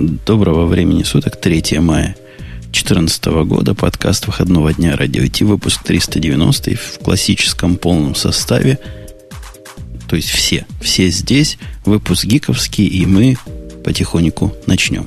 Доброго времени суток, 3 мая 2014 года, подкаст выходного дня Радио Ти, выпуск 390 в классическом полном составе. То есть все, все здесь, выпуск гиковский, и мы потихоньку начнем.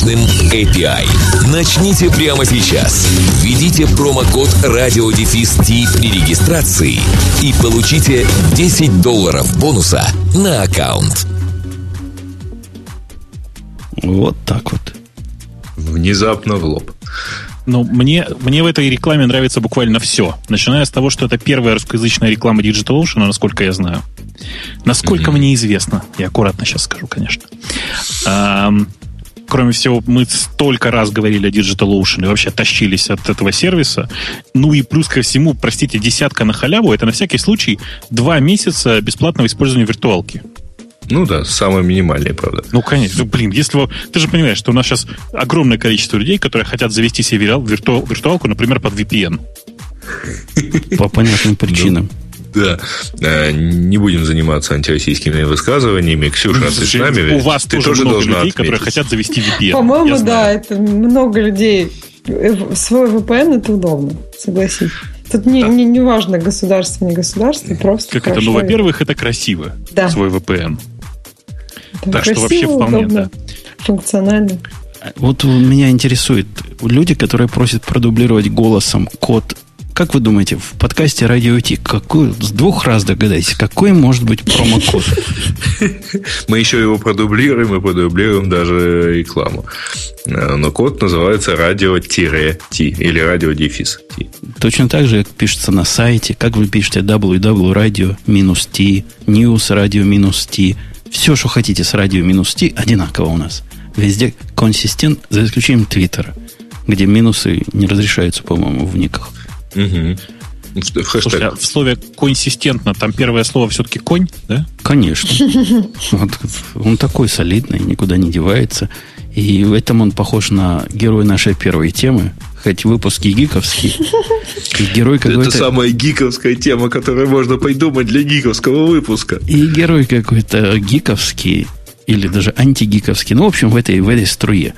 мощным API. Начните прямо сейчас. Введите промокод радиодефис при регистрации и получите 10 долларов бонуса на аккаунт. Вот так вот. Внезапно в лоб. Ну, мне, мне в этой рекламе нравится буквально все. Начиная с того, что это первая русскоязычная реклама DigitalOcean, насколько я знаю. Насколько mm-hmm. мне известно. Я аккуратно сейчас скажу, конечно кроме всего, мы столько раз говорили о DigitalOcean и вообще тащились от этого сервиса. Ну и плюс ко всему, простите, десятка на халяву, это на всякий случай два месяца бесплатного использования виртуалки. Ну да, самое минимальное, правда. Ну, конечно. Ну, блин, если вы... Ты же понимаешь, что у нас сейчас огромное количество людей, которые хотят завести себе вирту... виртуалку, например, под VPN. По понятным причинам. Да. Э, не будем заниматься антироссийскими высказываниями. Ксюша, ты с нами? У вас ты тоже, тоже много людей, отметить. которые хотят завести VPN. По-моему, да, это много людей. Э, свой VPN это удобно, согласись. Тут не, да. не, не важно государство, не государство, просто Как это? Ну, во-первых, это красиво, да. свой VPN. Это так красиво, что вообще вполне, удобно, да. Функционально. Вот меня интересует, люди, которые просят продублировать голосом код как вы думаете, в подкасте Радио Ти какой, с двух раз догадайтесь, какой может быть промокод? Мы еще его продублируем и продублируем даже рекламу. Э, но код называется радио-ти или радио-дефис Точно так же, пишется на сайте, как вы пишете www.radio-t, news radio-t, все, что хотите с радио-t, одинаково у нас. Везде консистент, за исключением Твиттера, где минусы не разрешаются, по-моему, в никах. Угу. В, Слушай, а в слове консистентно там первое слово все-таки конь, да? Конечно. Вот, он такой солидный, никуда не девается. И в этом он похож на героя нашей первой темы. Хоть выпуски гиковские. И герой какой-то... Это самая гиковская тема, которую можно придумать для гиковского выпуска. И герой какой-то гиковский, или даже антигиковский. Ну, в общем, в этой, в этой струе.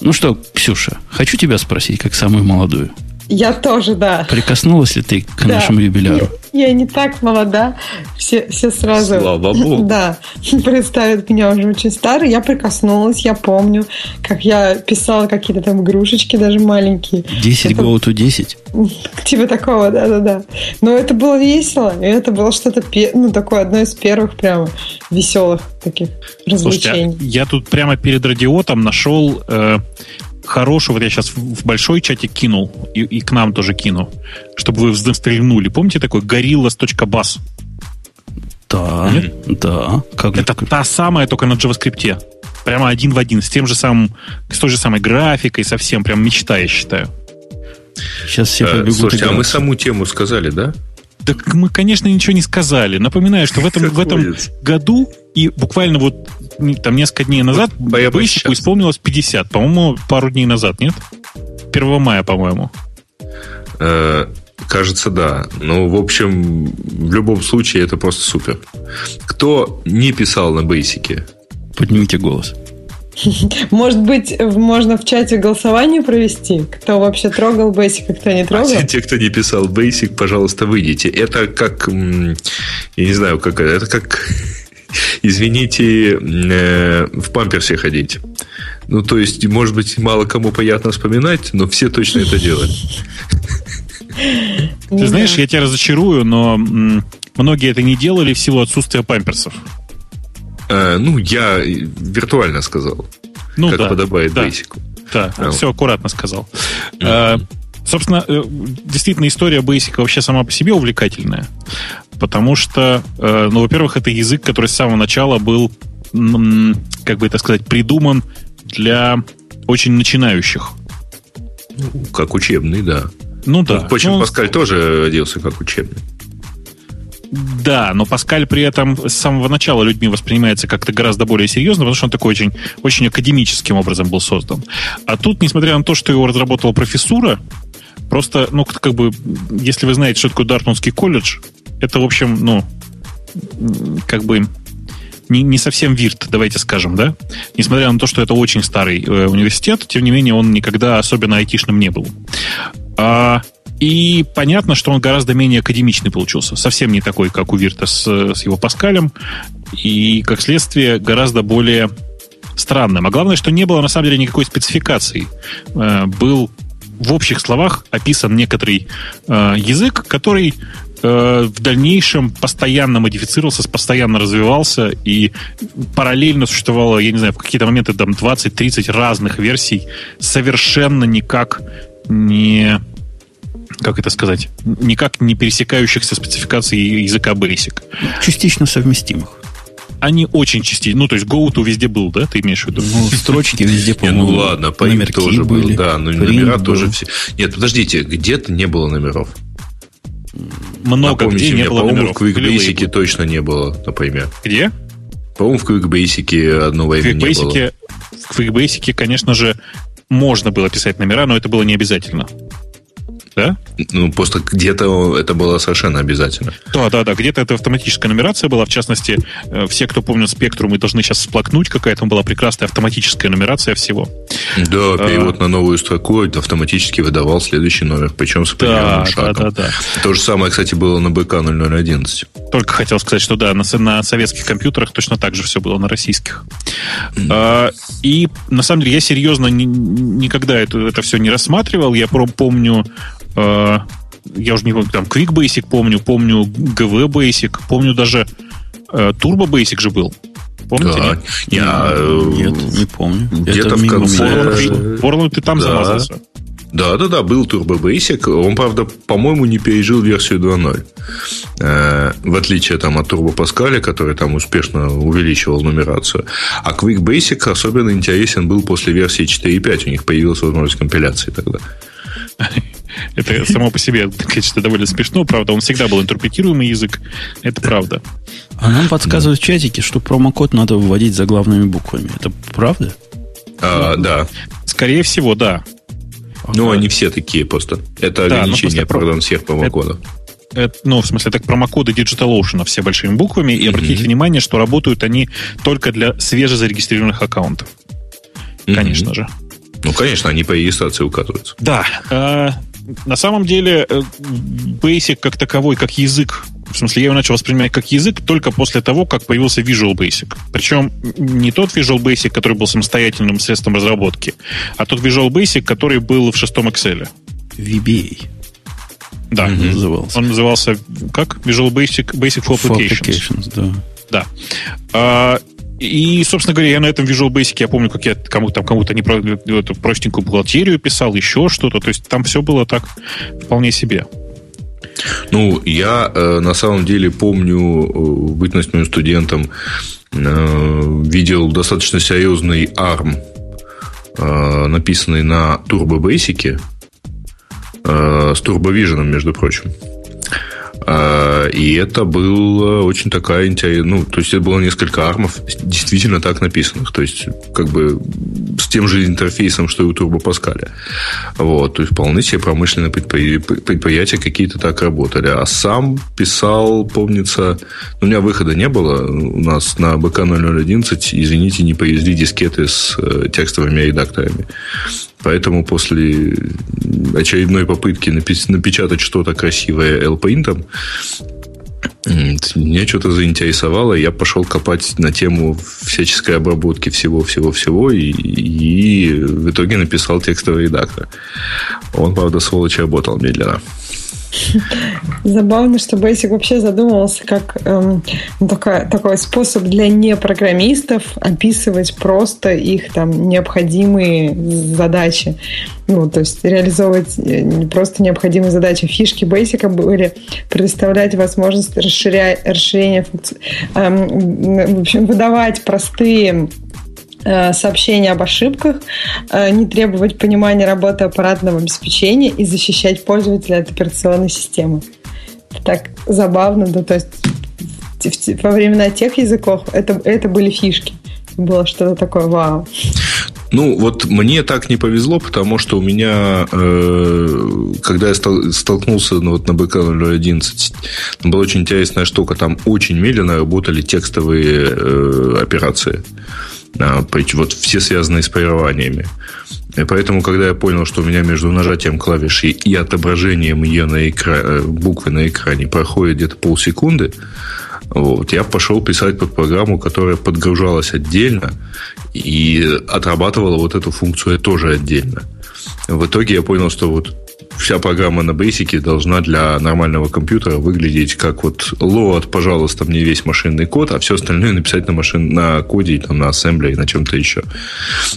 Ну что, Ксюша, хочу тебя спросить, как самую молодую. Я тоже, да. Прикоснулась ли ты к да. нашему юбиляру? Я, я не так молода. Все, все сразу... Слава Богу. Да. Представят меня уже очень старый. Я прикоснулась, я помню, как я писала какие-то там игрушечки даже маленькие. 10 это... go to 10? Типа такого, да-да-да. Но это было весело. И это было что-то, ну, такое одно из первых прямо веселых таких развлечений. Слушайте, я тут прямо перед радиотом нашел э, хороший, вот я сейчас в большой чатик кинул, и, и к нам тоже кину, чтобы вы стрельнули. Помните такой gorillas.bus? Да, Нет? да. Как Это же? та самая, только на JavaScript. Прямо один в один, с тем же самым, с той же самой графикой, совсем, прям мечта, я считаю. Сейчас все э, побегут. Слушайте, а мы саму тему сказали, да? Так мы, конечно, ничего не сказали. Напоминаю, что в этом, в этом году и буквально вот там несколько дней назад Бейсику исполнилось 50. По-моему, пару дней назад, нет? 1 мая, по-моему. Э, кажется, да. Ну, в общем, в любом случае это просто супер. Кто не писал на бейсике? Поднимите голос. Может быть, можно в чате голосование провести? Кто вообще трогал Basic, а кто не трогал? А те, кто не писал Basic, пожалуйста, выйдите. Это как, я не знаю, как это как, извините, э, в памперсе ходить. Ну, то есть, может быть, мало кому приятно вспоминать, но все точно это делают. Ты знаешь, я тебя разочарую, но многие это не делали в силу отсутствия памперсов. А, ну, я виртуально сказал. Ну, как да, подобает да, Basic. Да, а, все аккуратно сказал. Mm-hmm. Собственно, э, действительно, история Basic вообще сама по себе увлекательная. Потому что, э, ну, во-первых, это язык, который с самого начала был как бы это сказать, придуман для очень начинающих. Ну, как учебный, да. Ну да. Впрочем, ну, Паскаль тоже родился как учебный. Да, но Паскаль при этом с самого начала людьми воспринимается как-то гораздо более серьезно, потому что он такой очень, очень академическим образом был создан. А тут, несмотря на то, что его разработала профессура, просто, ну, как бы, если вы знаете, что такое Дартмутский колледж, это, в общем, ну, как бы не, не совсем вирт, давайте скажем, да? Несмотря на то, что это очень старый э, университет, тем не менее он никогда особенно айтишным не был. А, и понятно, что он гораздо менее академичный получился. Совсем не такой, как у Вирта с, с его Паскалем. И, как следствие, гораздо более странным. А главное, что не было на самом деле никакой спецификации. Э, был в общих словах описан некоторый э, язык, который Э, в дальнейшем постоянно модифицировался, постоянно развивался, и параллельно существовало, я не знаю, в какие-то моменты там 20-30 разных версий, совершенно никак не как это сказать, никак не пересекающихся спецификаций языка Basic. Частично совместимых. Они очень частично. Ну, то есть go-to везде был, да, ты имеешь в виду? Ну, строчки везде, по-моему. Ну, ладно, по тоже был, да, но номера тоже все. Нет, подождите, где-то не было номеров много где не было по-моему, в QuickBasic точно не было, например. Где? По-моему, в QuickBasic одно время не было. В QuickBasic, конечно же, можно было писать номера, но это было не обязательно да? Ну, просто где-то это было совершенно обязательно. Да, да, да. Где-то это автоматическая нумерация была. В частности, э, все, кто помнит спектру, мы должны сейчас всплакнуть, какая там была прекрасная автоматическая нумерация всего. Да, а. перевод а, на новую строку автоматически выдавал следующий номер, причем с определенным да, шагом. Да, да, да. То же самое, кстати, было на БК 0011. Только хотел сказать, что да, на, на советских компьютерах точно так же все было на российских. Mm. А, и на самом деле я серьезно ни, никогда это, это все не рассматривал. Я помню Э, я уже не помню, там Quick Basic помню, помню GV Basic, помню даже э, Turbo Basic же был. Помните? Да, нет? Я, нет, не помню. Где-то в конце... Форланд ты там да. замазался. Да, да, да, был Turbo Basic. Он, правда, по-моему, не пережил версию 2.0. Э, в отличие там, от Turbo Pascal, который там успешно увеличивал нумерацию. А Quick Basic особенно интересен был после версии 4.5. У них появилась возможность компиляции тогда. Это само по себе, конечно, довольно смешно. Правда, он всегда был интерпретируемый язык. Это правда. А нам подсказывают в чатике, что промокод надо вводить за главными буквами. Это правда? А, да. Скорее всего, да. Ну, они все такие просто. Это да, ну, ограничение, ну, пардон, всех промокодов. Это, это, ну, в смысле, так промокоды DigitalOcean все большими буквами. И обратите mm-hmm. внимание, что работают они только для свежезарегистрированных аккаунтов. Mm-hmm. Конечно же. Ну, конечно, они по регистрации указываются. Да. На самом деле, э, Basic как таковой, как язык, в смысле, я его начал воспринимать как язык только после того, как появился Visual Basic. Причем не тот Visual Basic, который был самостоятельным средством разработки, а тот Visual Basic, который был в шестом Excel. VBA. Да, mm-hmm. назывался. Он назывался как? Visual Basic, Basic for Applications. For applications да. Да. И, собственно говоря, я на этом Visual Basic, я помню, как я кому-то там кому-то не эту простенькую бухгалтерию писал, еще что-то. То есть там все было так вполне себе. Ну, я э, на самом деле помню, э, бытность моим студентом, э, видел достаточно серьезный ARM, э, написанный на Turbo Basic, э, с Turbo Vision, между прочим. А, и это было очень такая интересная... Ну, то есть, это было несколько армов действительно так написанных. То есть, как бы с тем же интерфейсом, что и у Turbo Pascal. Вот. То есть, вполне себе промышленные предприятия какие-то так работали. А сам писал, помнится... Ну, у меня выхода не было. У нас на БК-0011, извините, не повезли дискеты с э, текстовыми редакторами. Поэтому после очередной попытки напечатать что-то красивое L-Paint, меня что-то заинтересовало, я пошел копать на тему всяческой обработки всего-всего-всего, и, и в итоге написал текстовый редактор. Он, правда, сволочь, работал медленно. Забавно, что Basic вообще задумывался как эм, ну, такой, такой способ для непрограммистов описывать просто их там необходимые задачи. Ну, то есть реализовывать э, просто необходимые задачи. Фишки Basic были предоставлять возможность расширя... расширения функций, эм, в общем, выдавать простые сообщения об ошибках, э, не требовать понимания работы аппаратного обеспечения и защищать пользователя от операционной системы. Так забавно, да, то есть во времена тех языков это, это были фишки. Было что-то такое вау. Ну, вот мне так не повезло, потому что у меня, э, когда я столкнулся ну, вот на БК-011, была очень интересная штука. Там очень медленно работали текстовые э, операции. А, вот все связанные с парированиями. И поэтому, когда я понял, что у меня между нажатием клавиши и отображением ее на экра... Э, буквы на экране проходит где-то полсекунды, вот, я пошел писать под программу, которая подгружалась отдельно и отрабатывала вот эту функцию тоже отдельно. В итоге я понял, что вот вся программа на Basic должна для нормального компьютера выглядеть как вот load, пожалуйста, мне весь машинный код, а все остальное написать на машин, на коде, там, на ассемблере, на чем-то еще.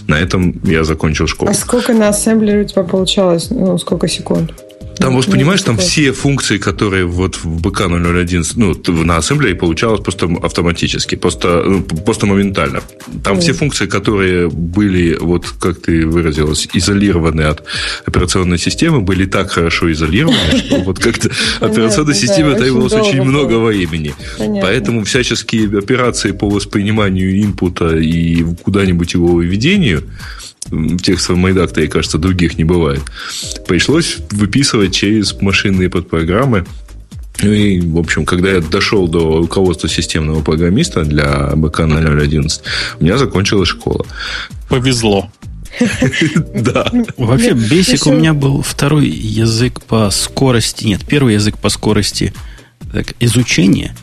На этом я закончил школу. А сколько на ассемблере у тебя получалось? Ну, сколько секунд? Там, вот понимаешь, там все функции, которые вот в BK001, ну, на ассемблере получалось просто автоматически, просто, ну, просто моментально. Там mm. все функции, которые были, вот как ты выразилась, изолированы от операционной системы, были так хорошо изолированы, что вот как-то операционной системе требовалось очень много времени. Поэтому всяческие операции по восприниманию инпута и куда-нибудь его выведению в текстовом майдакторе, кажется, других не бывает. Пришлось выписывать через машинные подпрограммы. Ну и, в общем, когда я дошел до руководства системного программиста для БК 011, у меня закончилась школа. Повезло. Да. Вообще, Basic у меня был второй язык по скорости. Нет, первый язык по скорости так, изучения.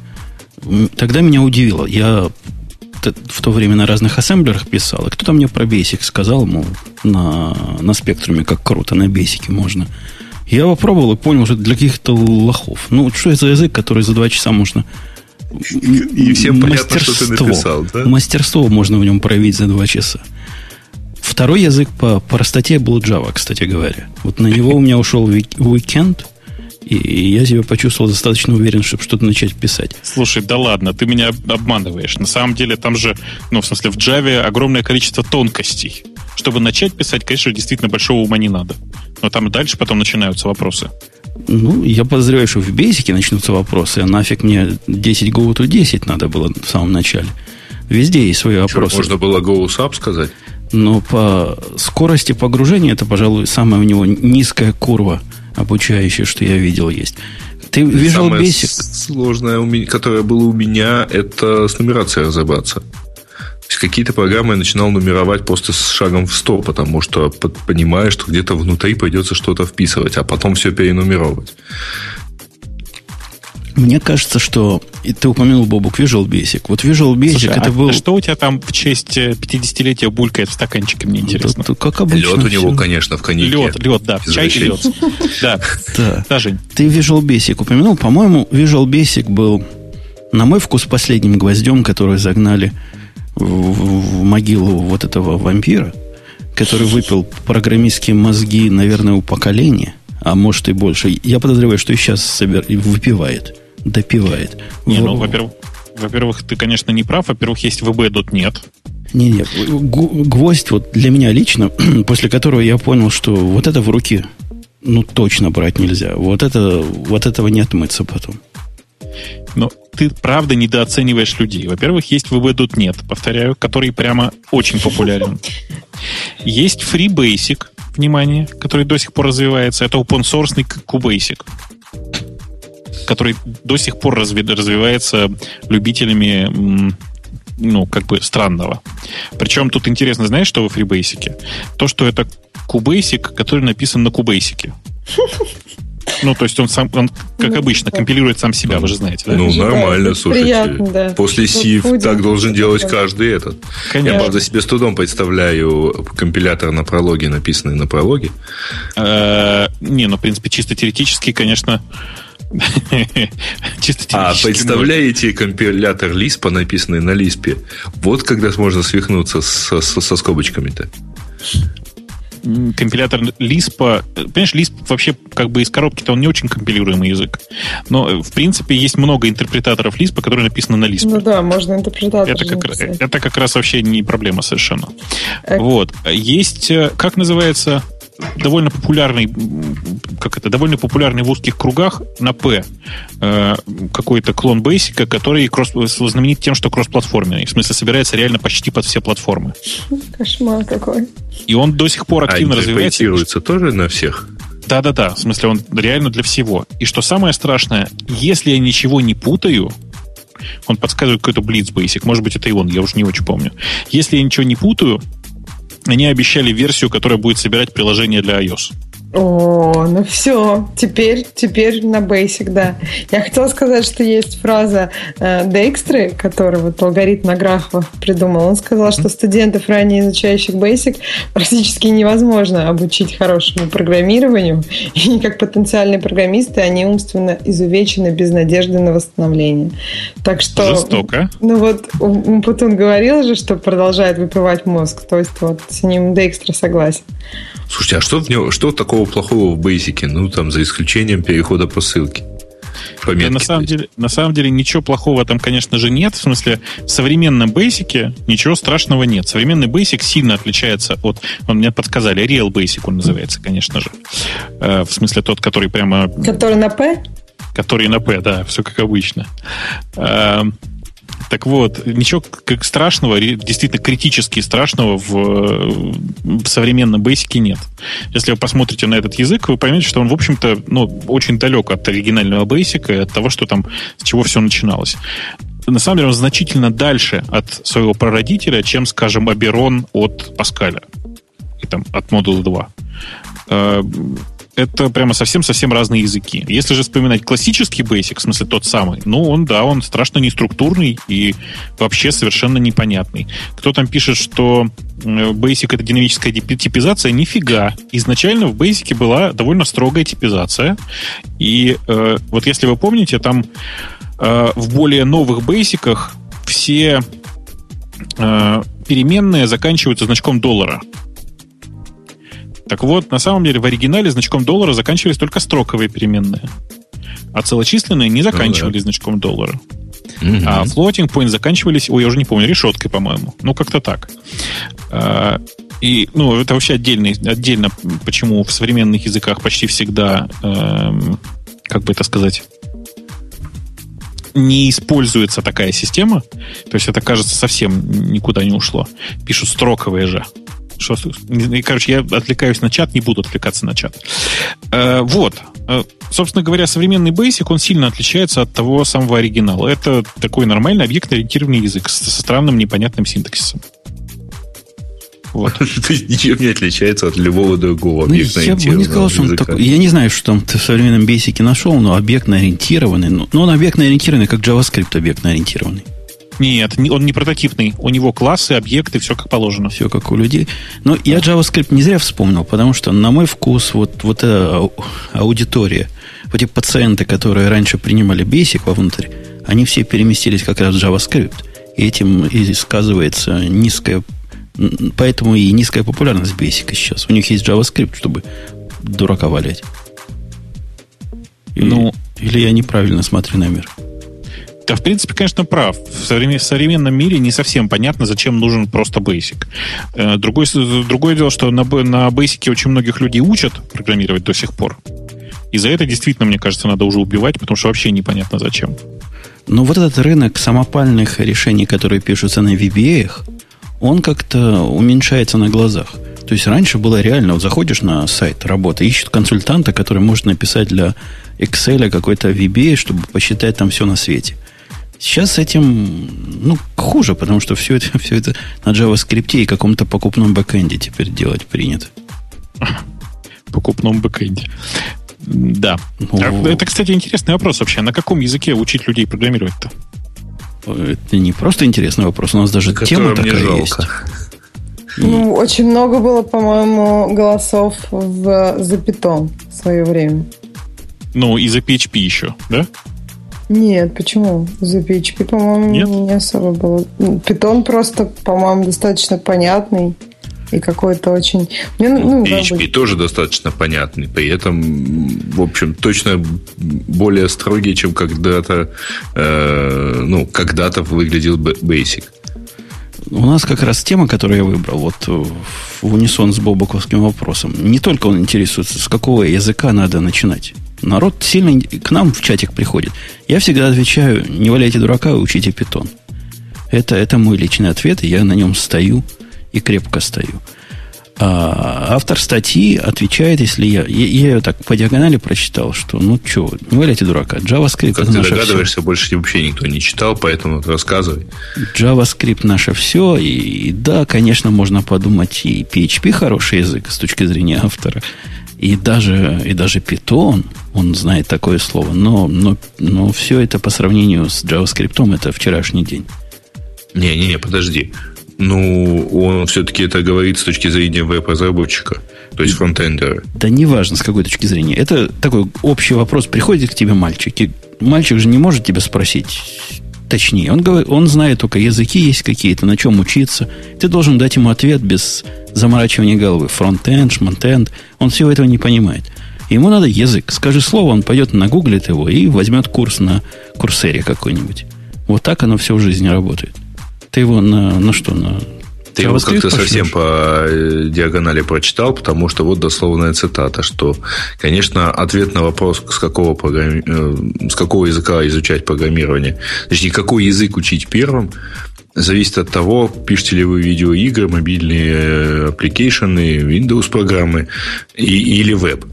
Тогда меня удивило. Я в то время на разных ассемблерах писал, и кто-то мне про Basic сказал, мол, на, на спектруме как круто, на Basic можно. Я попробовал и понял, что это для каких-то лохов. Ну, что это за язык, который за два часа можно... И всем понятно, что ты написал, да? Мастерство можно в нем проявить за два часа. Второй язык по простоте был Java, кстати говоря. Вот на него у меня ушел уикенд, и я себя почувствовал достаточно уверен, чтобы что-то начать писать. Слушай, да ладно, ты меня обманываешь. На самом деле там же, ну, в смысле, в Java огромное количество тонкостей. Чтобы начать писать, конечно, действительно большого ума не надо. Но там дальше потом начинаются вопросы. Ну, я подозреваю, что в Basic начнутся вопросы, а нафиг мне 10 Go to 10 надо было в самом начале. Везде есть свои вопросы. Можно было Go SAP сказать? Но по скорости погружения это, пожалуй, самая у него низкая курва – обучающее, что я видел, есть. Ты Visual Самое Basic? сложное, которое было у меня, это с нумерацией разобраться. То есть какие-то программы я начинал нумеровать просто с шагом в 100, потому что понимаешь, что где-то внутри придется что-то вписывать, а потом все перенумеровать. Мне кажется, что и ты упомянул, Бобук, Visual Basic. Вот Visual Basic Слушай, это а был... что у тебя там в честь 50-летия э, булькает в стаканчике, мне интересно. Да, как обычно. Лед у него, все. конечно, в коньяке. Лед, лед, да. Чай и лед. Да. Да. Жень. Ты Visual Basic упомянул. По-моему, Visual Basic был, на мой вкус, последним гвоздем, который загнали в, в могилу вот этого вампира, который выпил программистские мозги, наверное, у поколения, а может и больше. Я подозреваю, что и сейчас собер... выпивает допивает. Не, ну, во-первых, во-первых, ты, конечно, не прав. Во-первых, есть vb.net. Не, не, гвоздь вот для меня лично, после которого я понял, что вот это в руки, ну, точно брать нельзя. Вот это, вот этого не отмыться потом. Но ты правда недооцениваешь людей. Во-первых, есть vb.net, повторяю, который прямо очень популярен. Есть FreeBasic, внимание, который до сих пор развивается. Это open source QBasic который до сих пор разви- развивается любителями ну, как бы странного. Причем тут интересно, знаешь, что во FreeBasic? То, что это QBasic, который написан на QBasic. Ну, то есть он сам, он, как ну, обычно, да. компилирует сам себя, вы же знаете, да? Ну, нормально, да, слушайте. Приятно, да. После СИФ ну, так должен делать каждый этот. Конечно. Я, правда, себе с трудом представляю компилятор на прологе, написанный на прологе. Э, не, ну, в принципе, чисто теоретически, конечно, Чисто а представляете можно. компилятор Лиспа, написанный на Лиспе? Вот когда можно свихнуться со, со, со скобочками-то компилятор Lisp, понимаешь, Lisp вообще как бы из коробки-то он не очень компилируемый язык. Но, в принципе, есть много интерпретаторов Lisp, которые написаны на Lisp. Ну да, можно интерпретатор это как, это как раз вообще не проблема совершенно. Э... Вот. Есть, э, как называется, довольно популярный, как это, довольно популярный в узких кругах на P э, какой-то клон Basic, который кросс, знаменит тем, что кроссплатформенный. В смысле, собирается реально почти под все платформы. Кошмар какой. И он до сих пор активно а развивается. тоже на всех? Да-да-да, в смысле, он реально для всего. И что самое страшное, если я ничего не путаю, он подсказывает какой-то Blitz Basic, может быть, это и он, я уже не очень помню. Если я ничего не путаю, они обещали версию, которая будет собирать приложение для iOS. О, ну все, теперь, теперь на Basic, да. Я хотела сказать, что есть фраза э, Декстры, который вот алгоритм графах придумал. Он сказал, что студентов, ранее изучающих Basic, практически невозможно обучить хорошему программированию, и как потенциальные программисты они умственно изувечены без надежды на восстановление. Так что... Жестоко. Ну вот, Путун говорил же, что продолжает выпивать мозг, то есть вот с ним Декстра согласен. Слушайте, а что в него, что такого плохого в Basic? Ну, там, за исключением перехода по ссылке. Пометки, да, на, самом деле, на самом деле ничего плохого там, конечно же, нет. В смысле, в современном Basic ничего страшного нет. Современный Basic сильно отличается от... Он мне подсказали, Real Basic он называется, конечно же. Э, в смысле, тот, который прямо... Который на P? Который на P, да, все как обычно. Э, так вот, ничего как страшного, действительно критически страшного в, в современном Basic нет. Если вы посмотрите на этот язык, вы поймете, что он, в общем-то, ну, очень далек от оригинального Basic и от того, что там, с чего все начиналось. На самом деле он значительно дальше от своего прародителя, чем, скажем, Аберон от Паскаля. И там от модула 2 это прямо совсем-совсем разные языки. Если же вспоминать классический Basic, в смысле тот самый, ну, он, да, он страшно неструктурный и вообще совершенно непонятный. Кто там пишет, что Basic это динамическая типизация? Нифига. Изначально в Basic была довольно строгая типизация. И э, вот если вы помните, там э, в более новых Basic все э, переменные заканчиваются значком доллара. Так вот, на самом деле в оригинале значком доллара заканчивались только строковые переменные. А целочисленные не заканчивались ну, да. значком доллара. Угу. А floating point заканчивались, ой, я уже не помню, решеткой, по-моему. Ну, как-то так. А, и, ну, это вообще отдельно, отдельно, почему в современных языках почти всегда, эм, как бы это сказать, не используется такая система. То есть это, кажется, совсем никуда не ушло. Пишут строковые же. Что, короче, я отвлекаюсь на чат, не буду отвлекаться на чат. Э, вот. Э, собственно говоря, современный Basic, он сильно отличается от того самого оригинала. Это такой нормальный объектно-ориентированный язык со странным непонятным синтаксисом. Вот. То есть ничем не отличается от любого другого ну, Я бы не сказал, что он такой... Я не знаю, что там ты в современном Basic нашел, но объектно-ориентированный. Но, но он объектно-ориентированный, как JavaScript объектно-ориентированный. Нет, он не прототипный. У него классы, объекты, все как положено. Все как у людей. Но я JavaScript не зря вспомнил, потому что, на мой вкус, вот, вот эта аудитория, вот эти пациенты, которые раньше принимали Basic вовнутрь, они все переместились как раз в JavaScript. И этим и сказывается низкая... Поэтому и низкая популярность Basic сейчас. У них есть JavaScript, чтобы дурака валять. Или, ну, или я неправильно смотрю на мир. Да, в принципе, конечно, прав. В, современ, в современном мире не совсем понятно, зачем нужен просто Basic. Э, другой, другое дело, что на, на Basic очень многих людей учат программировать до сих пор. И за это действительно, мне кажется, надо уже убивать, потому что вообще непонятно зачем. Но вот этот рынок самопальных решений, которые пишутся на VBA, он как-то уменьшается на глазах. То есть раньше было реально, вот заходишь на сайт работы, ищут консультанта, который может написать для Excel какой-то VBA, чтобы посчитать там все на свете. Сейчас с этим ну, хуже, потому что все это, все это на JavaScript и каком-то покупном бэкэнде теперь делать принято. Покупном бэкэнде. Да. Ну, это, кстати, интересный вопрос вообще. На каком языке учить людей программировать-то? Это не просто интересный вопрос, у нас даже тема такая жалко. есть. Ну, очень много было, по-моему, голосов в, за Python в свое время. Ну, и за PHP еще, да? Нет, почему? За PHP, по-моему, не особо было. Python просто, по-моему, достаточно понятный и какой-то очень... Мне, ну, PHP быть... тоже достаточно понятный, при этом, в общем, точно более строгий, чем когда-то, э, ну, когда-то выглядел Basic. У нас как раз тема, которую я выбрал, вот в унисон с Бобоковским вопросом. Не только он интересуется, с какого языка надо начинать. Народ сильно к нам в чатик приходит. Я всегда отвечаю, не валяйте дурака, учите питон. Это, это мой личный ответ, и я на нем стою и крепко стою. А автор статьи отвечает, если я, я, я ее так по диагонали прочитал, что ну что, не валяйте дурака, JavaScript Как ты догадываешься, все. больше вообще никто не читал, поэтому рассказывай. JavaScript наше все, и, и да, конечно, можно подумать, и PHP хороший язык с точки зрения автора, и даже, и даже Python, он знает такое слово, но, но, но все это по сравнению с JavaScript это вчерашний день. Не-не-не, подожди. Ну, он все-таки это говорит с точки зрения веб-разработчика, то есть фронтендера. Да неважно, с какой точки зрения. Это такой общий вопрос. Приходит к тебе мальчик, и мальчик же не может тебя спросить точнее. Он, говорит, он знает только языки есть какие-то, на чем учиться. Ты должен дать ему ответ без заморачивания головы. Фронтенд, шмонтенд. Он всего этого не понимает. Ему надо язык. Скажи слово, он пойдет нагуглит его и возьмет курс на курсере какой-нибудь. Вот так оно все в жизни работает. Ты его на, на что, на ты его как-то совсем по э, диагонали прочитал, потому что вот дословная цитата, что, конечно, ответ на вопрос, с какого, программи... Э, с какого языка изучать программирование, точнее, какой язык учить первым, зависит от того, пишете ли вы видеоигры, мобильные э, application ы, Windows программы и, или веб.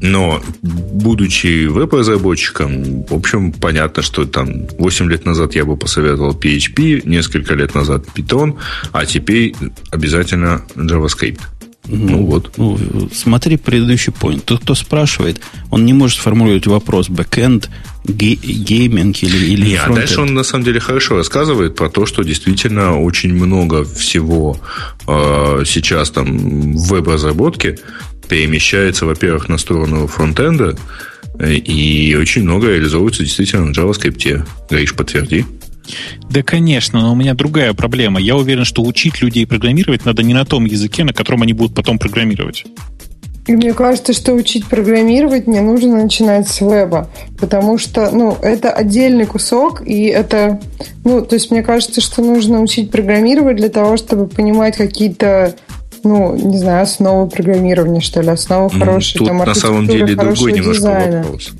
Но, будучи веб-разработчиком, в общем, понятно, что там 8 лет назад я бы посоветовал PHP, несколько лет назад Python, а теперь обязательно JavaScript. Ну, ну вот. Ну, смотри предыдущий point. Тот, кто спрашивает, он не может сформулировать вопрос бэкэнд, гейминг или, или Не, а дальше он на самом деле хорошо рассказывает про то, что действительно очень много всего э, сейчас там в веб-разработке перемещается, во-первых, на сторону фронтенда, и очень много реализовывается действительно на JavaScript. Гаиш, подтверди. Да, конечно, но у меня другая проблема. Я уверен, что учить людей программировать надо не на том языке, на котором они будут потом программировать. Мне кажется, что учить программировать не нужно начинать с веба, потому что, ну, это отдельный кусок, и это, ну, то есть мне кажется, что нужно учить программировать для того, чтобы понимать какие-то ну, не знаю, основы программирования, что ли, основы ну, хорошей Тут там, на самом деле другой немножко дизайна. вопрос.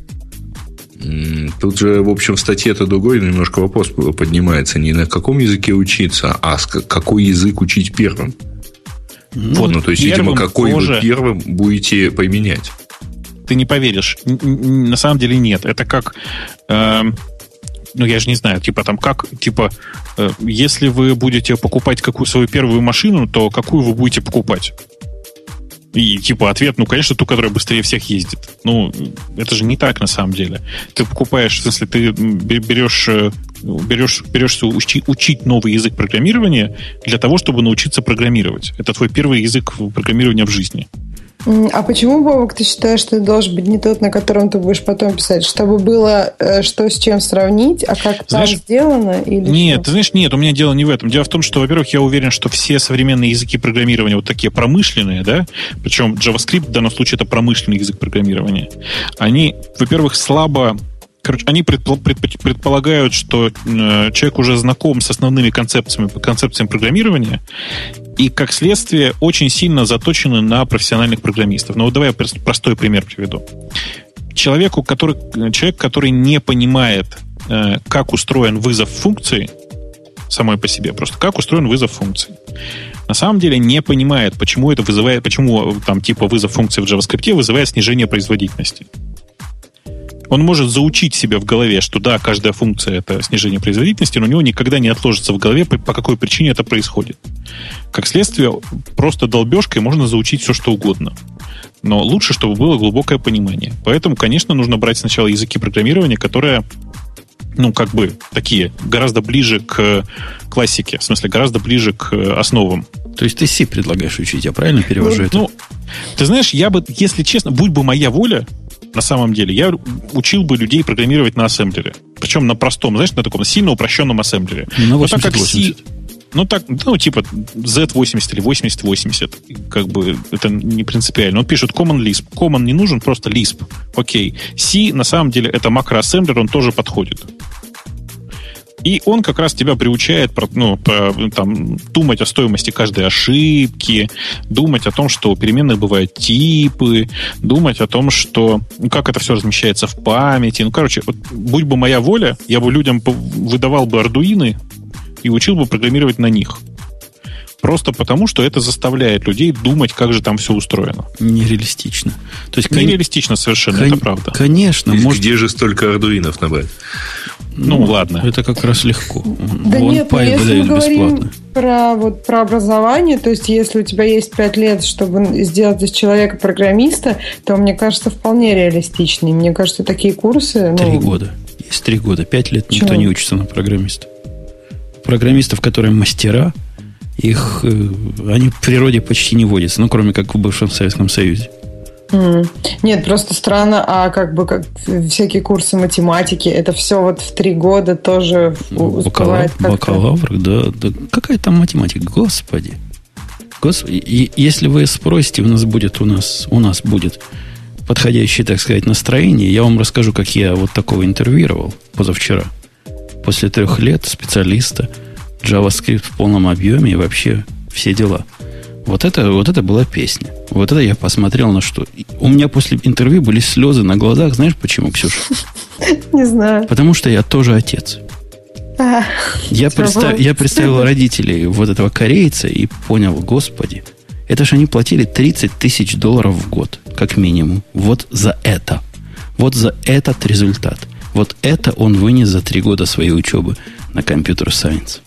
Тут же, в общем, в статье-то другой немножко вопрос поднимается. Не на каком языке учиться, а какой язык учить первым. Вот, ну, то есть, видимо, какой тоже... вы первым будете применять. Ты не поверишь. На самом деле нет. Это как... Э, ну, я же не знаю, типа там как, типа, э, если вы будете покупать какую свою первую машину, то какую вы будете покупать? И типа ответ, ну, конечно, ту, которая быстрее всех ездит. Ну, это же не так на самом деле. Ты покупаешь, если ты берешь, э, берешь, берешься учить, учить новый язык программирования для того, чтобы научиться программировать. Это твой первый язык программирования в жизни. А почему, Бобок, ты считаешь, что это должен быть не тот, на котором ты будешь потом писать? Чтобы было э, что с чем сравнить, а как знаешь, там сделано? Или нет, что? ты знаешь, нет, у меня дело не в этом. Дело в том, что, во-первых, я уверен, что все современные языки программирования вот такие промышленные, да, причем JavaScript в данном случае это промышленный язык программирования, они, во-первых, слабо Короче, они предполагают, что э, человек уже знаком с основными концепциями, концепциями программирования, и, как следствие, очень сильно заточены на профессиональных программистов. Ну, вот давай я простой пример приведу. Человеку, который, человек, который не понимает, э, как устроен вызов функции, самой по себе, просто как устроен вызов функции, на самом деле не понимает, почему это вызывает, почему там типа вызов функции в JavaScript вызывает снижение производительности. Он может заучить себя в голове, что да, каждая функция это снижение производительности, но у него никогда не отложится в голове, по, какой причине это происходит. Как следствие, просто долбежкой можно заучить все, что угодно. Но лучше, чтобы было глубокое понимание. Поэтому, конечно, нужно брать сначала языки программирования, которые ну, как бы такие, гораздо ближе к классике, в смысле, гораздо ближе к основам. То есть ты C предлагаешь учить, я правильно перевожу ну, это? Ну, ты знаешь, я бы, если честно, будь бы моя воля, на самом деле, я учил бы людей программировать на ассемблере. Причем на простом, знаешь, на таком сильно упрощенном ассемблере. На 80, так как C, ну, так, ну, типа Z80 или 8080. Как бы это не принципиально. Он пишет Common Lisp. Common не нужен, просто Lisp. Окей. C, на самом деле, это макроассемблер, он тоже подходит. И он как раз тебя приучает ну, там, думать о стоимости каждой ошибки, думать о том, что у переменных бывают типы, думать о том, что ну, как это все размещается в памяти. Ну, короче, вот, будь бы моя воля, я бы людям выдавал бы ардуины и учил бы программировать на них. Просто потому, что это заставляет людей думать, как же там все устроено. Нереалистично. То есть, Нереалистично совершенно, кон- это правда. Конечно. Может... Где же столько ардуинов набрать? Ну, ну, ладно. Это как раз легко. Да Вон нет, ну, если мы говорим про, вот, про образование, то есть если у тебя есть пять лет, чтобы сделать из человека программиста, то, мне кажется, вполне реалистично. И мне кажется, такие курсы... Три ну... года. Есть три года. Пять лет Чего? никто не учится на программиста программистов, которые мастера, их, э, они в природе почти не водятся, ну, кроме как в бывшем Советском Союзе. Mm. Нет, просто странно, а как бы как всякие курсы математики, это все вот в три года тоже ну, успевает Бакалавр, да, да. Какая там математика, господи. Господи, и если вы спросите, у нас будет, у нас, у нас будет подходящее, так сказать, настроение, я вам расскажу, как я вот такого интервьюировал позавчера – после трех лет специалиста, JavaScript в полном объеме и вообще все дела. Вот это, вот это была песня. Вот это я посмотрел на что. У меня после интервью были слезы на глазах. Знаешь почему, Ксюша? Не знаю. Потому что я тоже отец. А, я, представ, я представил родителей вот этого корейца и понял, господи, это же они платили 30 тысяч долларов в год, как минимум. Вот за это. Вот за этот результат. Вот это он вынес за три года своей учебы на компьютер-сайенс.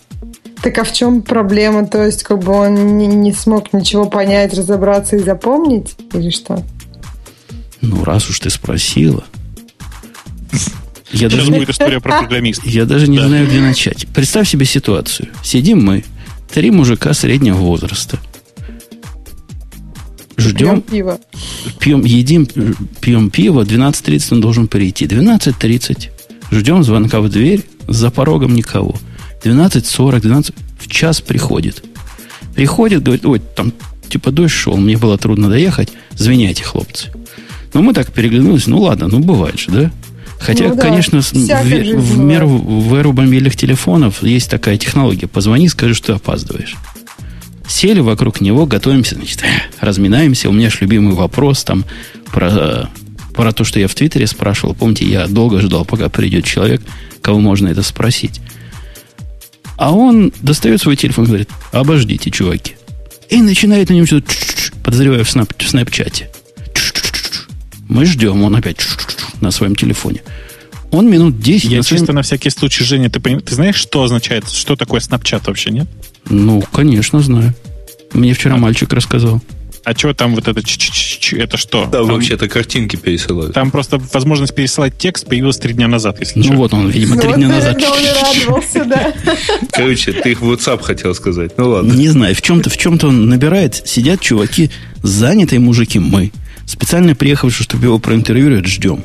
Так а в чем проблема? То есть, как бы он не, не смог ничего понять, разобраться и запомнить? Или что? Ну, раз уж ты спросила. Я Сейчас даже, будет история про программиста. Я даже не да. знаю, где начать. Представь себе ситуацию. Сидим мы, три мужика среднего возраста – Ждем. Пьем пиво. Пьем, едим, пьем пиво. 12.30 он должен прийти. 12.30. Ждем звонка в дверь. За порогом никого. 12.40, 12... В час приходит. Приходит, говорит, ой, там типа дождь шел, мне было трудно доехать. Звиняйте, хлопцы. Но мы так переглянулись. Ну ладно, ну бывает же, да? Хотя, ну, да, конечно, в, в, меру, в эру мобильных телефонов есть такая технология. Позвони, скажи, что ты опаздываешь. Сели вокруг него, готовимся, значит, разминаемся. У меня же любимый вопрос там про, про то, что я в Твиттере спрашивал. Помните, я долго ждал, пока придет человек, кого можно это спросить. А он достает свой телефон и говорит, обождите, чуваки. И начинает на нем что-то, подозреваю, в, снап, в снапчате. Мы ждем, он опять на своем телефоне. Он минут 10... Я на чисто своем... на всякий случай, Женя, ты, ты знаешь, что означает, что такое снапчат вообще, нет? Ну, конечно, знаю. Мне вчера а. мальчик рассказал. А что там вот это, ч -ч -ч это что? Да, вообще-то картинки пересылают. Там просто возможность пересылать текст появилась три дня назад, если Ну что. вот он, видимо, три ну, дня назад. Короче, ты их в WhatsApp хотел сказать. Ну ладно. Не знаю, в чем-то в чем-то он набирает, сидят чуваки, занятые мужики, мы. Специально приехавшие, чтобы его проинтервьюировать, ждем.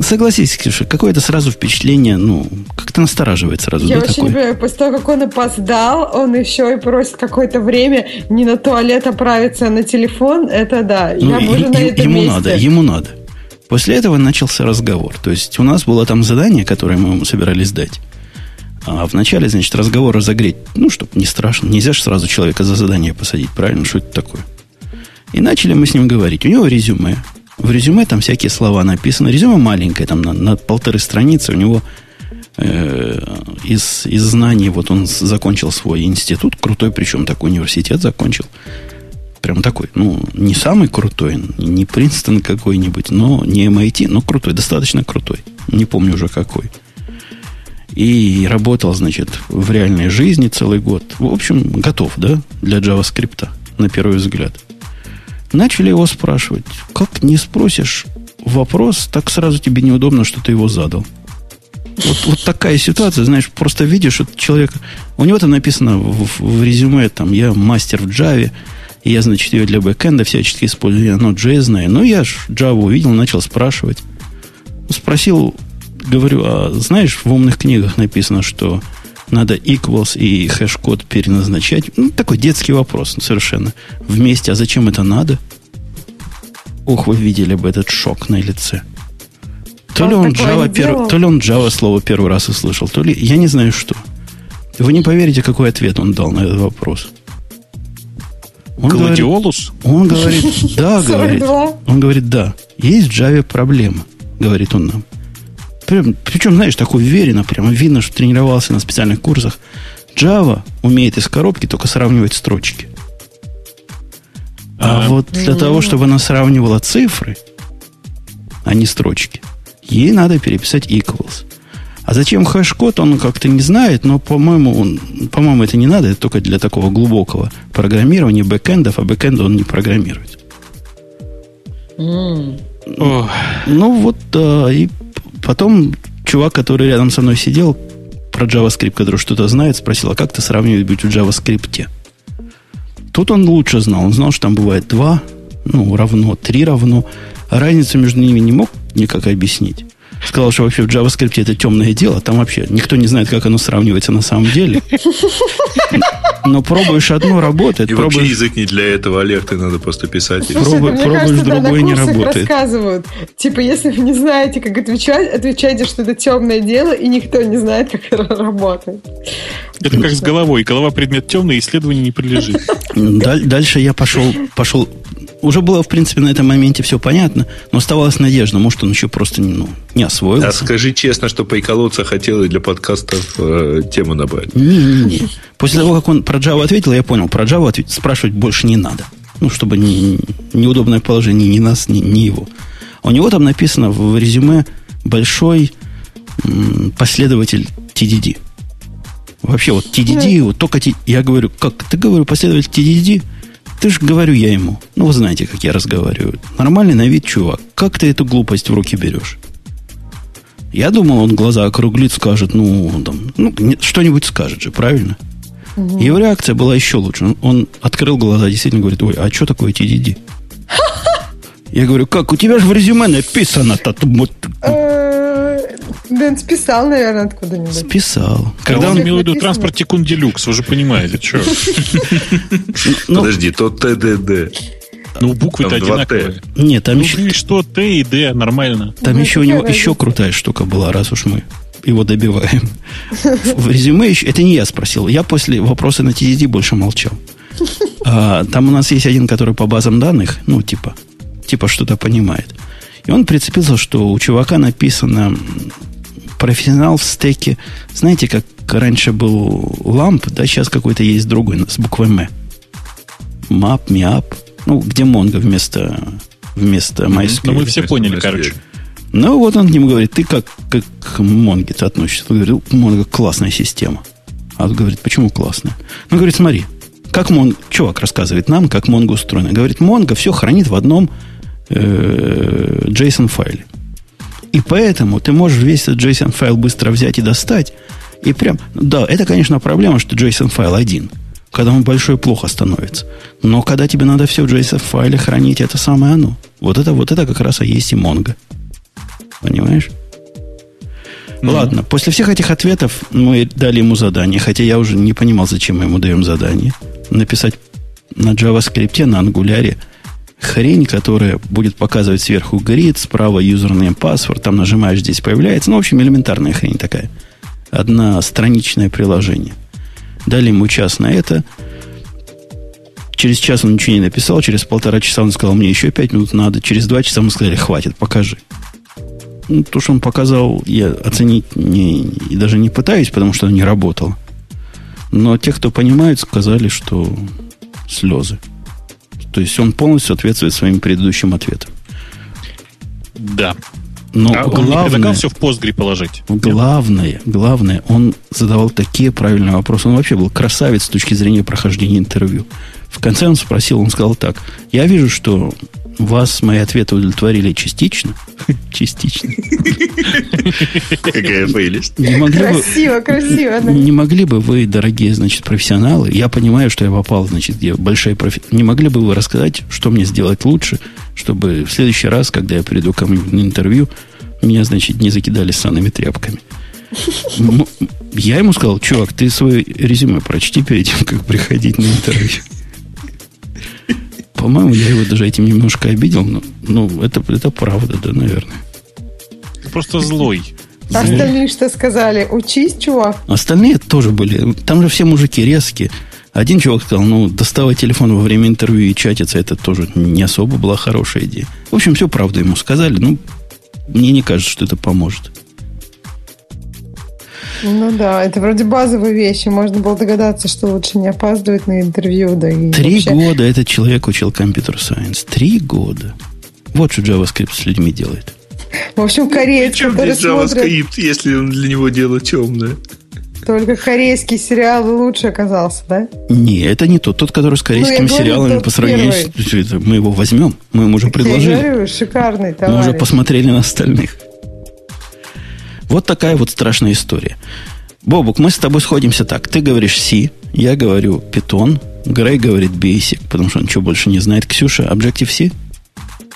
Согласись, Ксюша, какое-то сразу впечатление, ну, как-то настораживает сразу. Я да, очень такое? люблю, после того, как он опоздал, он еще и просит какое-то время не на туалет отправиться, а на телефон. Это да, ну, я и, уже на этом Ему месте. надо, ему надо. После этого начался разговор. То есть у нас было там задание, которое мы ему собирались дать. А вначале, значит, разговор разогреть. Ну, чтобы не страшно. Нельзя же сразу человека за задание посадить, правильно? Что это такое? И начали мы с ним говорить. У него резюме. В резюме там всякие слова написаны. Резюме маленькое, там на, на полторы страницы. У него э, из, из знаний, вот он закончил свой институт, крутой, причем такой университет закончил. Прям такой, ну, не самый крутой, не Принстон какой-нибудь, но не MIT, но крутой, достаточно крутой. Не помню уже какой. и работал, значит, в реальной жизни целый год. В общем, готов, да, для JavaScript, на первый взгляд. Начали его спрашивать. Как не спросишь вопрос, так сразу тебе неудобно, что ты его задал. Вот, вот такая ситуация, знаешь, просто видишь, что человек... У него там написано в, в резюме, там, я мастер в Java, и я, значит, ее для бэкэнда всячески использую, я Node.js знаю. Ну, я Java увидел, начал спрашивать. Спросил, говорю, а знаешь, в умных книгах написано, что надо equals и hashCode переназначать. Ну, такой детский вопрос совершенно. Вместе, а зачем это надо? Ох, вы видели бы этот шок на лице. То ли, он Java перв... то ли он Java слово первый раз услышал, то ли я не знаю что. Вы не поверите, какой ответ он дал на этот вопрос. Он Гладиолус? Говорит, он говорит, да, говорит. Он говорит, да. Есть в Java проблема, говорит он нам. Прям, причем, знаешь, так уверенно, прямо видно, что тренировался на специальных курсах. Java умеет из коробки только сравнивать строчки. А, а вот для того, чтобы она сравнивала цифры, а не строчки, ей надо переписать equals. А зачем hashCode, он как-то не знает, но, по-моему, он, по-моему, это не надо, это только для такого глубокого программирования бэкэндов, а бэкэнда он не программирует. Mm. Ну вот, да, и Потом чувак, который рядом со мной сидел, про JavaScript, который что-то знает, спросил, а как ты сравнивать будет в JavaScript? Тут он лучше знал. Он знал, что там бывает два, ну, равно, три равно. Разницу между ними не мог никак объяснить. Сказал, что вообще в JavaScript это темное дело. Там вообще никто не знает, как оно сравнивается на самом деле. Но пробуешь одно, работает. И пробуешь... вообще язык не для этого, Олег, ты надо просто писать. Слушай, Пробу... Пробуешь кажется, другой, не работает. рассказывают. Типа, если вы не знаете, как отвечать, отвечайте, что это темное дело, и никто не знает, как это работает. Это как с головой. Голова предмет темный, исследованию не прилежит. Дальше я пошел, пошел уже было, в принципе, на этом моменте все понятно, но оставалась надежда, может, он еще просто ну, не освоился. А скажи честно, что приколоться хотел и для подкастов э, тему набрать. Не-не-не. После того, как он про Java ответил, я понял, про Java ответ... спрашивать больше не надо. Ну, чтобы не, неудобное положение ни нас, ни, ни его. У него там написано в резюме большой м, последователь TDD. Вообще, вот TDD, вот только... Я говорю, как? Ты говорю, последователь TDD? Ты же говорю я ему. Ну, вы знаете, как я разговариваю. Нормальный на вид чувак. Как ты эту глупость в руки берешь? Я думал, он глаза округлит, скажет, ну, там, ну что-нибудь скажет же, правильно? Угу. Его реакция была еще лучше. Он, он открыл глаза, действительно говорит, ой, а что такое TDD? Я говорю, как, у тебя же в резюме написано-то. Дэн списал, наверное, откуда-нибудь. Списал. Когда он имел в виду транспорт Тикун Делюкс, вы же понимаете, что. Ну, Подожди, то ТДД. Ну, буквы-то одинаковые. Нет, там ну, еще... что, Т и Д, нормально. Там еще у него еще крутая штука была, раз уж мы его добиваем. В резюме еще... Это не я спросил. Я после вопроса на TDD больше молчал. А, там у нас есть один, который по базам данных, ну, типа, типа что-то понимает. И он прицепился, что у чувака написано профессионал в стеке. Знаете, как раньше был ламп, да, сейчас какой-то есть другой с буквой М. Map, MIAP. Ну, где Mongo вместо, вместо MySQL. Ну, мы все поняли, короче. Ну, вот он к нему говорит, ты как, как к Монге ты относишься? Он говорит, Монго классная система. А он говорит, почему классная? Он говорит, смотри, как Монго, чувак рассказывает нам, как Монго устроено. Говорит, Монго все хранит в одном э, JSON файле. И поэтому ты можешь весь этот JSON файл быстро взять и достать. И прям, да, это, конечно, проблема, что JSON файл один. Когда он большой, плохо становится. Но когда тебе надо все в JSON файле хранить, это самое оно. Вот это, вот это как раз и есть и Mongo. Понимаешь? Ну. Ладно, после всех этих ответов мы дали ему задание, хотя я уже не понимал, зачем мы ему даем задание. Написать на JavaScript, на Angular хрень, которая будет показывать сверху грид, справа юзерный паспорт, там нажимаешь, здесь появляется. Ну, в общем, элементарная хрень такая. Одна страничное приложение. Дали ему час на это. Через час он ничего не написал, через полтора часа он сказал, мне еще пять минут надо. Через два часа мы сказали, хватит, покажи. Ну, то, что он показал, я оценить не, и даже не пытаюсь, потому что не работало. Но те, кто понимают, сказали, что слезы. То есть он полностью соответствует своим предыдущим ответам. Да. Но а главное, он все в Postgre положить. Главное, главное, он задавал такие правильные вопросы. Он вообще был красавец с точки зрения прохождения интервью. В конце он спросил, он сказал так. Я вижу, что вас мои ответы удовлетворили частично. Частично. Какая прелесть. Красиво, красиво. Не могли бы вы, дорогие, значит, профессионалы, я понимаю, что я попал, значит, где большая профи... Не могли бы вы рассказать, что мне сделать лучше, чтобы в следующий раз, когда я приду ко мне на интервью, меня, значит, не закидали санными тряпками. Я ему сказал, чувак, ты свое резюме прочти перед тем, как приходить на интервью. По-моему, я его даже этим немножко обидел, но ну, это, это правда, да, наверное. Ты просто злой. А остальные что сказали? Учись, чувак. Остальные тоже были. Там же все мужики резкие. Один чувак сказал, ну, доставать телефон во время интервью и чатиться, это тоже не особо была хорошая идея. В общем, все правду ему сказали. Ну, мне не кажется, что это поможет. Ну да, это вроде базовые вещи. Можно было догадаться, что лучше не опаздывать на интервью. Да и Три вообще... года этот человек учил компьютер-сайенс. Три года. Вот что JavaScript с людьми делает. В общем, кореец, Причем который здесь JavaScript, смотрит... если он для него дело темное? Только корейский сериал лучше оказался, да? Не, это не тот. Тот, который с корейскими ну, сериалами говорю, по сравнению с... Мы его возьмем. Мы ему уже предложили. Я говорю, шикарный товарищ. Мы уже посмотрели на остальных. Вот такая вот страшная история. Бобук, мы с тобой сходимся так. Ты говоришь C, я говорю Python, Грей говорит Basic, потому что он ничего больше не знает. Ксюша, Objective-C?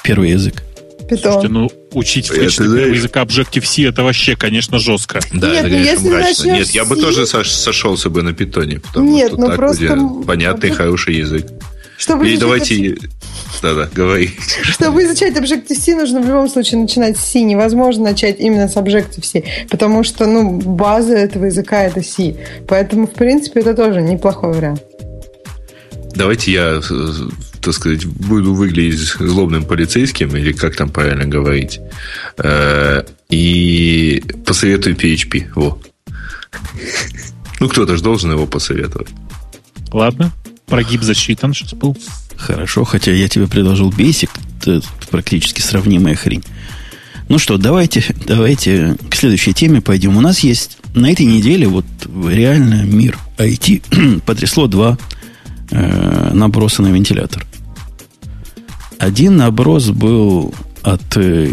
Первый язык. Python. Слушайте, ну, учить в качестве первого языка Objective-C это вообще, конечно, жестко. Да, Нет, это, ну, конечно, мрачно. Нет, я бы тоже сошелся бы на питоне, потому Нет, что ну так просто... понятный, хороший язык. Чтобы И давайте... Да-да, говори. Чтобы изучать Objective-C, нужно в любом случае начинать с C. Невозможно начать именно с Objective-C, потому что, ну, база этого языка — это C. Поэтому, в принципе, это тоже неплохой вариант. Давайте я, так сказать, буду выглядеть злобным полицейским, или как там правильно говорить, э, и посоветую PHP. Во. Ну, кто-то же должен его посоветовать. Ладно. Прогиб засчитан сейчас был. Хорошо, хотя я тебе предложил Basic, это практически сравнимая хрень. Ну что, давайте, давайте к следующей теме пойдем. У нас есть на этой неделе вот реально мир IT потрясло два э, наброса на вентилятор. Один наброс был от э,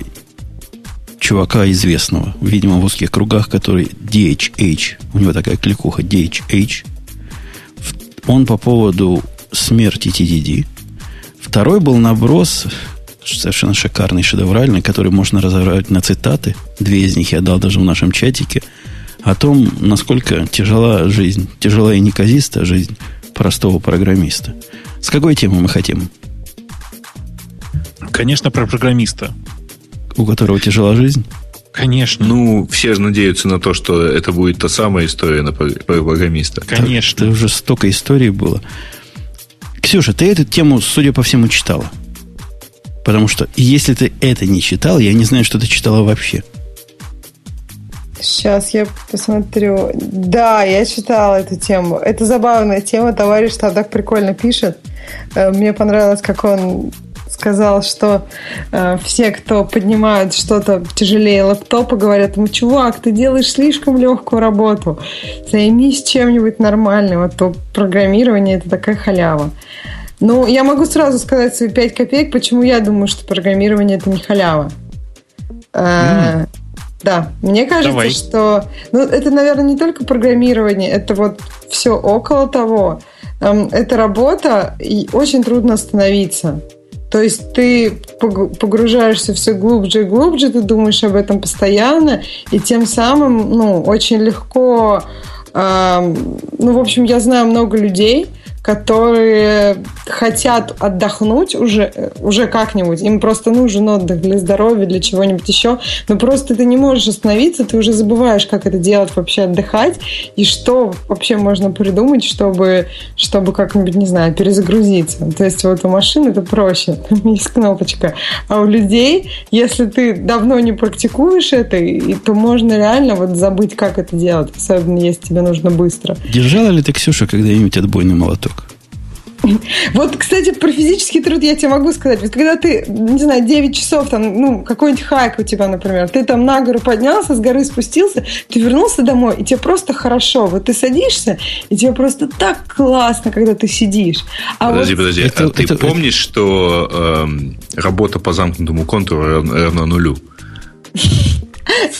чувака известного, видимо, в узких кругах, который DHH, у него такая кликуха DHH, он по поводу смерти TDD. Второй был наброс, совершенно шикарный, шедевральный, который можно разобрать на цитаты. Две из них я дал даже в нашем чатике. О том, насколько тяжела жизнь, тяжелая и неказистая жизнь простого программиста. С какой темы мы хотим? Конечно, про программиста. У которого тяжела жизнь? Конечно. Ну, все же надеются на то, что это будет та самая история на программиста. Конечно. Это уже столько историй было. Ксюша, ты эту тему, судя по всему, читала. Потому что если ты это не читал, я не знаю, что ты читала вообще. Сейчас я посмотрю. Да, я читала эту тему. Это забавная тема. Товарищ там так прикольно пишет. Э, мне понравилось, как он сказал, что э, все, кто поднимают что-то тяжелее лэптопа, говорят ему, чувак, ты делаешь слишком легкую работу, займись чем-нибудь нормальным, а то программирование это такая халява. Ну, я могу сразу сказать свои 5 копеек, почему я думаю, что программирование это не халява. Mm. Да, мне кажется, Давай. что ну, это, наверное, не только программирование, это вот все около того. Эм, это работа, и очень трудно остановиться. То есть ты погружаешься все глубже и глубже, ты думаешь об этом постоянно, и тем самым, ну, очень легко, э, ну, в общем, я знаю много людей, которые хотят отдохнуть уже, уже как-нибудь. Им просто нужен отдых для здоровья, для чего-нибудь еще. Но просто ты не можешь остановиться, ты уже забываешь, как это делать, вообще отдыхать, и что вообще можно придумать, чтобы, чтобы как-нибудь, не знаю, перезагрузиться. То есть вот у машин это проще, там есть кнопочка. А у людей, если ты давно не практикуешь это, то можно реально вот забыть, как это делать, особенно если тебе нужно быстро. Держала ли ты, Ксюша, когда-нибудь отбойный молоток? Вот, кстати, про физический труд я тебе могу сказать. Вот когда ты, не знаю, 9 часов, там, ну, какой-нибудь хайк у тебя, например, ты там на гору поднялся, с горы спустился, ты вернулся домой, и тебе просто хорошо. Вот ты садишься, и тебе просто так классно, когда ты сидишь. А подожди, вот... подожди. Это, а ты это, помнишь, это... что э, работа по замкнутому контуру равна нулю?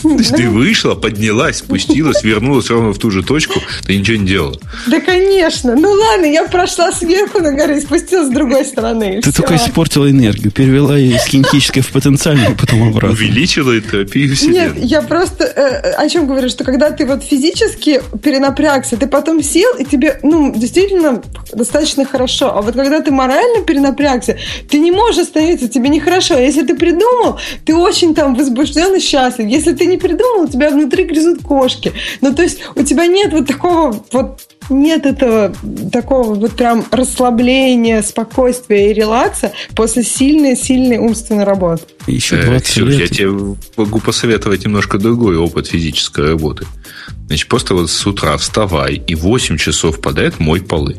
То есть ты вышла, поднялась, спустилась, вернулась ровно в ту же точку, ты ничего не делала. Да, конечно. Ну ладно, я прошла сверху на горы и спустилась с другой стороны. Ты только испортила энергию, перевела ее из кинетической в потенциальную, потом обратно. Увеличила энтропию Нет, я просто э, о чем говорю, что когда ты вот физически перенапрягся, ты потом сел, и тебе, ну, действительно достаточно хорошо. А вот когда ты морально перенапрягся, ты не можешь остановиться, тебе нехорошо. А если ты придумал, ты очень там возбужден и счастлив. Если ты не придумал, у тебя внутри грызут кошки. Ну, то есть у тебя нет вот такого вот нет этого такого вот прям расслабления, спокойствия и релакса после сильной-сильной умственной работы. Еще 20 э, Ксюш, лет. я тебе могу посоветовать немножко другой опыт физической работы. Значит, просто вот с утра вставай и 8 часов подряд мой полы.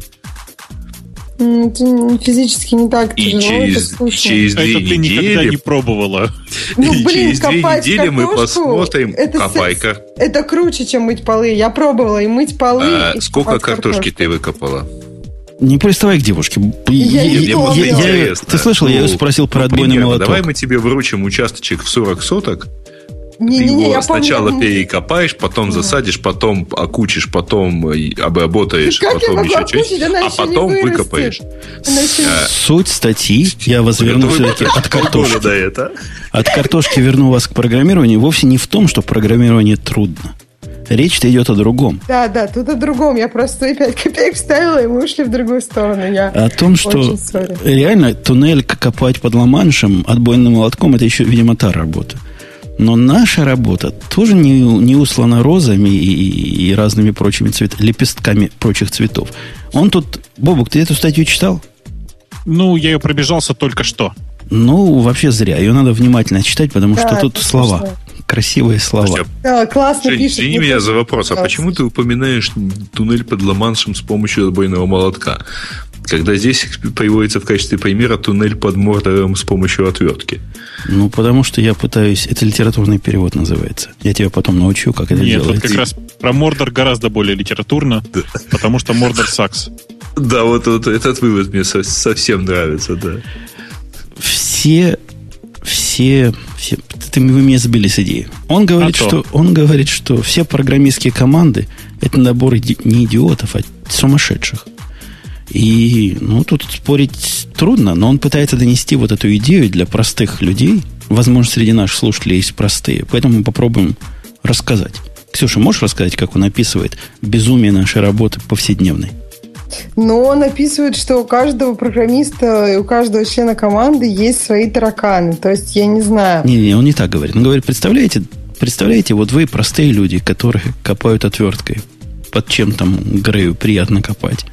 Это физически не так и тяжело, через, это через две это недели... ты никогда не пробовала. Ну, блин, через две недели мы посмотрим это, копайка. Это круче, чем мыть полы. Я пробовала и мыть полы. А, и сколько картошки ты выкопала? Не приставай к девушке. Я, я, я, я, я, ты слышал, ну, я ее спросил про отбойный примерно, молоток. Давай мы тебе вручим участочек в 40 соток, не, ты не, его я сначала помню. перекопаешь, потом засадишь, потом окучишь, потом обработаешь, как потом еще что-нибудь, а потом выкопаешь. Еще... А, Суть статьи, я вас верну все-таки от картошки. это. От картошки верну вас к программированию. Вовсе не в том, что программирование трудно. Речь-то идет о другом. Да, да, тут о другом. Я просто свои 5 копеек вставила, и мы ушли в другую сторону. Я о том, что реально туннель копать под ламаншем отбойным молотком, это еще, видимо, та работа. Но наша работа тоже не, не услана розами и, и разными прочими цвет, лепестками прочих цветов. Он тут... Бобук, ты эту статью читал? Ну, я ее пробежался только что. Ну, вообще зря. Ее надо внимательно читать, потому да, что тут слова. Смешно. Красивые слова. Да, классно Жень, пишет. Извини меня за вопрос. А почему ты упоминаешь туннель под Ла-Маншем с помощью отбойного молотка? Когда здесь приводится в качестве примера туннель под Мордором с помощью отвертки. Ну, потому что я пытаюсь... Это литературный перевод называется. Я тебя потом научу, как это Нет, делается. Нет, вот как раз про Мордор гораздо более литературно, да. потому что Мордор сакс. Да, вот, вот этот вывод мне совсем нравится, да. Все, все, все ты, вы меня сбили с идеи. Он говорит, а что, он говорит, что все программистские команды это набор не идиотов, а сумасшедших. И, ну, тут спорить трудно, но он пытается донести вот эту идею для простых людей. Возможно, среди наших слушателей есть простые. Поэтому мы попробуем рассказать. Ксюша, можешь рассказать, как он описывает безумие нашей работы повседневной? Но он описывает, что у каждого программиста и у каждого члена команды есть свои тараканы. То есть, я не знаю. Не-не, он не так говорит. Он говорит, представляете, представляете, вот вы простые люди, которые копают отверткой. Под чем там Грею приятно копать.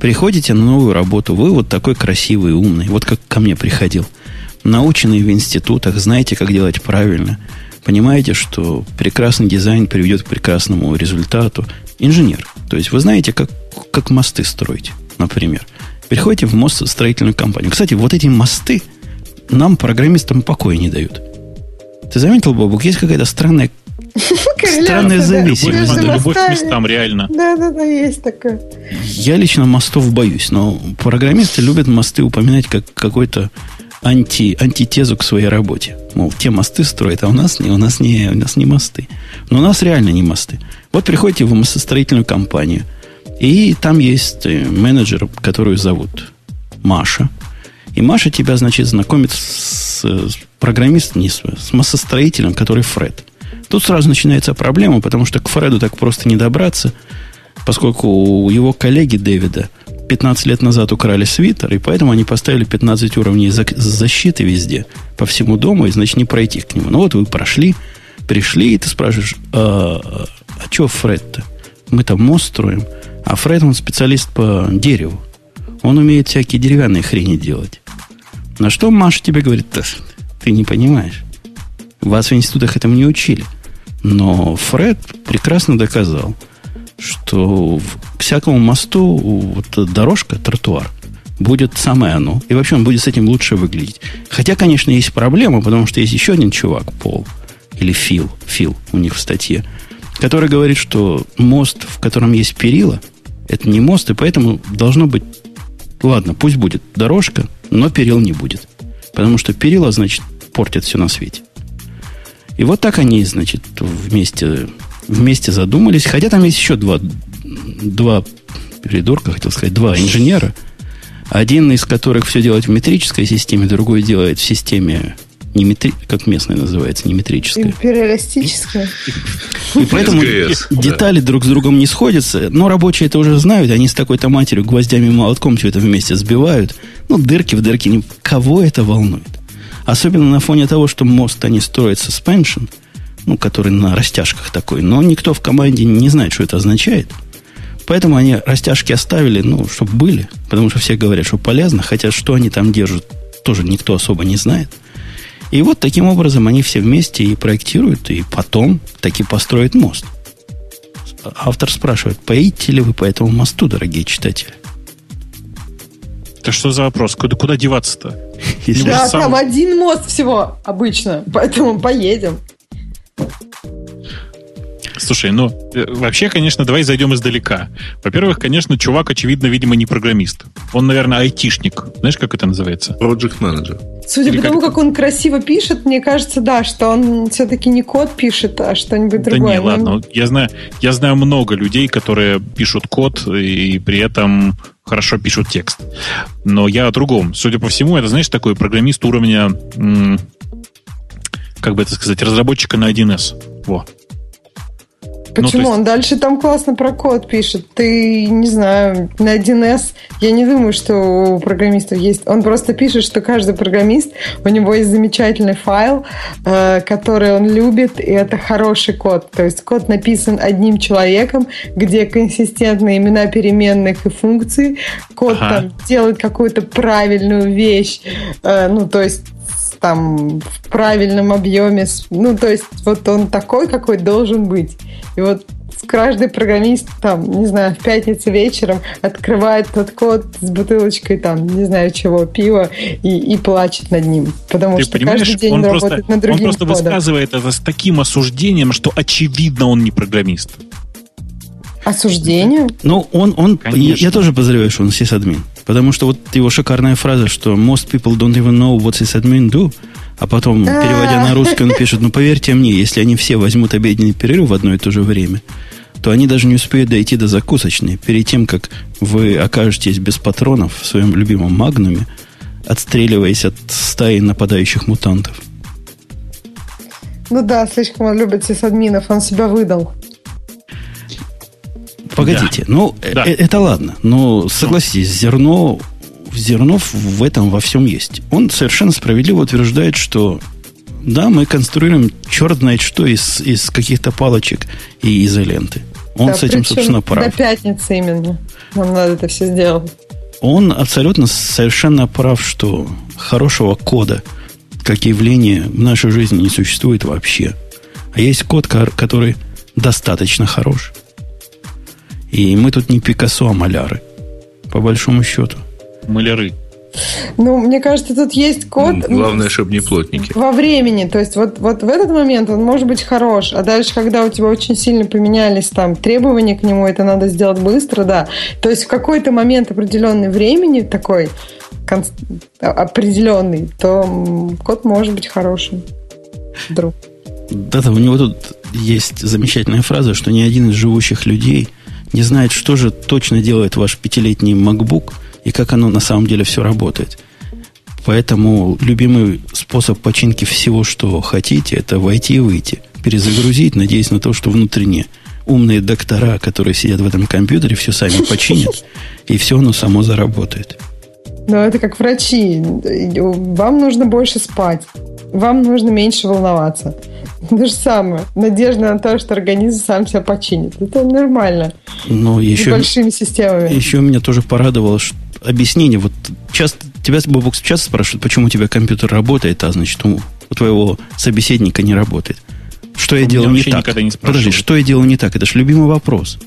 Приходите на новую работу, вы вот такой красивый, умный, вот как ко мне приходил. Наученный в институтах, знаете, как делать правильно. Понимаете, что прекрасный дизайн приведет к прекрасному результату. Инженер. То есть вы знаете, как, как мосты строить, например. Приходите в мост строительную компанию. Кстати, вот эти мосты нам, программистам, покоя не дают. Ты заметил, Бобук, есть какая-то странная Странная зависимость. Любовь, любовь к местам, реально. Да, да, да, есть такое. Я лично мостов боюсь, но программисты любят мосты упоминать как какой-то анти, антитезу к своей работе. Мол, те мосты строят, а у нас не, у нас не, у нас не мосты. Но у нас реально не мосты. Вот приходите в мостостроительную компанию, и там есть э, менеджер, которую зовут Маша. И Маша тебя, значит, знакомит с, с программистом, не с, с массостроителем, который Фред. Тут сразу начинается проблема, потому что к Фреду так просто не добраться, поскольку у его коллеги Дэвида 15 лет назад украли свитер, и поэтому они поставили 15 уровней защиты везде, по всему дому, и, значит, не пройти к нему. Ну вот вы прошли, пришли, и ты спрашиваешь, а, а что Фред-то? Мы там мост строим, а Фред, он специалист по дереву. Он умеет всякие деревянные хрени делать. На что Маша тебе говорит, ты не понимаешь. Вас в институтах этому не учили. Но Фред прекрасно доказал, что к всякому мосту вот дорожка, тротуар, будет самое оно. И вообще он будет с этим лучше выглядеть. Хотя, конечно, есть проблема, потому что есть еще один чувак, Пол, или Фил, Фил у них в статье, который говорит, что мост, в котором есть перила, это не мост, и поэтому должно быть... Ладно, пусть будет дорожка, но перил не будет. Потому что перила, значит, портят все на свете. И вот так они, значит, вместе, вместе задумались. Хотя там есть еще два, два придурка, хотел сказать, два инженера. Один из которых все делает в метрической системе, другой делает в системе не метри... как местная называется, не метрическая. Империалистическая. И поэтому детали друг с другом не сходятся. Но рабочие это уже знают. Они с такой-то матерью гвоздями и молотком все это вместе сбивают. Ну, дырки в дырки. Кого это волнует? Особенно на фоне того, что мост они строят suspension, ну, который на растяжках такой. Но никто в команде не знает, что это означает. Поэтому они растяжки оставили, ну, чтобы были. Потому что все говорят, что полезно. Хотя что они там держат, тоже никто особо не знает. И вот таким образом они все вместе и проектируют, и потом таки построят мост. Автор спрашивает, поедете ли вы по этому мосту, дорогие читатели? Это что за вопрос? Куда, куда деваться-то? Да, сам... там один мост всего обычно, поэтому поедем. Слушай, ну, э, вообще, конечно, давай зайдем издалека. Во-первых, конечно, чувак, очевидно, видимо, не программист. Он, наверное, айтишник. Знаешь, как это называется? Project Manager. Судя Или по тому, как, как он красиво пишет, мне кажется, да, что он все-таки не код пишет, а что-нибудь да другое. Да не, ладно. Я знаю, я знаю много людей, которые пишут код и при этом хорошо пишут текст. Но я о другом. Судя по всему, это, знаешь, такой программист уровня, как бы это сказать, разработчика на 1С. Во. Ну, Почему? Ну, есть... Он дальше там классно про код пишет. Ты, не знаю, на 1С, я не думаю, что у программистов есть. Он просто пишет, что каждый программист, у него есть замечательный файл, э, который он любит, и это хороший код. То есть код написан одним человеком, где консистентные имена переменных и функций. Код ага. там делает какую-то правильную вещь. Э, ну, то есть там в правильном объеме. Ну, то есть вот он такой, какой должен быть. И вот каждый программист, там, не знаю, в пятницу вечером открывает тот код с бутылочкой, там, не знаю чего, пива и, и плачет над ним. Потому Ты что каждый день он, он просто, работает над другим Он просто кодом. высказывает это с таким осуждением, что очевидно он не программист. Осуждение? Ну, он, он я, я тоже подозреваю, что он сисадмин. Потому что вот его шикарная фраза, что most people don't even know what sysadmin do, а потом, переводя на русский, он пишет, ну, поверьте мне, если они все возьмут обеденный перерыв в одно и то же время, то они даже не успеют дойти до закусочной. Перед тем, как вы окажетесь без патронов в своем любимом магнуме, отстреливаясь от стаи нападающих мутантов. Ну да, слишком он любит сисадминов, он себя выдал. Погодите, да. ну да. Э, это ладно, но согласитесь, зерно зерно в этом во всем есть. Он совершенно справедливо утверждает, что да, мы конструируем черт знает что из, из каких-то палочек и изоленты. Он да, с этим, собственно, прав. До пятницы именно. Нам надо это все сделать. Он абсолютно совершенно прав, что хорошего кода как явление в нашей жизни не существует вообще. А есть код, который достаточно хорош. И мы тут не Пикассо, а маляры. По большому счету маляры? Ну, мне кажется, тут есть код. Главное, чтобы не плотники. Во времени. То есть вот, вот в этот момент он может быть хорош, а дальше, когда у тебя очень сильно поменялись там требования к нему, это надо сделать быстро, да. То есть в какой-то момент определенный времени такой определенный, то код может быть хорошим. Вдруг. Да-да, у него тут есть замечательная фраза, что ни один из живущих людей не знает, что же точно делает ваш пятилетний MacBook – и как оно на самом деле все работает. Поэтому любимый способ починки всего, что хотите, это войти и выйти. Перезагрузить, надеясь на то, что внутренне умные доктора, которые сидят в этом компьютере, все сами починят, и все оно само заработает. Но это как врачи. Вам нужно больше спать. Вам нужно меньше волноваться. То же самое. Надежда на то, что организм сам себя починит. Это нормально. Но еще, большими системами. Еще меня тоже порадовало, что объяснение. Вот часто тебя, Бобок, часто спрашивают, почему у тебя компьютер работает, а значит, у, у твоего собеседника не работает. Что я делал не так? Не Подожди, что я делал не так? Это же любимый вопрос.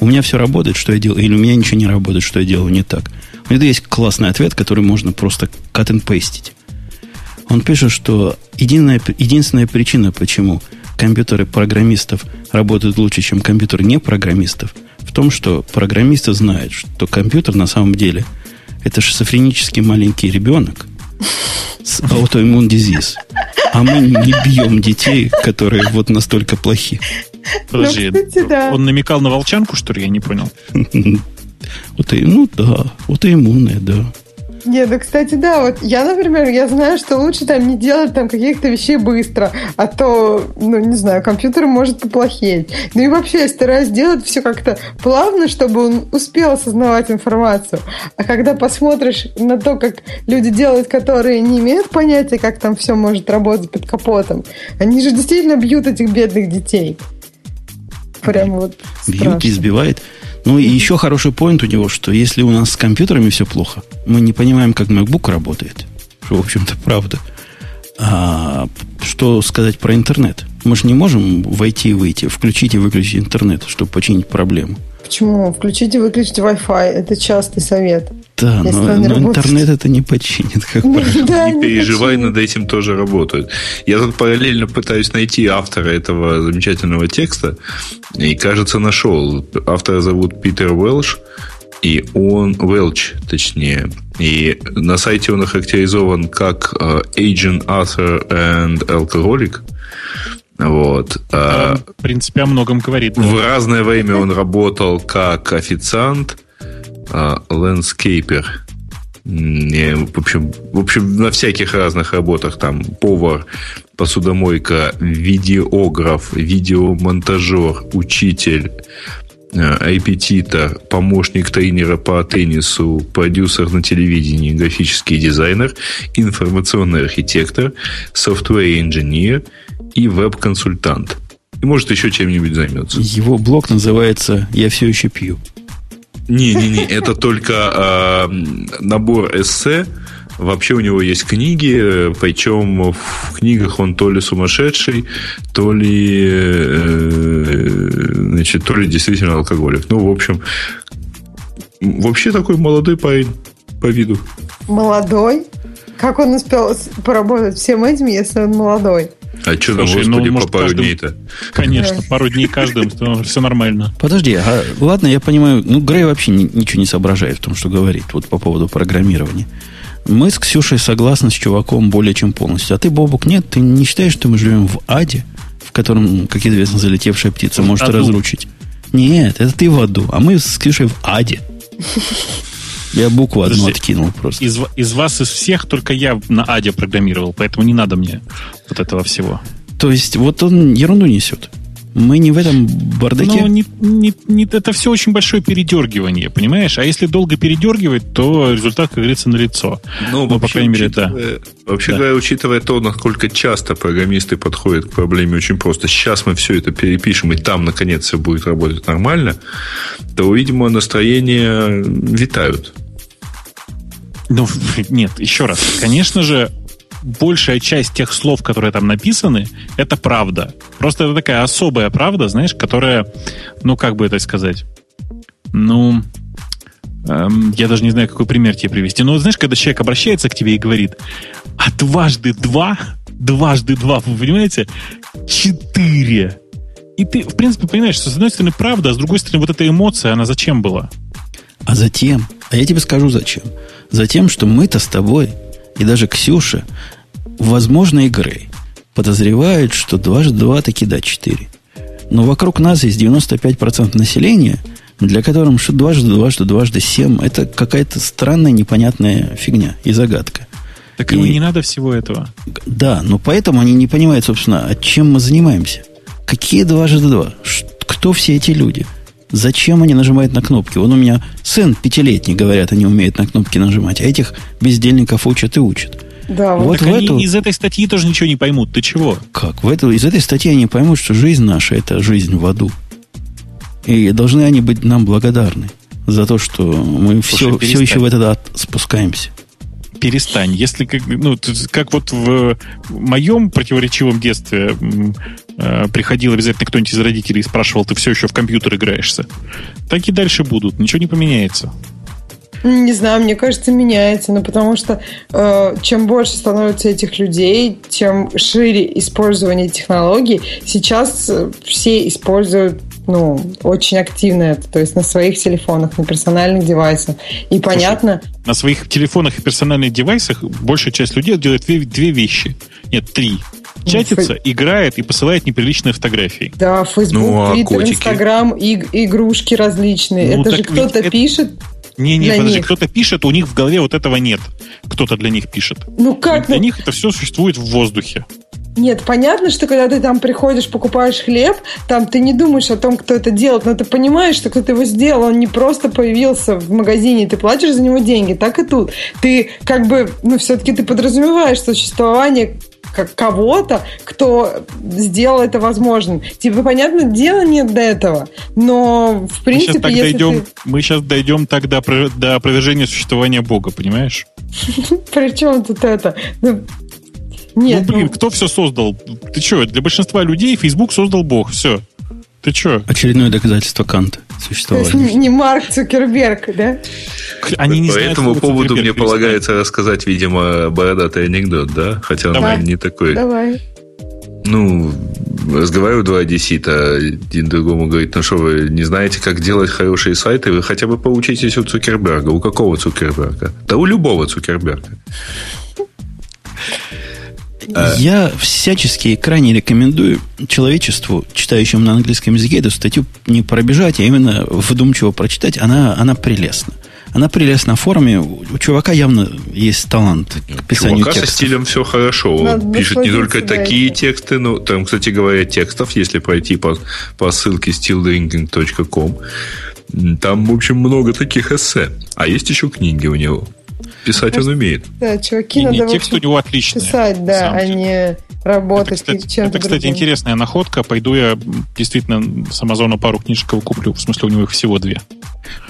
у меня все работает, что я делаю, или у меня ничего не работает, что я делаю не так. Него есть классный ответ, который можно просто cut and paste. Он пишет, что единая, единственная причина, почему компьютеры программистов работают лучше, чем компьютеры не программистов, в том, что программисты знают, что компьютер на самом деле это шизофренический маленький ребенок с аутоиммун дизиз. А мы не бьем детей, которые вот настолько плохи. Подожди, ну, кстати, да. он намекал на волчанку, что ли? Я не понял. Вот, ну да, вот и иммунная, да. Нет, ну, кстати, да, вот я, например, я знаю, что лучше там не делать там каких-то вещей быстро, а то, ну, не знаю, компьютер может поплохеть. Ну и вообще, я стараюсь делать все как-то плавно, чтобы он успел осознавать информацию. А когда посмотришь на то, как люди делают, которые не имеют понятия, как там все может работать под капотом, они же действительно бьют этих бедных детей. Прям вот Бьют, избивает. Ну и еще хороший поинт у него, что если у нас с компьютерами все плохо, мы не понимаем, как MacBook работает, что, в общем-то, правда. А что сказать про интернет? Мы же не можем войти и выйти, включить и выключить интернет, чтобы починить проблему. Почему? Включите и выключите Wi-Fi. Это частый совет. Да, но, но интернет это не починит, как да, Не переживай, над этим тоже работают. Я тут параллельно пытаюсь найти автора этого замечательного текста, и, кажется, нашел. Автора зовут Питер Уэлш, и он, Welch, точнее, и на сайте он охарактеризован как uh, Agent Author and Alcoholic. Вот. А, в принципе, о многом говорит. Да. В разное время он работал как официант, лендскейпер. В общем, в общем, на всяких разных работах там повар, посудомойка, видеограф, видеомонтажер, учитель, репетитор, помощник тренера по теннису, продюсер на телевидении, графический дизайнер, информационный архитектор, софтвер-инженер и веб-консультант. И может еще чем-нибудь займется. Его блог называется «Я все еще пью». Не-не-не, это только э, набор эссе. Вообще у него есть книги, причем в книгах он то ли сумасшедший, то ли, э, значит, то ли действительно алкоголик. Ну, в общем, вообще такой молодой парень по виду. Молодой? Как он успел поработать всем этим, если он молодой? А что там, господи, ну, может, по пару каждым... дней-то? Конечно, пару дней каждым, все нормально. Подожди, а, ладно, я понимаю, ну, Грей вообще ничего не соображает в том, что говорит, вот по поводу программирования. Мы с Ксюшей согласны с чуваком более чем полностью. А ты, Бобук, нет, ты не считаешь, что мы живем в аде, в котором, как известно, залетевшая птица может аду. разрушить? Нет, это ты в аду, а мы с Ксюшей в аде. Я букву одну Подожди, откинул просто. Из, из вас, из всех, только я на Аде программировал, поэтому не надо мне вот этого всего. То есть, вот он ерунду несет. Мы не в этом бардаке. Ну, не, не, не, это все очень большое передергивание, понимаешь? А если долго передергивать, то результат, как говорится, налицо. Ну, ну по крайней мере, да. Вообще да. говоря, учитывая то, насколько часто программисты подходят к проблеме очень просто, сейчас мы все это перепишем, и там, наконец, все будет работать нормально, то, видимо, настроения витают. Ну, нет, еще раз. Конечно же, большая часть тех слов, которые там написаны, это правда. Просто это такая особая правда, знаешь, которая, ну, как бы это сказать, ну, эм, я даже не знаю, какой пример тебе привести. Но знаешь, когда человек обращается к тебе и говорит, а дважды два, дважды два, вы понимаете, четыре. И ты, в принципе, понимаешь, что с одной стороны правда, а с другой стороны вот эта эмоция, она зачем была? А затем, а я тебе скажу зачем. Затем, что мы-то с тобой, и даже Ксюша, возможно, и Грей, подозревают, что дважды два таки да четыре. Но вокруг нас есть 95% населения, для которым что дважды два, что дважды семь, это какая-то странная, непонятная фигня и загадка. Так и, не надо всего этого. Да, но поэтому они не понимают, собственно, чем мы занимаемся. Какие дважды два? Кто все эти люди? Зачем они нажимают на кнопки? Он у меня сын пятилетний, говорят, они умеют на кнопки нажимать, а этих бездельников учат и учат. Да, вот так в эту... из этой статьи тоже ничего не поймут. Ты чего? Как? В эту... Из этой статьи они поймут, что жизнь наша – это жизнь в аду. И должны они быть нам благодарны за то, что мы Слушай, все, все еще в этот ад спускаемся перестань. Если как, ну, как вот в моем противоречивом детстве приходил обязательно кто-нибудь из родителей и спрашивал, ты все еще в компьютер играешься. Так и дальше будут, ничего не поменяется. Не знаю, мне кажется, меняется, но потому что э, чем больше становится этих людей, тем шире использование технологий. Сейчас э, все используют ну, очень активно это, то есть на своих телефонах, на персональных девайсах. И Слушай, понятно... На своих телефонах и персональных девайсах большая часть людей делает две, две вещи. Нет, три. Чатится, Фей... играет и посылает неприличные фотографии. Да, Facebook, ну, а Twitter, Instagram, иг- игрушки различные. Ну, это же кто-то это... пишет не-не, подожди, кто-то пишет, у них в голове вот этого нет. Кто-то для них пишет. Ну как? Для ну... них это все существует в воздухе. Нет, понятно, что когда ты там приходишь, покупаешь хлеб, там ты не думаешь о том, кто это делает, но ты понимаешь, что кто-то его сделал, он не просто появился в магазине, ты платишь за него деньги, так и тут. Ты как бы, ну, все-таки ты подразумеваешь существование как кого-то, кто сделал это возможным. Типа, понятно, дела нет до этого, но в принципе, мы сейчас если дойдем, ты... Мы сейчас дойдем тогда до опровержения существования Бога, понимаешь? Причем тут это? Ну, нет, ну, блин, ну... кто все создал? Ты что, для большинства людей Facebook создал Бог, все. Ты что? Очередное доказательство Канта существования. То есть не Марк Цукерберг, да? Они не По знают, этому поводу мне полагается рассказать, видимо, бородатый анекдот, да? Хотя Давай. он не такой. Давай. Ну, разговаривают два одессита, один другому говорит, ну что, вы не знаете, как делать хорошие сайты, вы хотя бы поучитесь у Цукерберга. У какого Цукерберга? Да у любого Цукерберга. Э, Я всячески крайне рекомендую человечеству, читающему на английском языке, эту статью не пробежать, а именно вдумчиво прочитать. Она, она прелестна. Она прелестна в форме. У чувака явно есть талант к писанию Чувака текстов. со стилем все хорошо. Он пишет не только такие тексты, но там, кстати говоря, текстов, если пройти по, по ссылке stilldrinking.com, там, в общем, много таких эссе. А есть еще книги у него. Писать он умеет. Да, чуваки, и надо текст у него отличный. Писать, да, а не работать это, кстати, чем-то Это, кстати, другим. интересная находка. Пойду я действительно с Амазона пару книжек куплю. В смысле, у него их всего две.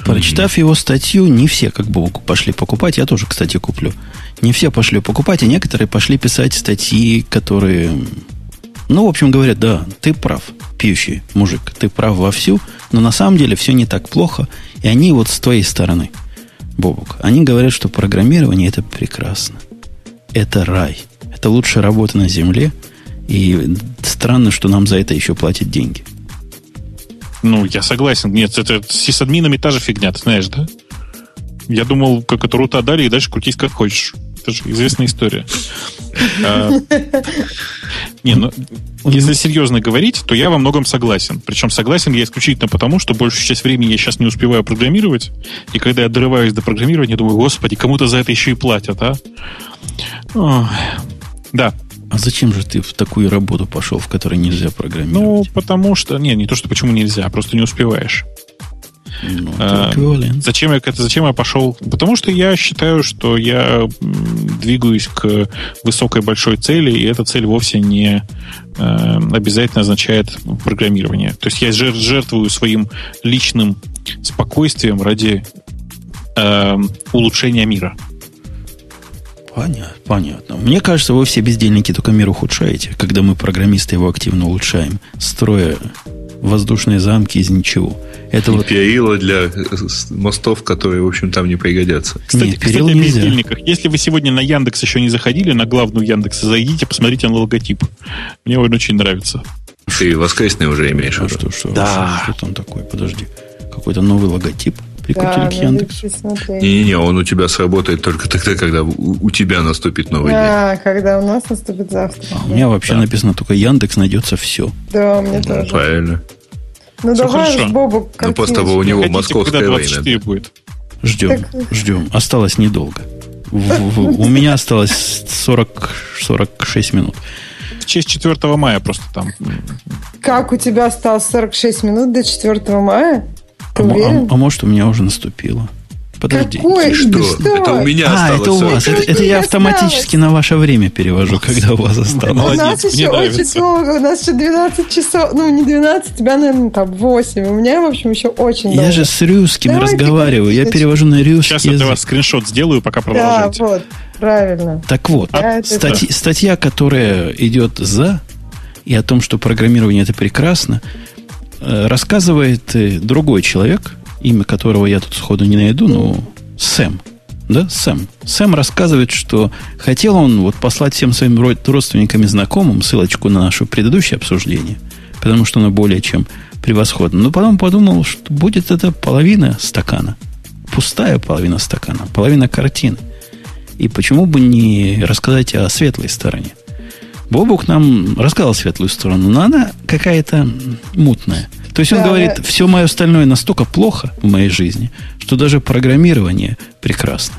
Прочитав его статью, не все как бы пошли покупать. Я тоже, кстати, куплю. Не все пошли покупать, а некоторые пошли писать статьи, которые... Ну, в общем, говорят, да, ты прав, пьющий мужик, ты прав вовсю, но на самом деле все не так плохо, и они вот с твоей стороны – Бобук, они говорят, что программирование это прекрасно. Это рай. Это лучшая работа на Земле. И странно, что нам за это еще платят деньги. Ну, я согласен. Нет, это с сисадминами та же фигня, ты знаешь, да? Я думал, как это рута дали, и дальше крутись как хочешь. Это же известная история. А, не, ну, если серьезно говорить, то я во многом согласен. Причем согласен я исключительно потому, что большую часть времени я сейчас не успеваю программировать. И когда я дорываюсь до программирования, думаю, господи, кому-то за это еще и платят, а? Да, а зачем же ты в такую работу пошел, в которой нельзя программировать? Ну, потому что... Не, не то, что почему нельзя, а просто не успеваешь. Ну, а, зачем, я, зачем я пошел? Потому что я считаю, что я двигаюсь к высокой большой цели, и эта цель вовсе не э, обязательно означает программирование. То есть я жертвую своим личным спокойствием ради э, улучшения мира. Понятно, понятно. Мне кажется, вы все бездельники только мир ухудшаете, когда мы, программисты, его активно улучшаем, строя воздушные замки из ничего. Это и вот... перила для мостов, которые, в общем, там не пригодятся. Кстати, Нет, кстати о бездельниках. Если вы сегодня на Яндекс еще не заходили, на главную Яндекс зайдите, посмотрите на логотип. Мне он очень нравится. Ты воскресный уже имеешь. А что, что, да. что, что там такое? Подожди. Какой-то новый логотип прикрутили да, к Яндексу. Не-не-не, он у тебя сработает только тогда, когда у, у тебя наступит новый да, день. когда у нас наступит завтра. А у меня вообще да. написано только Яндекс найдется все. Да, у меня ну, тоже. Правильно. Ну Все давай хорошо. Бобу Ну просто у него Хотите, московская война. будет. Ждем, так... ждем. Осталось недолго. У меня осталось 40, 46 минут. В честь 4 мая просто там. Как у тебя осталось 46 минут до 4 мая? Ты а, уверен? А, а может, у меня уже наступило? Подожди. Какой? Что? что? Это у меня а, осталось. это у вас. Это, это я автоматически осталось. на ваше время перевожу, когда у вас осталось. Молодец, у нас еще нравится. очень долго. У нас еще 12 часов. Ну, не 12, у тебя, наверное, там 8. У меня, в общем, еще очень долго. Я же с русским разговариваю. Я перевожу на русский Сейчас язык. я для вас скриншот сделаю, пока продолжаете. Да, вот. Правильно. Так вот, статья, статья, которая идет за и о том, что программирование это прекрасно, рассказывает э, другой человек, имя которого я тут сходу не найду, но Сэм. Да, Сэм. Сэм рассказывает, что хотел он вот послать всем своим родственникам и знакомым ссылочку на наше предыдущее обсуждение, потому что оно более чем превосходно. Но потом подумал, что будет это половина стакана. Пустая половина стакана, половина картины. И почему бы не рассказать о светлой стороне? Бобук нам рассказал светлую сторону, но она какая-то мутная. То есть он да, говорит, да. все мое остальное настолько плохо в моей жизни, что даже программирование прекрасно.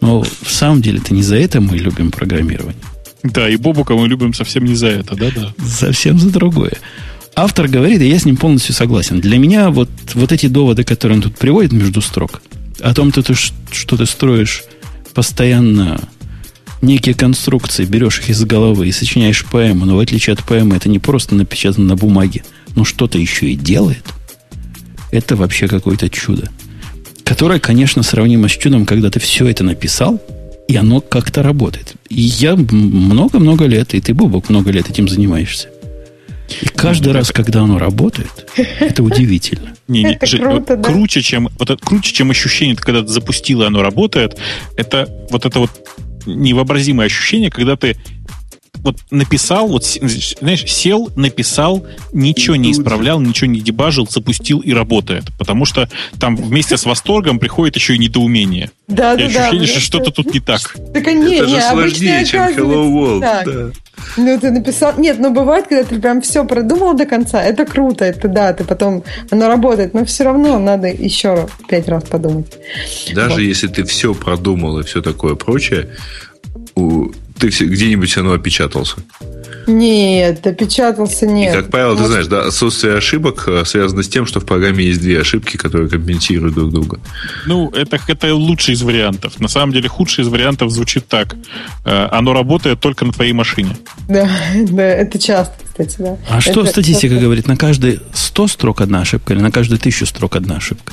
Но в самом деле это не за это мы любим программирование. Да, и Бобука мы любим совсем не за это, да-да. Совсем за другое. Автор говорит, и я с ним полностью согласен. Для меня вот, вот эти доводы, которые он тут приводит между строк, о том, что ты, что ты строишь постоянно некие конструкции, берешь их из головы и сочиняешь поэму, но в отличие от поэмы это не просто напечатано на бумаге, но что-то еще и делает, это вообще какое-то чудо. Которое, конечно, сравнимо с чудом, когда ты все это написал, и оно как-то работает. И я много-много лет, и ты, Бобок, много лет этим занимаешься. И каждый ну, раз, когда оно работает, это удивительно. Не, не, это Жень, круто, да? круче, чем, вот это, круче, чем ощущение, когда ты запустил, и оно работает, это вот это вот невообразимое ощущение, когда ты вот написал, вот, знаешь, сел, написал, ничего не исправлял, ничего не дебажил, запустил и работает. Потому что там вместе с восторгом приходит еще и недоумение. Да, и да, ощущение, да. что что-то тут не так. Так, не, это не, же сложнее, чем Hello World. Да. Ну, ты написал... Нет, ну, бывает, когда ты прям все продумал до конца, это круто, это да, ты потом... Оно работает, но все равно надо еще пять раз подумать. Даже вот. если ты все продумал и все такое прочее, у, ты где-нибудь оно опечатался? Нет, опечатался нет. И, как правило, ты знаешь, да, отсутствие ошибок э, связано с тем, что в программе есть две ошибки, которые компенсируют друг друга. Ну, это, это лучший из вариантов. На самом деле, худший из вариантов звучит так. Э, оно работает только на твоей машине. Да, да, это часто, кстати, да. А это что статистика часто... говорит? На каждые 100 строк одна ошибка или на каждые 1000 строк одна ошибка?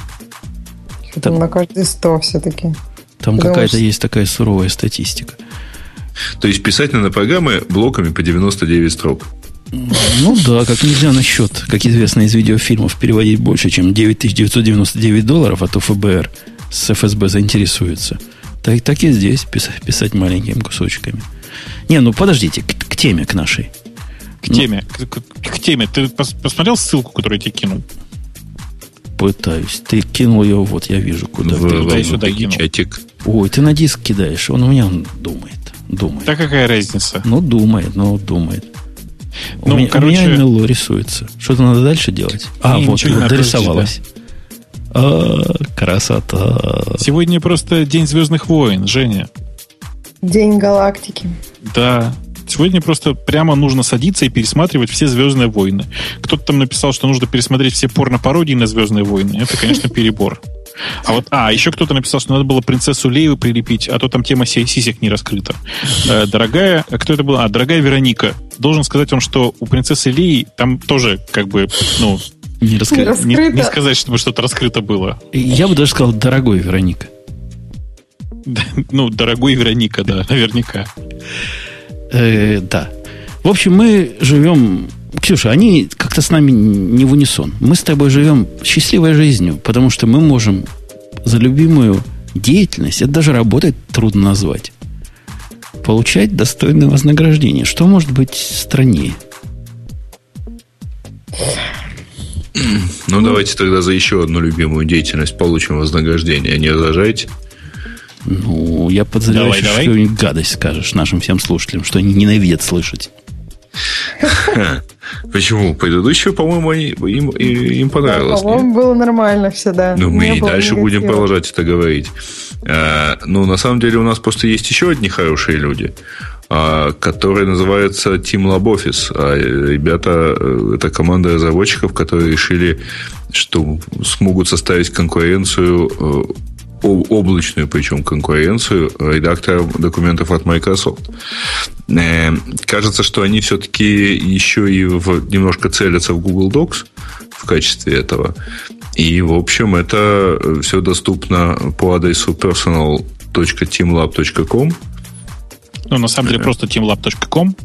Там... На каждые 100 все-таки. Там какая-то есть такая суровая статистика. То есть писать надо программы блоками по 99 строк. Ну да, как нельзя насчет, как известно из видеофильмов, переводить больше, чем 9999 долларов, а то ФБР с ФСБ заинтересуется. Так, так и здесь писать, писать маленькими кусочками. Не, ну подождите, к, к теме, к нашей. К теме, ну, к, к, к теме. Ты посмотрел ссылку, которую я тебе кинул? Пытаюсь. Ты кинул ее, вот я вижу, куда. В, в, в, сюда кинул. чатик. Ой, ты на диск кидаешь, он у меня он думает. Думает. Да какая разница? Ну, думает, ну, думает. Ну, у, меня, короче... у меня НЛО рисуется. Что-то надо дальше делать? А, не, вот, вот дорисовалась. А, красота. Сегодня просто День Звездных войн, Женя. День галактики. Да. Сегодня просто прямо нужно садиться и пересматривать все Звездные войны. Кто-то там написал, что нужно пересмотреть все порно-пародии на Звездные войны. Это, конечно, перебор. А вот, а, еще кто-то написал, что надо было принцессу Лею прилепить, а то там тема сисек не раскрыта. Э, дорогая, кто это была? А, дорогая Вероника. Должен сказать вам, что у принцессы Леи там тоже, как бы, ну, не, раскры... не, не сказать, чтобы что-то раскрыто было. Я бы даже сказал, дорогой Вероника. Ну, дорогой Вероника, да, наверняка. Э, да. В общем, мы живем Ксюша, они как-то с нами не в унисон. Мы с тобой живем счастливой жизнью, потому что мы можем за любимую деятельность, это даже работать трудно назвать, получать достойное вознаграждение. Что может быть страннее? Ну, давайте тогда за еще одну любимую деятельность получим вознаграждение. Не возражаете? Ну, я подозреваю, давай, что давай. гадость скажешь нашим всем слушателям, что они ненавидят слышать. Почему? Предыдущую, по-моему, им, им понравилось. по-моему, было нормально все, да. Ну, мы и дальше будем продолжать это говорить. А, ну, на самом деле, у нас просто есть еще одни хорошие люди, а, которые называются Team Lab Office. А, ребята, э, это команда разработчиков, которые решили, что смогут составить конкуренцию э, облачную, причем конкуренцию редакторам документов от Microsoft. Э, кажется, что они все-таки еще и в, немножко целятся в Google Docs в качестве этого. И, в общем, это все доступно по адресу personal.teamlab.com. Ну, на самом деле, просто teamlab.com.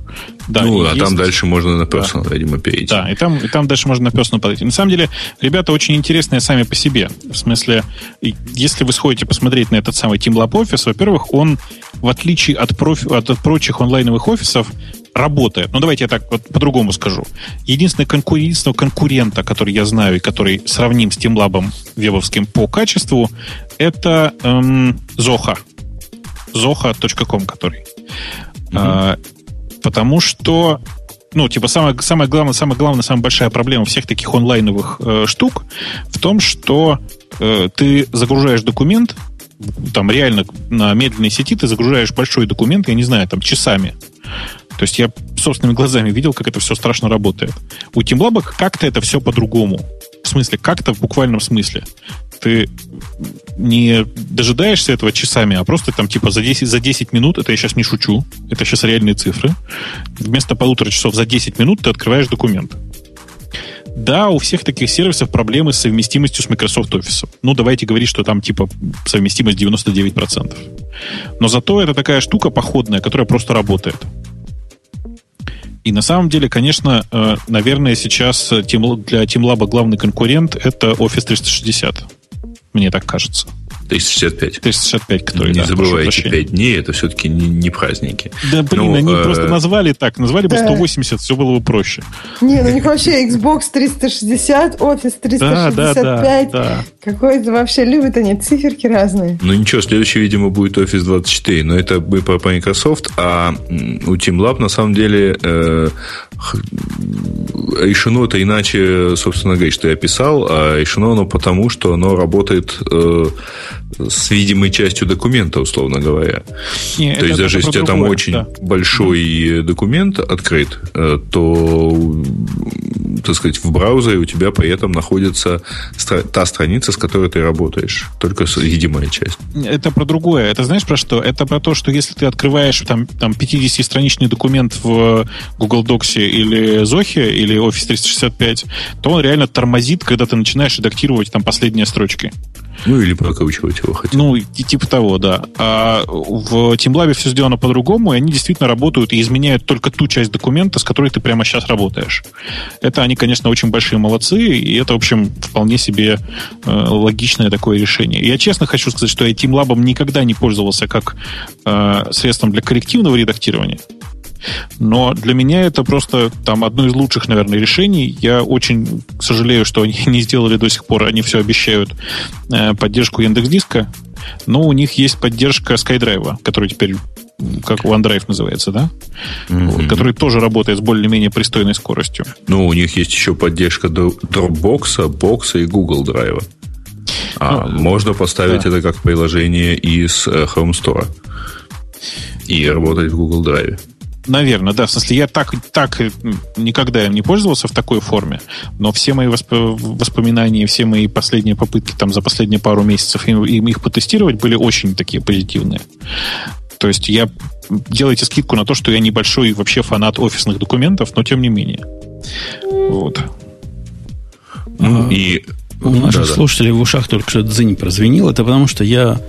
Да, ну, а есть. там дальше можно на personal, да. видимо, перейти. Да, и там, и там дальше можно на personal подойти. На самом деле, ребята очень интересные сами по себе. В смысле, если вы сходите посмотреть на этот самый TeamLab офис, во-первых, он, в отличие от, профи, от, от прочих онлайновых офисов, работает. Ну, давайте я так вот по-другому скажу. Единственный конкур... единственного конкурента, который я знаю и который сравним с TeamLab вебовским по качеству, это эм, Zoho. Zoho.com, который. Угу. А, потому что ну, типа, самая, самая главная, самая главная, самая большая проблема всех таких онлайновых э, штук в том, что э, ты загружаешь документ, там реально на медленной сети ты загружаешь большой документ, я не знаю, там часами. То есть я собственными глазами видел, как это все страшно работает. У TeamLab как-то это все по-другому. В смысле, как-то в буквальном смысле. Ты не дожидаешься этого часами, а просто там типа за 10, за 10 минут, это я сейчас не шучу, это сейчас реальные цифры, вместо полутора часов за 10 минут ты открываешь документ. Да, у всех таких сервисов проблемы с совместимостью с Microsoft Office. Ну, давайте говорить, что там типа совместимость 99%. Но зато это такая штука походная, которая просто работает. И на самом деле, конечно, э, наверное, сейчас для TeamLab главный конкурент это Office 360. Мне так кажется. 365. 365, который, Не да, забывайте, 5 дней это все-таки не, не праздники. Да, блин, ну, они э... просто назвали так, назвали бы да. 180, все было бы проще. Не, ну у них вообще Xbox 360, Office 365. Да, да, да, да. Какой-то вообще любят они циферки разные. Ну ничего, следующий, видимо, будет Office 24, но это мы по, Microsoft, а у TeamLab на самом деле э, решено это иначе, собственно говоря, что я писал, а решено оно потому, что оно работает э, с видимой частью документа, условно говоря. Не, то есть даже если у тебя там очень да. большой mm документ открыт, э, то, так сказать, в браузере у тебя при этом находится та страница, с которой ты работаешь, только видимая часть. Это про другое. Это знаешь про что? Это про то, что если ты открываешь там, там 50-страничный документ в Google Docs или Zoho или Office 365, то он реально тормозит, когда ты начинаешь редактировать там последние строчки. Ну, или прокручивать его хотя Ну, и, типа того, да. А в TeamLab все сделано по-другому, и они действительно работают и изменяют только ту часть документа, с которой ты прямо сейчас работаешь. Это они, конечно, очень большие молодцы, и это, в общем, вполне себе э, логичное такое решение. Я честно хочу сказать, что я TeamLab никогда не пользовался как э, средством для коррективного редактирования. Но для меня это просто там одно из лучших, наверное, решений. Я очень сожалею, что они не сделали до сих пор. Они все обещают э, поддержку Яндекс Диска, но у них есть поддержка SkyDrive, который теперь как OneDrive называется, да? Mm-hmm. Вот, который тоже работает с более-менее пристойной скоростью. Ну, у них есть еще поддержка Dropbox, Box и Google Drive. А ну, можно поставить да. это как приложение из э, Home Store и работать в Google Drive. Наверное, да. В смысле, я так, так никогда им не пользовался в такой форме, но все мои восп... воспоминания, все мои последние попытки там за последние пару месяцев им, им их потестировать были очень такие позитивные. То есть я делайте скидку на то, что я небольшой вообще фанат офисных документов, но тем не менее. Вот. Ну, и у наших да, слушателей в ушах только что дзынь прозвенел. Это потому, что я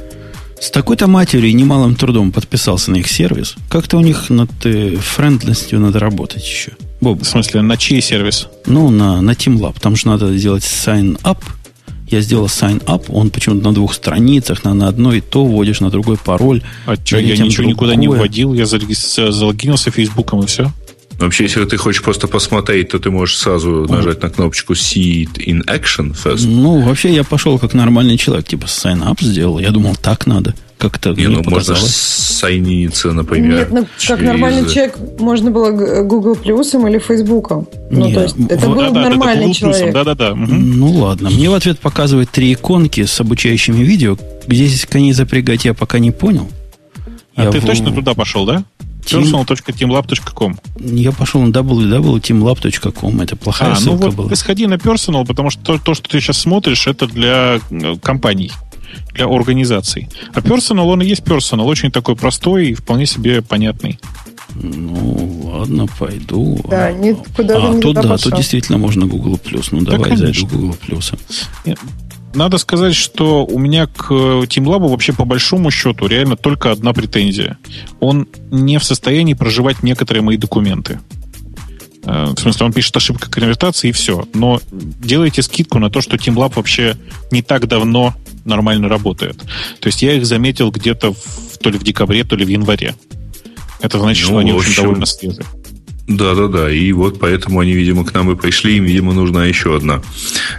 с такой-то матерью и немалым трудом подписался на их сервис. Как-то у них над э, френдностью надо работать еще. Боб. В смысле, на чей сервис? Ну, на, на TeamLab. Там же надо сделать sign up. Я сделал sign up, он почему-то на двух страницах, на, на одно и то вводишь, на другой пароль. А что, я ничего другое. никуда не вводил, я залогинился Фейсбуком и все? Вообще, если ты хочешь просто посмотреть, то ты можешь сразу нажать на кнопочку See it in action first. Ну, вообще, я пошел как нормальный человек, типа sign up сделал. Я думал, так надо. Как-то не, ну, можно сайниться, например. Нет, ну, через... как нормальный человек можно было Google плюсом или Фейсбуком. Ну, то есть, это был да, нормальный да, человек. Да-да-да. Угу. Ну, ладно. Мне в ответ показывают три иконки с обучающими видео. Где здесь коней запрягать, я пока не понял. А я ты в... точно туда пошел, да? personal.teamlab.com. Я пошел на www.teamlab.com. Это плохая а, ссылка ну вот была. Сходи на personal, потому что то, то, что ты сейчас смотришь, это для э, компаний, для организаций. А personal, он и есть personal. Очень такой простой и вполне себе понятный. Ну, ладно, пойду. Да, никуда а, тут, да, пошел. тут действительно можно Google. Ну, да, давай зайду в Google. Надо сказать, что у меня к TeamLab вообще по большому счету реально только одна претензия. Он не в состоянии проживать некоторые мои документы. Э, в смысле, он пишет ошибка конвертации и все. Но делайте скидку на то, что TeamLab вообще не так давно нормально работает. То есть я их заметил где-то в, то ли в декабре, то ли в январе. Это значит, ну, что они общем, очень довольно свежие. Да, да, да. И вот поэтому они, видимо, к нам и пришли. Им, видимо, нужна еще одна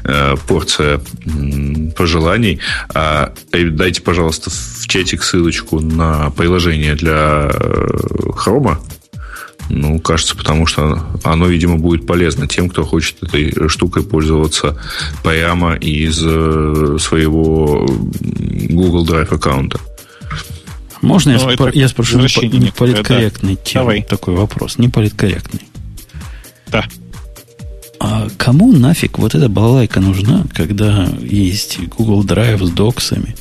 э, порция м, пожеланий. А, дайте, пожалуйста, в чатик ссылочку на приложение для Хрома. Э, ну, кажется, потому что оно, видимо, будет полезно тем, кто хочет этой штукой пользоваться прямо из э, своего Google Drive аккаунта. Можно я, спор- я спрошу не политкорректный да. тем, Давай. такой вопрос? Не политкорректный. Да. А кому нафиг вот эта балалайка нужна, когда есть Google Drive с доксами?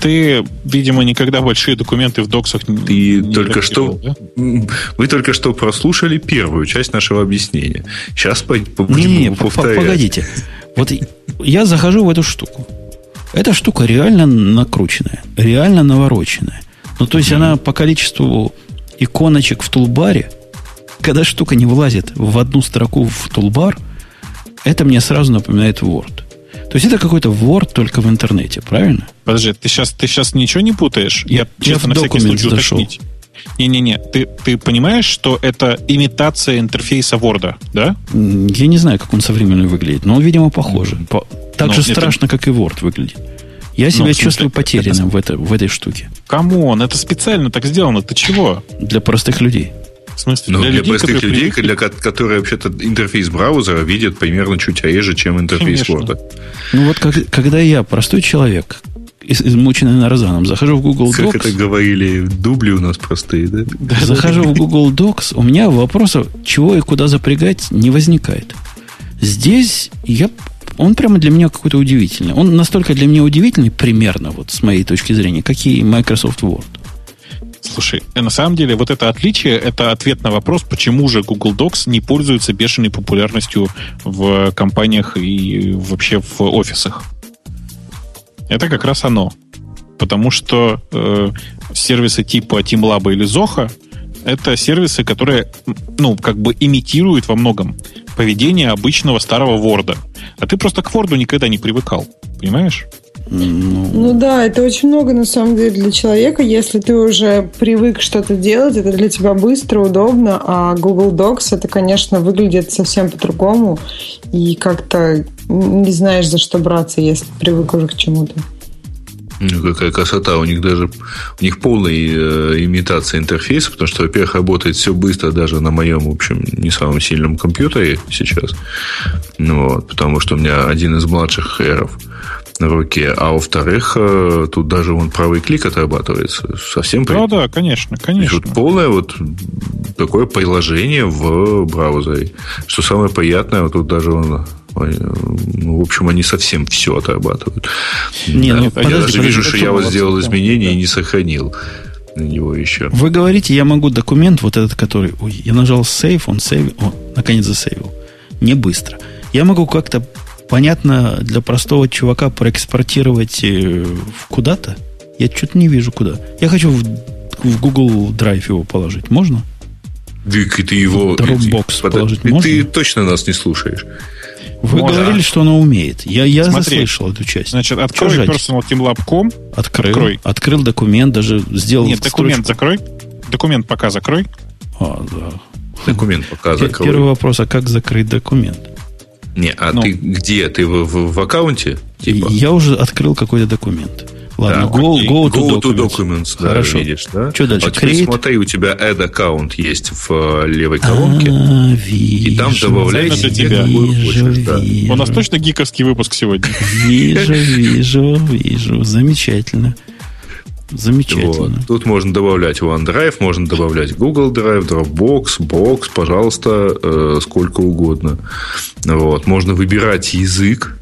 Ты, видимо, никогда большие документы в доксах не Ты не только что да? Вы только что прослушали первую часть нашего объяснения. Сейчас будем не, не, повторять. Погодите. Вот я захожу в эту штуку. Эта штука реально накрученная, реально навороченная. Ну, то есть mm-hmm. она по количеству иконочек в тулбаре, когда штука не влазит в одну строку в тулбар, это мне сразу напоминает Word. То есть это какой-то Word только в интернете, правильно? Подожди, ты сейчас, ты сейчас ничего не путаешь? Я, я честно, на всякий случай зашел. уточнить. Не-не-не, ты, ты понимаешь, что это имитация интерфейса Word, да? Я не знаю, как он современный выглядит, но он, видимо, похоже. По, так но ну, же страшно, это... как и Word выглядит. Я себя ну, чувствую потерянным это... в, это, в этой штуке. Come on, это специально так сделано. Ты чего? Для простых людей. В смысле, ну, для, для людей, простых людей, привыкли... для которые вообще-то интерфейс браузера видят примерно чуть реже, чем интерфейс. Word. Ну вот как, когда я, простой человек, измученный нарзаном, захожу в Google Docs... Как это говорили, дубли у нас простые, да? Захожу в Google Docs, у меня вопросов, чего и куда запрягать, не возникает. Здесь я он прямо для меня какой-то удивительный. Он настолько для меня удивительный, примерно, вот с моей точки зрения, как и Microsoft Word. Слушай, э, на самом деле вот это отличие, это ответ на вопрос, почему же Google Docs не пользуется бешеной популярностью в компаниях и вообще в офисах. Это как раз оно. Потому что э, сервисы типа TeamLab или Zoho это сервисы, которые, ну, как бы имитируют во многом поведение обычного старого Word. А ты просто к Word никогда не привыкал. Понимаешь? Ну... ну да, это очень много на самом деле для человека. Если ты уже привык что-то делать, это для тебя быстро, удобно, а Google Docs это, конечно, выглядит совсем по-другому и как-то не знаешь, за что браться, если привык уже к чему-то. Ну, какая красота. У них даже у них полная э, имитация интерфейса, потому что, во-первых, работает все быстро даже на моем, в общем, не самом сильном компьютере сейчас. Ну, вот, потому что у меня один из младших эров на руке, а во-вторых, э, тут даже вон правый клик отрабатывается. Совсем Ну да, конечно, конечно. Тут полное вот такое приложение в браузере. Что самое приятное, вот тут даже он ну, в общем, они совсем все отрабатывают. Не, да. ну, подожди, я даже подожди, вижу, что я вот сделал изменения да. и не сохранил на него еще. Вы говорите, я могу документ вот этот, который... Ой, я нажал Save, он сейв... О, наконец засейвил. Не быстро. Я могу как-то понятно для простого чувака проэкспортировать э, куда-то? Я что-то не вижу куда. Я хочу в, в Google Drive его положить. Можно? Дык, и ты его... Dropbox положить ты, можно? Ты точно нас не слушаешь. Вы Можно. говорили, что она умеет. Я, я Смотри, заслышал эту часть. Значит, открой personalteamlab.com. Открыл. Открой. Открыл документ, даже сделал Нет, документ закрой. Документ пока закрой. А, да. Документ пока закрой. Первый вопрос, а как закрыть документ? Не, а ну, ты где? Ты в, в, в аккаунте? Типа? Я уже открыл какой-то документ. Ладно, да, go, go, to, go to documents. да, Хорошо. видишь, да? Что дальше? Вот теперь смотри, у тебя add аккаунт есть в э, левой колонке. А, вижу, и там добавляй себе тебя. Вижу, хочешь, да. У нас точно гиковский выпуск сегодня. Вижу, вижу, вижу. Замечательно. Замечательно. Вот. Тут можно добавлять OneDrive, можно добавлять Google Drive, Dropbox, Box, пожалуйста, э, сколько угодно. Вот. Можно выбирать язык,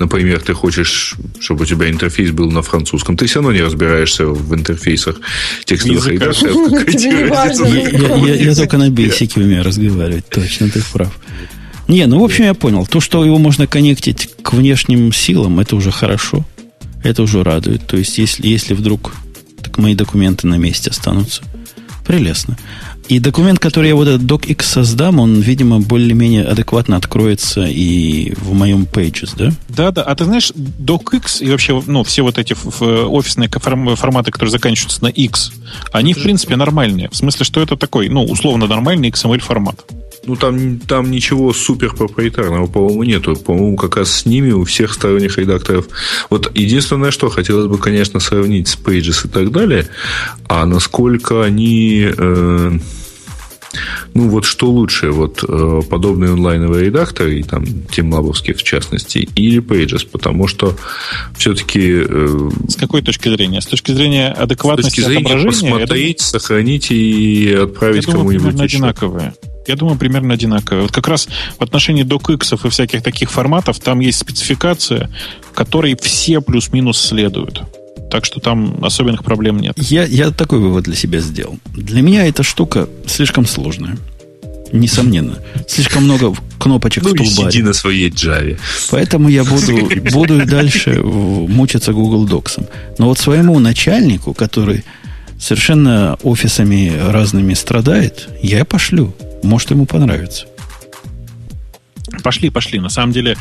Например, ты хочешь, чтобы у тебя интерфейс был на французском, ты все равно не разбираешься в интерфейсах текстовых редакций. Я только на бейсике умею разговаривать, точно, ты прав. Не, ну, в общем, я понял. То, что его можно коннектить к внешним силам, это уже хорошо. Это уже радует. То есть, если, если вдруг так мои документы на месте останутся, прелестно. И документ, который я вот этот docx создам, он, видимо, более-менее адекватно откроется и в моем Pages, да? Да, да. А ты знаешь, docx и вообще, ну, все вот эти офисные форматы, которые заканчиваются на X, они, в принципе, нормальные. В смысле, что это такой, ну, условно нормальный XML формат. Ну, там, там ничего супер проприетарного, по-моему, нету. По-моему, как раз с ними у всех сторонних редакторов. Вот единственное, что хотелось бы, конечно, сравнить с Pages и так далее, а насколько они... Э, ну, вот что лучше, вот э, подобные онлайновые редакторы, и там Тим Лабовский в частности, или Pages, потому что все-таки... Э, с какой точки зрения? С точки зрения адекватности С точки зрения посмотреть, думаю, сохранить и отправить кому-нибудь еще. одинаковые. Я думаю, примерно одинаковые. Вот как раз в отношении DocX и всяких таких форматов там есть спецификация, которой все плюс-минус следуют. Так что там особенных проблем нет. Я, я такой вывод для себя сделал. Для меня эта штука слишком сложная. Несомненно. Слишком много кнопочек ну, в тулбаре. сиди на своей Java. Поэтому я буду, буду дальше мучиться Google Docs. Но вот своему начальнику, который совершенно офисами разными страдает, я пошлю. Может, ему понравится. Пошли, пошли. На самом деле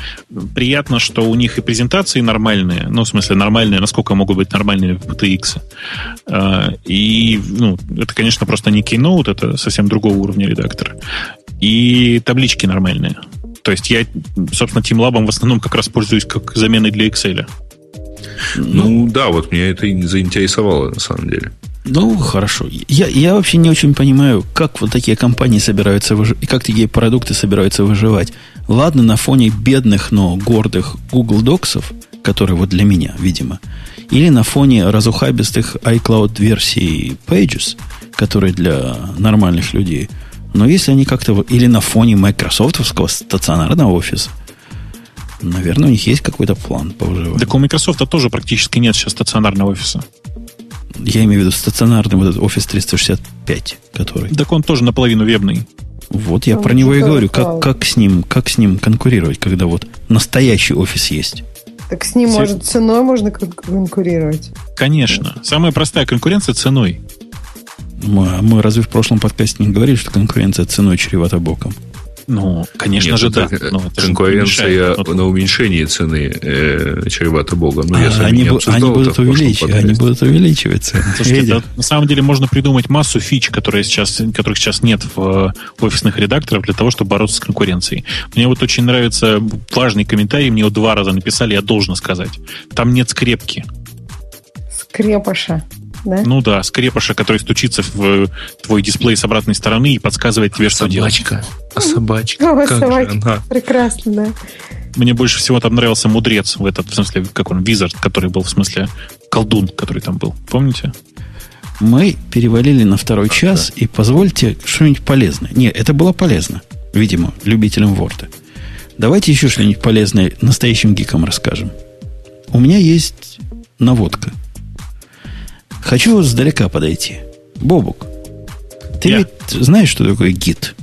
приятно, что у них и презентации нормальные. Ну, в смысле, нормальные, насколько могут быть нормальные в PTX. А, и, ну, это, конечно, просто не Keynote, это совсем другого уровня редактор. И таблички нормальные. То есть я, собственно, TeamLab в основном как раз пользуюсь как заменой для Excel. Ну, ну да, вот меня это и заинтересовало на самом деле. Ну, хорошо. Я, я вообще не очень понимаю, как вот такие компании собираются выживать, и как такие продукты собираются выживать. Ладно, на фоне бедных, но гордых Google Docs, которые вот для меня, видимо, или на фоне разухабистых iCloud версий Pages, которые для нормальных людей. Но если они как-то... Или на фоне майкрософтовского стационарного офиса, наверное, у них есть какой-то план по выживанию. Так у Microsoft тоже практически нет сейчас стационарного офиса. Я имею в виду стационарный вот этот Office 365, который. Так он тоже наполовину вебный. Вот я он про него и говорю, как, как, с ним, как с ним конкурировать, когда вот настоящий офис есть. Так с ним, Все... может, ценой можно конкурировать? Конечно. Самая простая конкуренция ценой. Мы, мы разве в прошлом подкасте не говорили, что конкуренция ценой чревата боком? Ну, конечно Нет, же, да. Но конкуренция на уменьшение цены э, чревата Богом. Ну, а, они, они, будут увеличивать, они будут увеличивать цены. Слушайте, да, на самом деле можно придумать массу фич, которые сейчас, которых сейчас нет в офисных редакторах для того, чтобы бороться с конкуренцией. Мне вот очень нравится важный комментарий, мне его два раза написали, я должен сказать. Там нет скрепки. Скрепыша да? Ну да, скрепыша, который стучится в твой дисплей с обратной стороны и подсказывает тебе, что собачка. делать. А собачка. О, как собачка. Же она? Прекрасно, да. Мне больше всего там нравился мудрец в этот, в смысле, как он, визард, который был, в смысле, колдун, который там был. Помните? Мы перевалили на второй а, час, да. и позвольте что-нибудь полезное. Нет, это было полезно, видимо, любителям Word. Давайте еще что-нибудь полезное настоящим гикам расскажем. У меня есть наводка – Хочу сдалека подойти. Бобук, ты Я. ведь знаешь, что такое гид?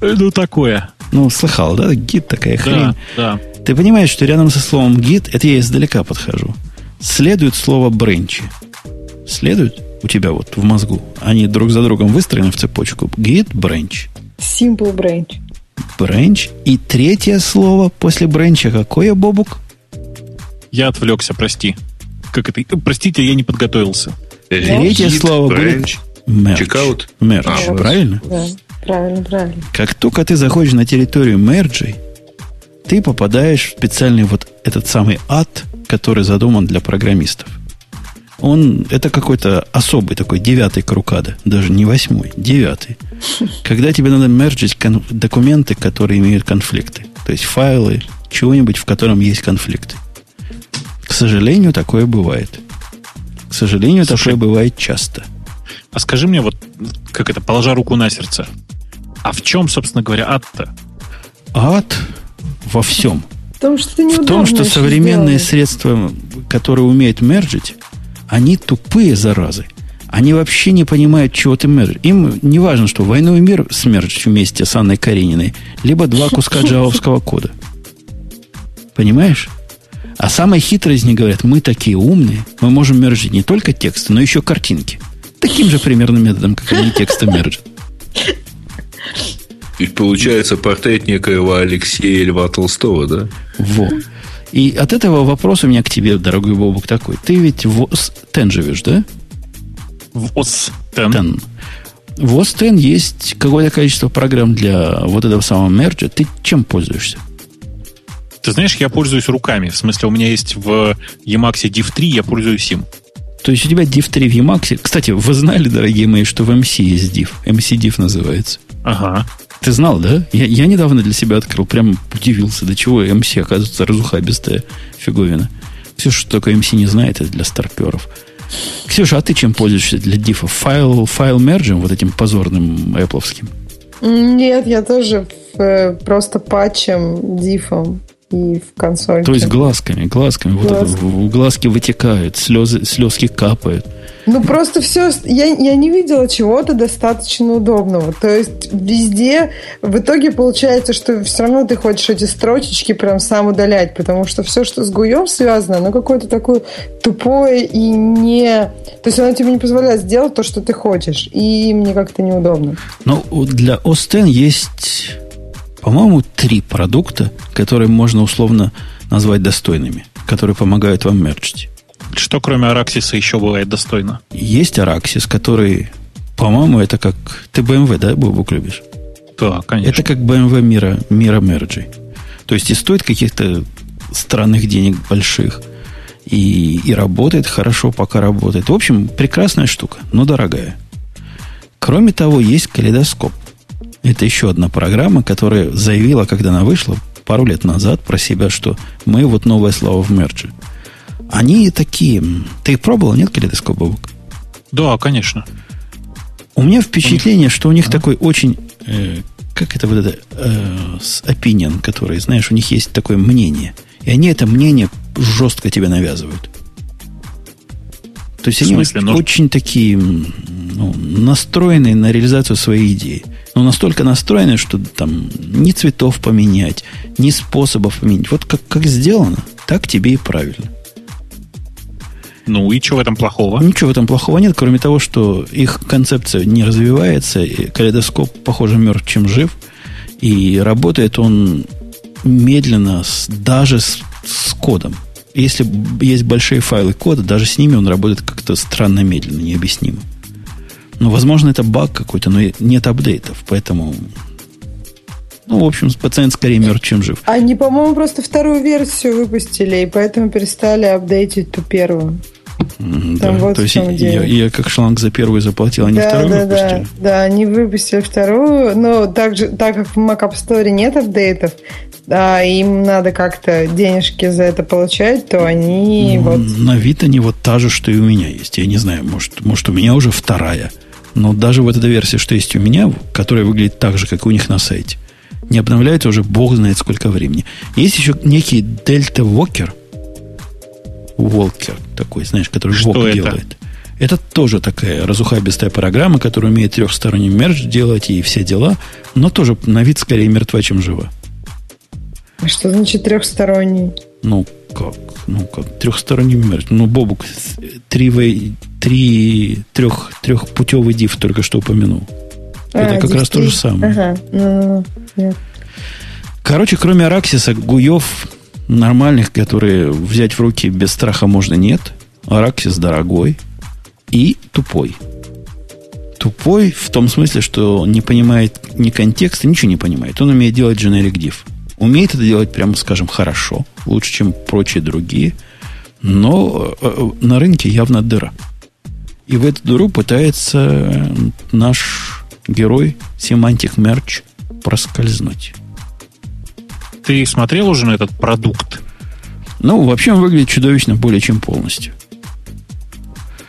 Ну, такое. Ну, слыхал, да? Гид такая да, хрень. Да. Ты понимаешь, что рядом со словом гид, это я издалека подхожу. Следует слово бренчи. Следует у тебя вот в мозгу. Они друг за другом выстроены в цепочку. Гид, бренч. Simple branch. Бренч. И третье слово после бренча какое, Бобук? Я отвлекся, прости как это? Простите, я не подготовился. Третье слово будет Checkout. Merge, а, правильно? Да, правильно, правильно. Как только ты заходишь на территорию мерджей, ты попадаешь в специальный вот этот самый ад, который задуман для программистов. Он, это какой-то особый такой девятый круг ада, даже не восьмой, девятый. Когда тебе надо мерджить кон- документы, которые имеют конфликты. То есть файлы, чего-нибудь, в котором есть конфликты. К сожалению, такое бывает. К сожалению, Слушай, такое бывает часто. А скажи мне, вот как это, положа руку на сердце, а в чем, собственно говоря, ад-то? Ад во всем. В том, что, в том, что современные сделали. средства, которые умеют мерджить, они тупые заразы. Они вообще не понимают, чего ты мержишь. Им не важно, что войну и мир смержить вместе с Анной Карениной, либо два куска джавовского кода. Понимаешь? А самые хитрые из них говорят, мы такие умные, мы можем мержить не только тексты, но еще картинки. Таким же примерно методом, как они тексты мержат. И получается портрет некоего Алексея Льва Толстого, да? Во. И от этого вопрос у меня к тебе, дорогой Бобук, такой. Ты ведь в ОС-10 живешь, да? В ОС-10. В ОС-10 есть какое-то количество программ для вот этого самого мерджа. Ты чем пользуешься? Ты знаешь, я пользуюсь руками. В смысле, у меня есть в Emacs Div 3, я пользуюсь им. То есть у тебя Div 3 в Emacs. Кстати, вы знали, дорогие мои, что в MC есть Div? MC Div называется. Ага. Ты знал, да? Я, я недавно для себя открыл, прям удивился, до чего MC, оказывается, разухабистая фиговина. Все, что только MC не знает, это для старперов. Ксюша, а ты чем пользуешься для дифа? Файл, файл мерджем, вот этим позорным эпловским? Нет, я тоже э, просто патчем, дифом и в консоли. То есть глазками, глазками. Глаз. Вот это, глазки вытекают, слезы, слезки капают. Ну, просто все... Я, я не видела чего-то достаточно удобного. То есть везде в итоге получается, что все равно ты хочешь эти строчечки прям сам удалять, потому что все, что с гуем связано, оно какое-то такое тупое и не... То есть оно тебе не позволяет сделать то, что ты хочешь. И мне как-то неудобно. Ну, для OS есть по-моему, три продукта, которые можно условно назвать достойными, которые помогают вам мерчить. Что кроме Араксиса еще бывает достойно? Есть Араксис, который, по-моему, это как... Ты BMW, да, Бобук, любишь? Да, конечно. Это как BMW мира, мира мерджей. То есть и стоит каких-то странных денег больших, и, и работает хорошо, пока работает. В общем, прекрасная штука, но дорогая. Кроме того, есть калейдоскоп. Это еще одна программа, которая заявила, когда она вышла пару лет назад про себя, что мы вот новое слово в мерджи. Они такие... Ты их пробовал, нет, калейдоскоп, Бабук? Да, конечно. У меня впечатление, что у них а? такой очень... Э, как это вот это... Э, opinion, который, знаешь, у них есть такое мнение. И они это мнение жестко тебе навязывают. То есть они смысле, но... очень такие ну, настроенные на реализацию своей идеи но настолько настроены, что там ни цветов поменять, ни способов поменять. Вот как, как сделано, так тебе и правильно. Ну и что в этом плохого? Ничего в этом плохого нет, кроме того, что их концепция не развивается, и калейдоскоп, похоже, мертв, чем жив, и работает он медленно, с, даже с, с кодом. Если есть большие файлы кода, даже с ними он работает как-то странно медленно, необъяснимо. Ну, возможно, это баг какой-то, но нет апдейтов, поэтому... Ну, в общем, пациент скорее мертв, чем жив. Они, по-моему, просто вторую версию выпустили, и поэтому перестали апдейтить ту первую. Да, вот то есть я, я как шланг за первую заплатил, они да, вторую да, выпустили? Да, да, они выпустили вторую, но также, так как в Mac App Store нет апдейтов, а им надо как-то денежки за это получать, то они ну, вот... На вид они вот та же, что и у меня есть. Я не знаю, может, может у меня уже вторая. Но даже вот эта версия, что есть у меня, которая выглядит так же, как у них на сайте, не обновляется уже бог знает сколько времени. Есть еще некий Delta Walker. Walker такой, знаешь, который что Walk это? делает. Это тоже такая разухабистая программа, которая умеет трехсторонний мерч делать и все дела, но тоже на вид скорее мертва, чем жива. А что значит трехсторонний? Ну, как? Ну, как? Трехсторонний мерч. Ну, Бобук, три, три трех, трехпутевый диф только что упомянул. А, Это как раз то же самое. Ага. Ну, нет. Короче, кроме Араксиса, Гуев нормальных, которые взять в руки без страха можно, нет. Араксис дорогой и тупой. Тупой в том смысле, что не понимает ни контекста, ничего не понимает. Он умеет делать generic div. Умеет это делать, прямо скажем, хорошо, лучше, чем прочие другие, но э, э, на рынке явно дыра. И в эту дыру пытается наш герой Semantic Merch проскользнуть. Ты смотрел уже на этот продукт? Ну, вообще он выглядит чудовищно более чем полностью.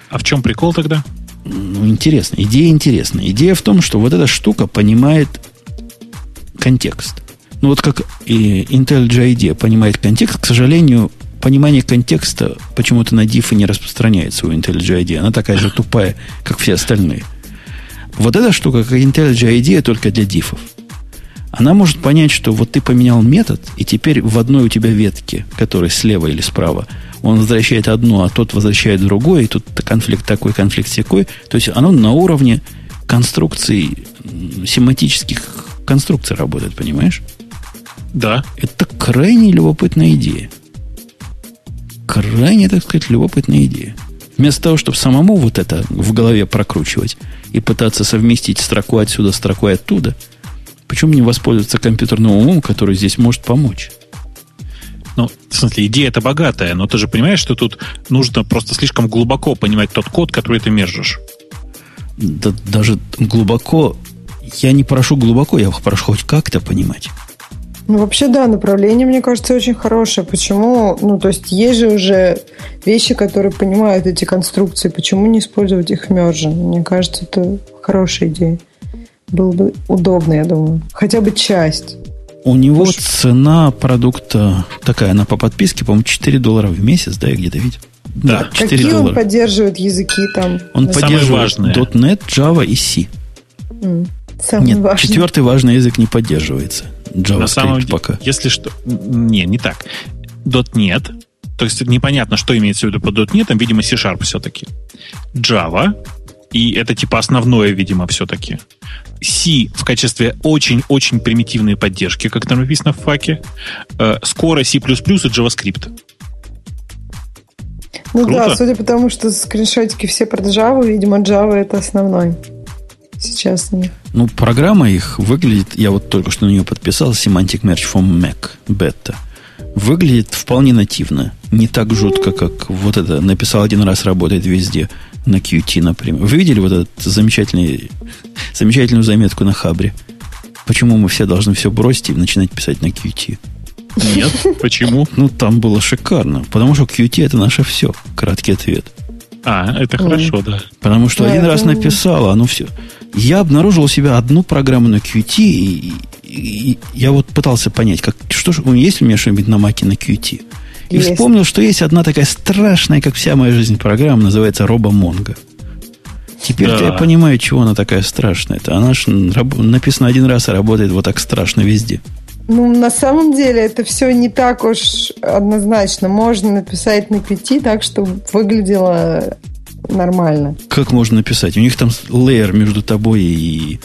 А в чем прикол тогда? Ну, интересно. Идея интересная. Идея в том, что вот эта штука понимает контекст. Ну, вот как и IntelliJ IDEA понимает контекст, к сожалению, понимание контекста почему-то на дифы не распространяется у IntelliJ IDEA. Она такая же тупая, как все остальные. Вот эта штука, как IntelliJ IDEA, только для дифов. Она может понять, что вот ты поменял метод, и теперь в одной у тебя ветке, которая слева или справа, он возвращает одно, а тот возвращает другое, и тут конфликт такой, конфликт всякой. То есть оно на уровне конструкций, семантических конструкций работает, понимаешь? Да. Это крайне любопытная идея. Крайне, так сказать, любопытная идея. Вместо того, чтобы самому вот это в голове прокручивать и пытаться совместить строку отсюда, строку оттуда, почему не воспользоваться компьютерным умом, который здесь может помочь? Ну, в смысле, идея это богатая, но ты же понимаешь, что тут нужно просто слишком глубоко понимать тот код, который ты мержишь. Да, даже глубоко, я не прошу глубоко, я прошу хоть как-то понимать. Ну, вообще, да, направление, мне кажется, очень хорошее. Почему? Ну, то есть, есть же уже вещи, которые понимают эти конструкции. Почему не использовать их в мерже? Мне кажется, это хорошая идея. Было бы удобно, я думаю. Хотя бы часть. У него Уж... цена продукта такая, она по подписке, по-моему, 4 доллара в месяц, да, я где-то видел. Да, 4 Какие доллара. он поддерживает языки там? Он поддерживает .NET, Java и C. Mm. Самый Нет, важный. четвертый важный язык не поддерживается. JavaScript На самом деле, пока. Если что... Не, не так. .NET, то есть непонятно, что имеется в виду под .NET, видимо, C-Sharp все-таки. Java, и это типа основное, видимо, все-таки. C в качестве очень-очень примитивной поддержки, как там написано в факе. Э, скоро C++ и JavaScript. Ну Круто. да, судя по тому, что скриншотики все про Java, видимо, Java это основной сейчас. Нет. Ну, программа их выглядит, я вот только что на нее подписал, Semantic Merge from Mac Beta. Выглядит вполне нативно. Не так жутко, как вот это написал один раз, работает везде на Qt, например. Вы видели вот эту замечательный, замечательную заметку на Хабре? Почему мы все должны все бросить и начинать писать на Qt? Нет, почему? Ну, там было шикарно. Потому что Qt это наше все. Краткий ответ. А, это хорошо, да. Потому что один раз написал, оно все. Я обнаружил у себя одну программу на Qt, и, и, и я вот пытался понять, как, что же, есть ли у меня что-нибудь на маке на Qt. И есть. вспомнил, что есть одна такая страшная, как вся моя жизнь, программа, называется RoboMongo. Теперь да. я понимаю, чего она такая страшная. Это она же написана один раз, и работает вот так страшно везде. Ну, на самом деле, это все не так уж однозначно. Можно написать на пяти так, чтобы выглядело нормально. Как можно написать? У них там лейер между тобой и,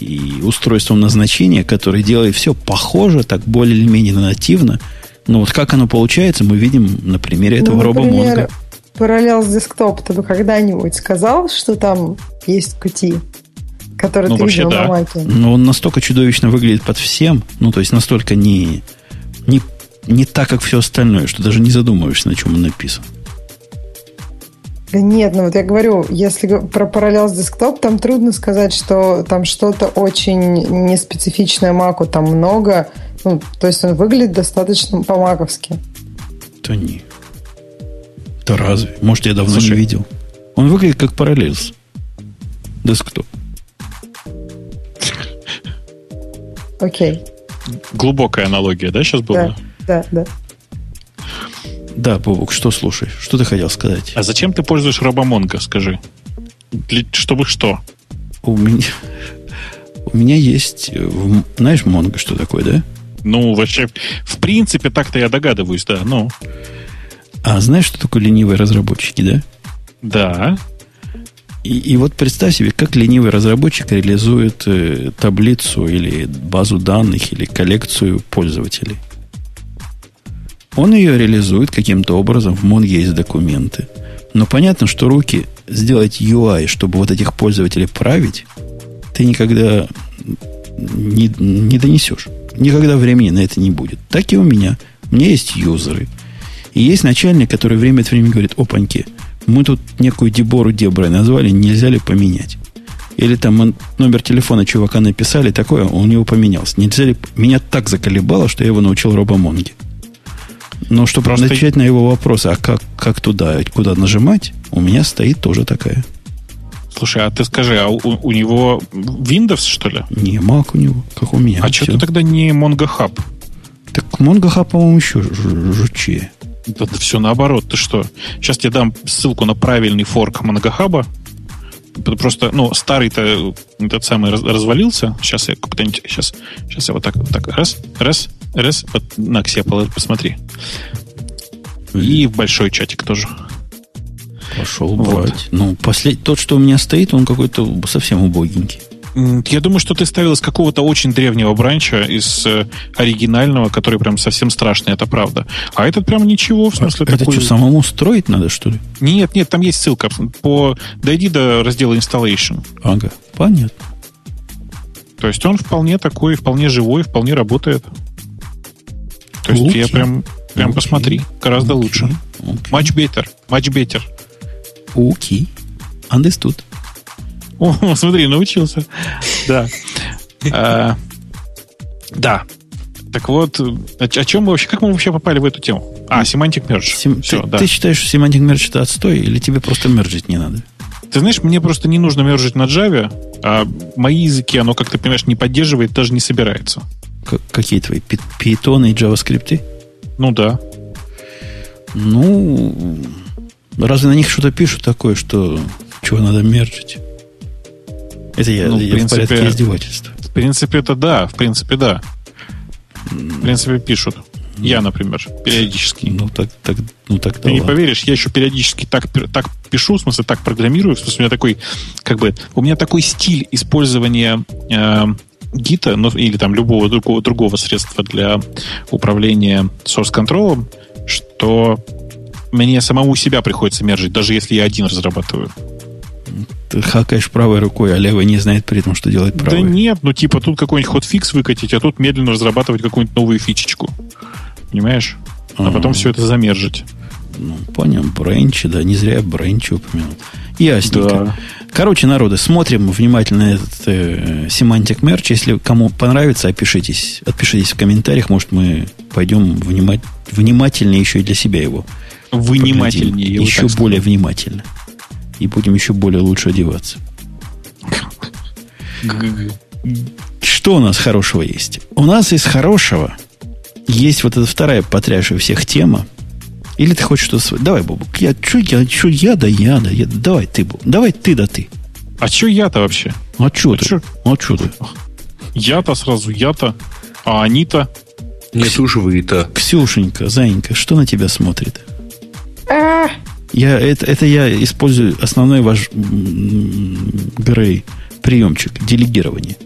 и устройством назначения, который делает все похоже, так более или менее нативно – ну вот как оно получается, мы видим на примере этого ну, робомозга. Параллел с десктоп, ты бы когда-нибудь сказал, что там есть QT, который ну, ты видел да. на Маке? Ну, он настолько чудовищно выглядит под всем, ну, то есть настолько не, не, не так, как все остальное, что даже не задумываешься, на чем он написан. Да нет, ну вот я говорю, если про параллел с десктоп, там трудно сказать, что там что-то очень неспецифичное Маку, там много ну, то есть он выглядит достаточно по-маковски. Да не. Да разве? Может, я давно Слушай, не видел. Он выглядит как параллельс. Десктоп. Окей. Глубокая аналогия, да, сейчас была? Да, да, да. Да, Бобук, что слушаешь? Что ты хотел сказать? А зачем ты пользуешь Робомонго, скажи? Для, чтобы что? У меня, у меня есть... Э, знаешь, Монго что такое, да? Ну, вообще, в принципе, так-то я догадываюсь, да, ну. А знаешь, что такое ленивые разработчики, да? Да. И, и вот представь себе, как ленивый разработчик реализует э, таблицу или базу данных или коллекцию пользователей. Он ее реализует каким-то образом, в Монге есть документы. Но понятно, что руки сделать UI, чтобы вот этих пользователей править, ты никогда не, не донесешь. Никогда времени на это не будет. Так и у меня. У меня есть юзеры. И есть начальник, который время от времени говорит, опаньки, мы тут некую Дебору Деброй назвали, нельзя ли поменять? Или там номер телефона чувака написали, такое, у него поменялся. Нельзя ли... Меня так заколебало, что я его научил робомонге. Но чтобы Просто... отвечать на его вопросы, а как, как туда, куда нажимать, у меня стоит тоже такая. Слушай, а ты скажи, а у, у него Windows, что ли? Не, Mac у него, как у меня. А что ты тогда не Mongo Hub? Так Mongo Hub, по-моему, еще жучее. Да, да все наоборот, ты что? Сейчас тебе дам ссылку на правильный форк Многохаба. Просто, ну, старый-то этот самый развалился. Сейчас я как-нибудь, сейчас, сейчас я вот так, вот так, раз, раз, раз, вот на Ксепол, посмотри. И в большой чатик тоже. Пошел брать. Вот. Ну, послед... тот, что у меня стоит, он какой-то совсем убогенький. Я думаю, что ты ставил из какого-то очень древнего бранча, из э, оригинального, который прям совсем страшный, это правда. А этот прям ничего, в смысле а, такой... Это что, самому строить надо, что ли? Нет, нет, там есть ссылка. По... Дойди до раздела Installation. Ага, понятно. То есть он вполне такой, вполне живой, вполне работает. То есть я прям, прям okay. посмотри, гораздо okay. лучше. Okay. Much better, much better. Окей. Okay. Understood. О, смотри, научился. Да. А, да. Так вот, о, чем мы вообще, как мы вообще попали в эту тему? А, Semantic Merge. Сем, Все, ты, да. ты считаешь, что Semantic Merge это отстой, или тебе просто мержить не надо? Ты знаешь, мне просто не нужно мержить на Java, а мои языки, оно, как ты понимаешь, не поддерживает, даже не собирается. Какие твои? Python и JavaScript? Ну да. Ну, разве на них что-то пишут такое, что чего надо мержить? Это я, ну, я в, принципе, в порядке издевательства. В принципе, это да, в принципе, да. В принципе, пишут. Я, например, периодически. Ну, так, так, ну, так Ты не поверишь, я еще периодически так, так пишу, в смысле, так программирую, в смысле, у меня такой, как бы, у меня такой стиль использования э, гита, ну, или там любого другого, другого средства для управления source control, что мне самому себя приходится мержить, даже если я один разрабатываю ты хакаешь правой рукой, а левой не знает при этом, что делает правой. Да нет, ну типа тут какой-нибудь ход-фикс выкатить, а тут медленно разрабатывать какую-нибудь новую фичечку. Понимаешь? А, а потом все это замержить. Ну, понял, бренчи, да, не зря я бренчи упомянул. Ясненько. Да. Короче, народы, смотрим внимательно этот э, Semantic Merge. Если кому понравится, опишитесь. Отпишитесь в комментариях. Может, мы пойдем внимать, внимательнее еще и для себя его. Внимательнее. Еще более внимательно и будем еще более лучше одеваться. Что у нас хорошего есть? У нас из хорошего есть вот эта вторая потрясшая всех тема. Или ты хочешь что-то... Давай, Бобук, я, что я, что я да я да я, давай ты, Бобук, давай ты да ты. А что я-то вообще? А что а ты? Чё? А что ты? Я-то сразу я-то, а они-то... Нет уж вы-то. Ксюшенька, Заинька, что на тебя смотрит? А, я, это, это я использую основной ваш Грей приемчик, делегирование.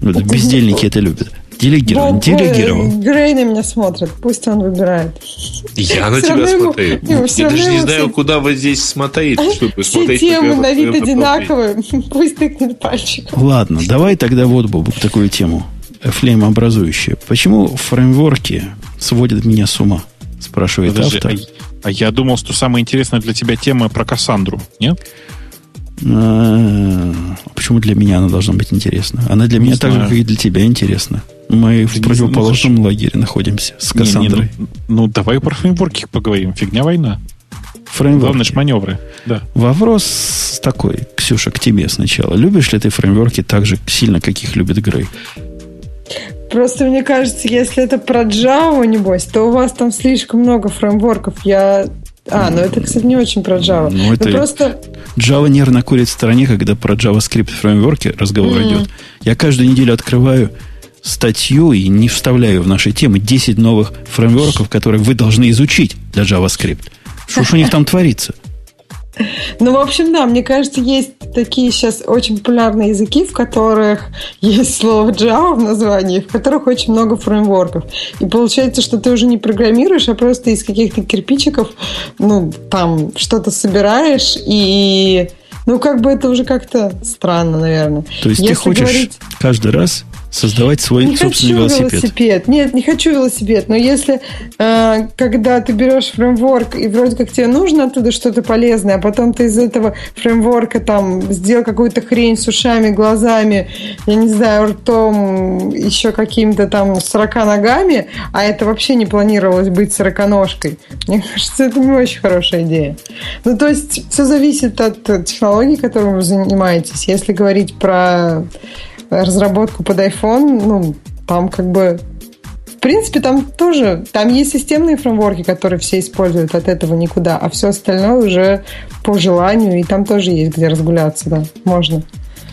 Бездельники это любят. Делегировал, Бог, делегировал. Грей на меня смотрит, пусть он выбирает. Я на тебя смотрю. Я даже не знаю, куда вы здесь чтобы Все темы на вид одинаковые, пусть тыкнет пальчик. Ладно, давай тогда вот, Бобук, такую тему. Флейм образующая. Почему фреймворки сводят меня с ума? Спрашивает Подожди, автор. А а я думал, что самая интересная для тебя тема про Кассандру, нет? А, почему для меня она должна быть интересна? Она для не меня знаю. так же, как и для тебя интересна. Мы в противоположном ну, лагере находимся с Кассандрой. Не, не, ну, ну, давай про фреймворки поговорим. Фигня война. Фреймворки. Главное же маневры. Да. Вопрос такой, Ксюша, к тебе сначала. Любишь ли ты фреймворки так же сильно, как их любит Грей? Просто мне кажется, если это про Java, небось, то у вас там слишком много фреймворков. Я а, ну это, кстати, не очень про Java. Ну, ну, это просто... Java нервно курит в стороне, когда про JavaScript фреймворки разговор mm. идет. Я каждую неделю открываю статью и не вставляю в наши темы 10 новых фреймворков, которые вы должны изучить для JavaScript. Что ж у них там творится? Ну, в общем, да, мне кажется, есть такие сейчас очень популярные языки, в которых есть слово Java в названии, в которых очень много фреймворков. И получается, что ты уже не программируешь, а просто из каких-то кирпичиков, ну, там, что-то собираешь, и ну, как бы это уже как-то странно, наверное. То есть Если ты хочешь говорить... каждый раз создавать свой не собственный хочу велосипед. велосипед. Нет, не хочу велосипед. Но если э, когда ты берешь фреймворк и вроде как тебе нужно оттуда что-то полезное, а потом ты из этого фреймворка там сделал какую-то хрень с ушами, глазами, я не знаю, ртом, еще каким-то там 40 ногами, а это вообще не планировалось быть сороконожкой. Мне кажется, это не очень хорошая идея. Ну, то есть все зависит от технологий, которым вы занимаетесь. Если говорить про разработку под iPhone, ну, там как бы принципе, там тоже, там есть системные фреймворки, которые все используют, от этого никуда, а все остальное уже по желанию, и там тоже есть где разгуляться, да, можно.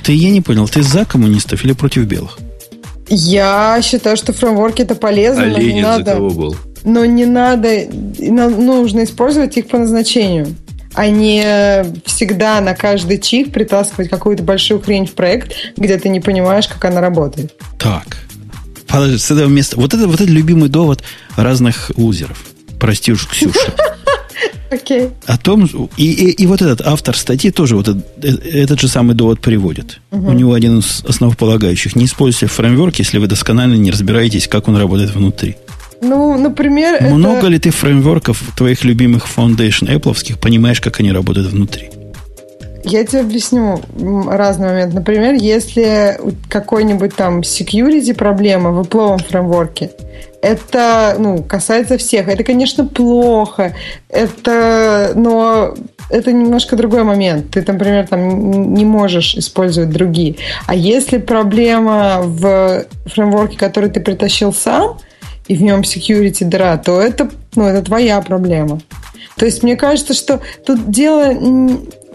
Ты, я не понял, ты за коммунистов или против белых? Я считаю, что фреймворки это полезно, а но Ленин не надо. За кого был? Но не надо, нужно использовать их по назначению а не всегда на каждый чип притаскивать какую-то большую хрень в проект, где ты не понимаешь, как она работает. Так. С этого места. Вот это, вот это любимый довод разных узеров. Прости уж, Ксюша. Окей. Okay. О том, и, и, и вот этот автор статьи тоже вот этот, э, этот же самый довод приводит. У него один из основополагающих. Не используйте фреймворк, если вы досконально не разбираетесь, как он работает внутри. Ну, например... Много это... ли ты фреймворков твоих любимых Foundation Apple понимаешь, как они работают внутри? Я тебе объясню разный момент. Например, если какой-нибудь там security проблема в Apple фреймворке, это ну, касается всех. Это, конечно, плохо. Это, но это немножко другой момент. Ты, например, там не можешь использовать другие. А если проблема в фреймворке, который ты притащил сам, и в нем security дыра, то это, ну, это твоя проблема. То есть мне кажется, что тут дело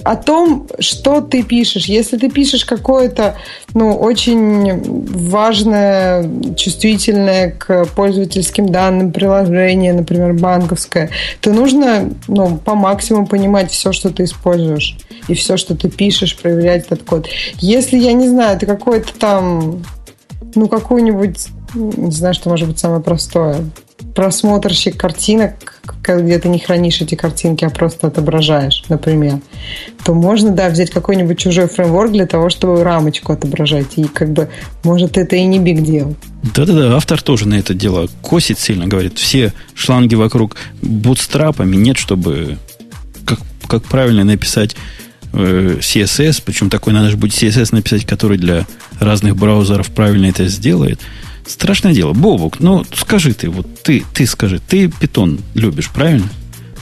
о том, что ты пишешь. Если ты пишешь какое-то ну, очень важное, чувствительное к пользовательским данным приложение, например, банковское, то нужно ну, по максимуму понимать все, что ты используешь. И все, что ты пишешь, проверять этот код. Если, я не знаю, ты какой-то там ну, какую-нибудь не знаю, что может быть самое простое. Просмотрщик картинок, где ты не хранишь эти картинки, а просто отображаешь, например, то можно, да, взять какой-нибудь чужой фреймворк для того, чтобы рамочку отображать. И как бы, может, это и не биг дел. Да-да-да, автор тоже на это дело косит сильно, говорит, все шланги вокруг бутстрапами нет, чтобы как, как правильно написать э, CSS, причем такой надо же будет CSS написать, который для разных браузеров правильно это сделает – Страшное дело. Бобук, ну скажи ты, вот ты, ты скажи, ты питон любишь, правильно?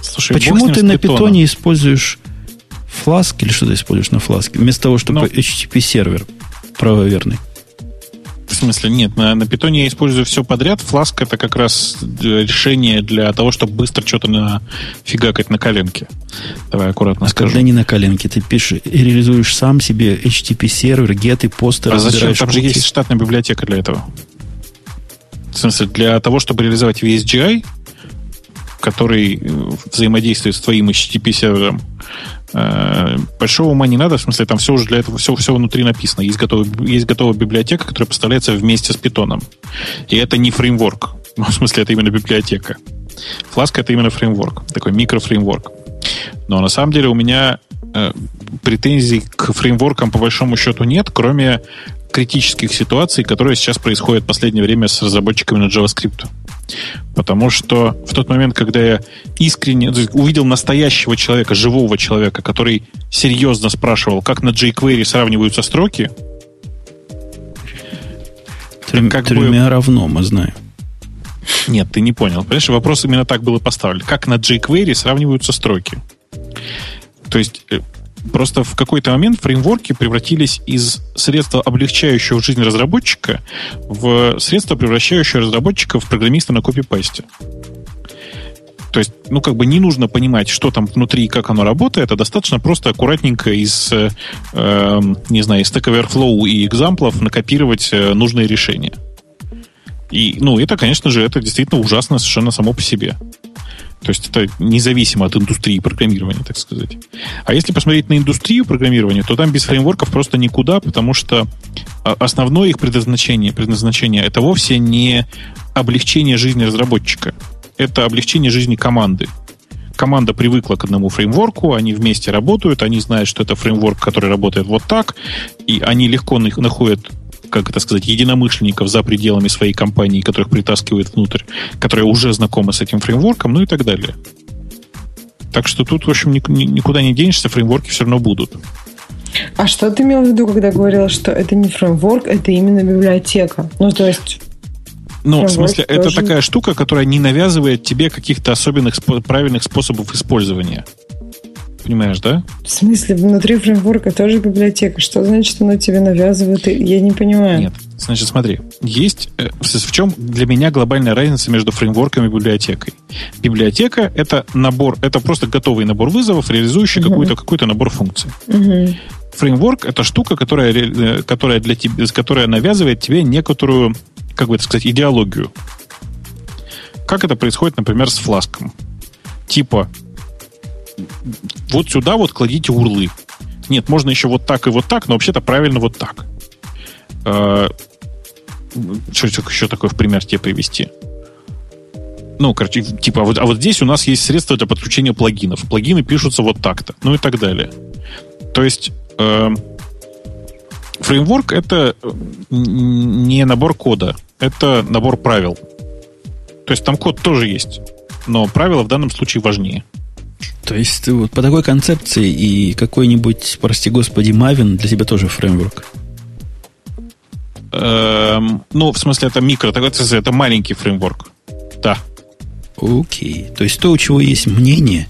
Слушай, Почему ты на питоне используешь фласк или что ты используешь на фласке, вместо того, чтобы ну, HTTP сервер правоверный? В смысле, нет, на, на питоне я использую все подряд. Фласк это как раз э, решение для того, чтобы быстро что-то нафигакать на коленке. Давай аккуратно а скажу. когда не на коленке, ты пишешь и реализуешь сам себе HTTP сервер, геты, посты, А зачем? Там же есть штатная библиотека для этого. Смысле, для того, чтобы реализовать VSGI, который э, взаимодействует с твоим HTTP сервером, э, большого ума не надо, в смысле, там все уже для этого, все, все внутри написано. Есть, готовый, есть готовая библиотека, которая поставляется вместе с питоном. И это не фреймворк. Ну, в смысле, это именно библиотека. Flask это именно фреймворк, такой микрофреймворк. Но на самом деле у меня э, претензий к фреймворкам по большому счету нет, кроме критических ситуаций, которые сейчас происходят в последнее время с разработчиками на JavaScript. Потому что в тот момент, когда я искренне увидел настоящего человека, живого человека, который серьезно спрашивал, как на jQuery сравниваются строки, Трем, как тремя бы... равно, мы знаем. Нет, ты не понял. Понимаешь, вопрос именно так был и поставлен. Как на jQuery сравниваются строки? То есть э, Просто в какой-то момент фреймворки превратились из средства, облегчающего жизнь разработчика, в средство, превращающее разработчика в программиста на копипасте. То есть, ну, как бы не нужно понимать, что там внутри и как оно работает, а достаточно просто аккуратненько из, э, эм, не знаю, из Stack Overflow и экзамплов накопировать э, нужные решения. И, ну, это, конечно же, это действительно ужасно совершенно само по себе. То есть это независимо от индустрии программирования, так сказать. А если посмотреть на индустрию программирования, то там без фреймворков просто никуда, потому что а, основное их предназначение, предназначение это вовсе не облегчение жизни разработчика. Это облегчение жизни команды. Команда привыкла к одному фреймворку, они вместе работают, они знают, что это фреймворк, который работает вот так, и они легко находят как это сказать, единомышленников за пределами своей компании, которых притаскивает внутрь, которые уже знакомы с этим фреймворком, ну и так далее. Так что тут, в общем, никуда не денешься, фреймворки все равно будут. А что ты имел в виду, когда говорила, что это не фреймворк, это именно библиотека? Ну, то есть... Ну, в смысле, тоже... это такая штука, которая не навязывает тебе каких-то особенных правильных способов использования. Понимаешь, да? В смысле, внутри фреймворка тоже библиотека. Что значит, оно тебе навязывает? Я не понимаю. Нет. Значит, смотри. есть... Э, в чем для меня глобальная разница между фреймворком и библиотекой? Библиотека — это набор, это просто готовый набор вызовов, реализующий угу. какой-то какой набор функций. Угу. Фреймворк — это штука, которая, э, которая, для тебя, которая навязывает тебе некоторую, как бы это сказать, идеологию. Как это происходит, например, с фласком. Типа, вот сюда вот кладите урлы. Нет, можно еще вот так и вот так, но вообще-то правильно вот так. Э, что еще такое в пример тебе привести? Ну, короче, типа, а вот, здесь у нас есть средства для подключения плагинов. Плагины пишутся вот так-то, ну и так далее. То есть э, фреймворк это не набор кода, это набор правил. То есть там код тоже есть, но правила в данном случае важнее. То есть вот по такой концепции и какой-нибудь, прости господи, Maven для тебя тоже фреймворк? Эм, ну, в смысле, это микро, это маленький фреймворк. Да. Окей. То есть то, у чего есть мнение,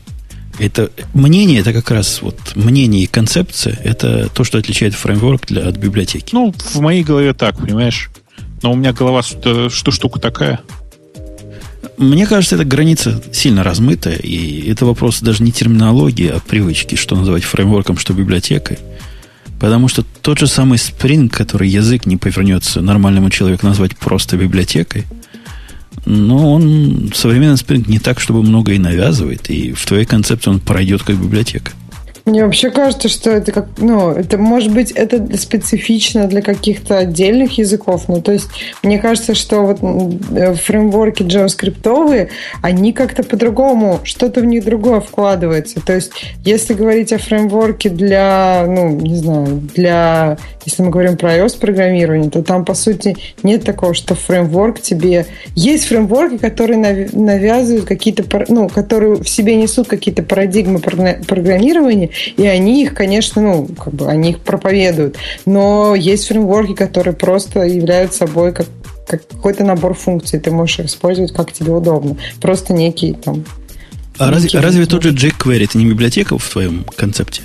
это мнение, это как раз вот мнение и концепция, это то, что отличает фреймворк для, от библиотеки. Ну, в моей голове так, понимаешь? Но у меня голова что, что штука такая. Мне кажется, эта граница сильно размытая, и это вопрос даже не терминологии, а привычки, что называть фреймворком, что библиотекой. Потому что тот же самый Spring, который язык не повернется нормальному человеку назвать просто библиотекой, но он современный Spring не так, чтобы много и навязывает, и в твоей концепции он пройдет как библиотека. Мне вообще кажется, что это как, ну, это может быть это специфично для каких-то отдельных языков. Ну, то есть, мне кажется, что вот э, фреймворки JavaScript, они как-то по-другому, что-то в них другое вкладывается. То есть, если говорить о фреймворке для, ну, не знаю, для, если мы говорим про iOS-программирование, то там, по сути, нет такого, что фреймворк тебе... Есть фреймворки, которые навязывают какие-то, ну, которые в себе несут какие-то парадигмы программирования, и они их, конечно, ну, как бы они их проповедуют. Но есть фреймворки, которые просто являются собой как, как какой-то набор функций. Ты можешь их использовать как тебе удобно. Просто некий там... А разве, разве тот же jQuery это не библиотека в твоем концепте?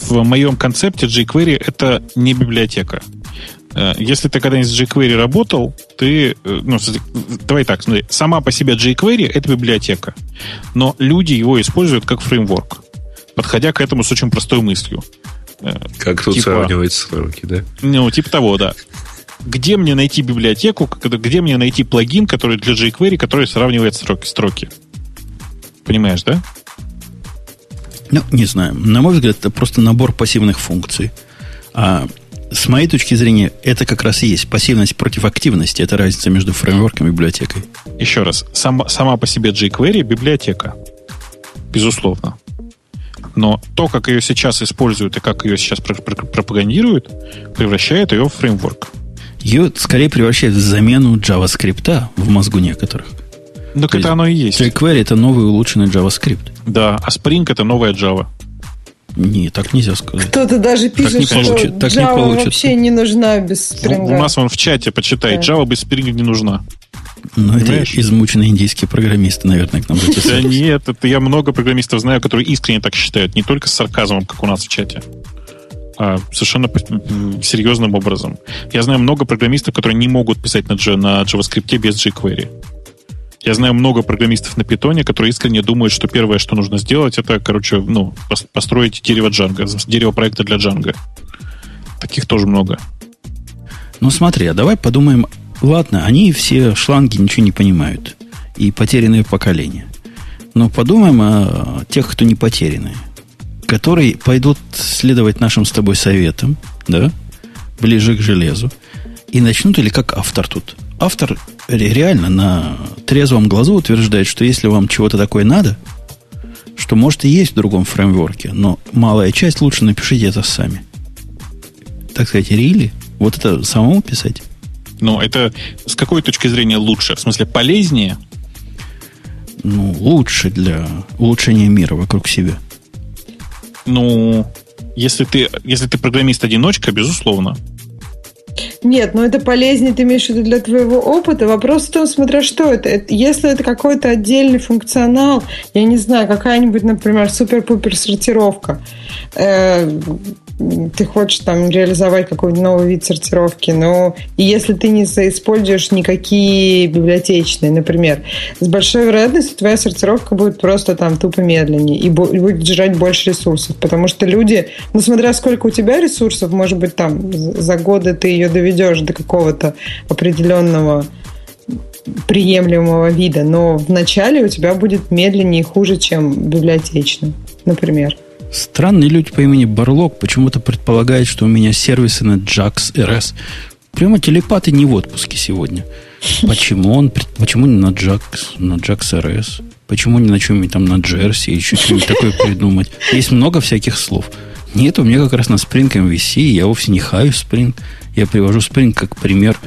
В моем концепте jQuery это не библиотека. Э, если ты когда-нибудь с jQuery работал, ты... Э, ну, давай так, смотри. Сама по себе jQuery — это библиотека. Но люди его используют как фреймворк подходя к этому с очень простой мыслью. Э, как тут типа, сравнивать строки, да? Ну, типа того, да. Где мне найти библиотеку, где мне найти плагин, который для jQuery, который сравнивает строки, строки? Понимаешь, да? Ну, не знаю. На мой взгляд, это просто набор пассивных функций. А с моей точки зрения, это как раз и есть пассивность против активности. Это разница между фреймворком и библиотекой. Еще раз. Сама, сама по себе jQuery – библиотека. Безусловно. Но то, как ее сейчас используют и как ее сейчас пропагандируют, превращает ее в фреймворк. Ее скорее превращает в замену JavaScript в мозгу некоторых. Так это оно и есть. jQuery это новый улучшенный JavaScript. Да, а Spring это новая Java. Не, так нельзя сказать. Кто-то даже пишет, так не что получит, так Java не получится. вообще не нужна без Spring. У нас он в чате почитай, да. Java без Spring не нужна. Ну, это измученные индийские программисты, наверное, к нам записались. Да нет, это я много программистов знаю, которые искренне так считают. Не только с сарказмом, как у нас в чате а совершенно серьезным образом. Я знаю много программистов, которые не могут писать на, на JavaScript без jQuery. Я знаю много программистов на питоне, которые искренне думают, что первое, что нужно сделать, это, короче, ну, построить дерево Django, дерево проекта для Django. Таких тоже много. Ну смотри, а давай подумаем Ладно, они все шланги ничего не понимают. И потерянные поколения. Но подумаем о тех, кто не потерянные. Которые пойдут следовать нашим с тобой советам, да, ближе к железу. И начнут или как автор тут. Автор реально на трезвом глазу утверждает, что если вам чего-то такое надо, что может и есть в другом фреймворке, но малая часть лучше напишите это сами. Так сказать, рили? Вот это самому писать? Но это с какой точки зрения лучше? В смысле, полезнее? Ну, лучше для улучшения мира вокруг себя. Ну, если ты, если ты программист-одиночка, безусловно. Нет, но это полезнее, ты имеешь в виду для твоего опыта. Вопрос в том, смотря что это. Если это какой-то отдельный функционал, я не знаю, какая-нибудь, например, супер-пупер сортировка, э, ты хочешь там реализовать какой-то новый вид сортировки, но и если ты не используешь никакие библиотечные, например, с большой вероятностью твоя сортировка будет просто там тупо медленнее и будет жрать больше ресурсов, потому что люди, ну смотря сколько у тебя ресурсов, может быть там за годы ты ее доведешь до какого-то определенного приемлемого вида, но вначале у тебя будет медленнее и хуже, чем библиотечный, например. Странный люди по имени Барлок почему-то предполагает, что у меня сервисы на JAX RS. Прямо телепаты не в отпуске сегодня. Почему он, почему не на JAX, на JAX RS? Почему не на чем-нибудь там на Джерси, еще что-нибудь такое придумать? Есть много всяких слов. Нет, у меня как раз на Spring MVC, я вовсе не хаю Spring. Я привожу Spring как пример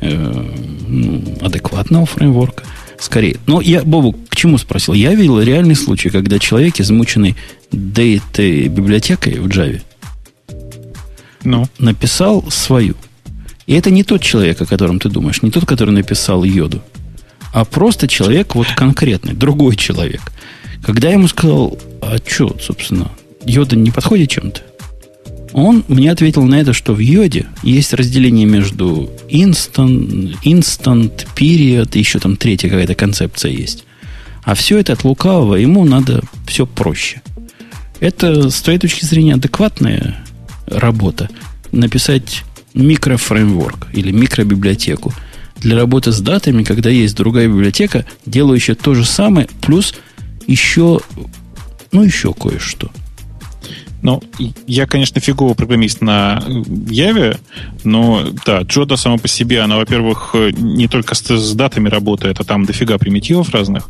э, ну, адекватного фреймворка. Скорее. Но я, Бобу, к чему спросил? Я видел реальный случай, когда человек, измученный дейтой библиотекой в Java, ну? написал свою. И это не тот человек, о котором ты думаешь, не тот, который написал йоду, а просто человек вот конкретный, другой человек. Когда я ему сказал, а что, собственно, йода не подходит чем-то, он мне ответил на это, что в йоде есть разделение между instant, instant, period, еще там третья какая-то концепция есть. А все это от лукавого, ему надо все проще – это, с твоей точки зрения, адекватная работа. Написать микрофреймворк или микробиблиотеку для работы с датами, когда есть другая библиотека, делающая то же самое, плюс еще, ну, еще кое-что. Ну, я, конечно, фиговый программист на Яве, но да, Джода сама по себе, она, во-первых, не только с, с датами работает, а там дофига примитивов разных.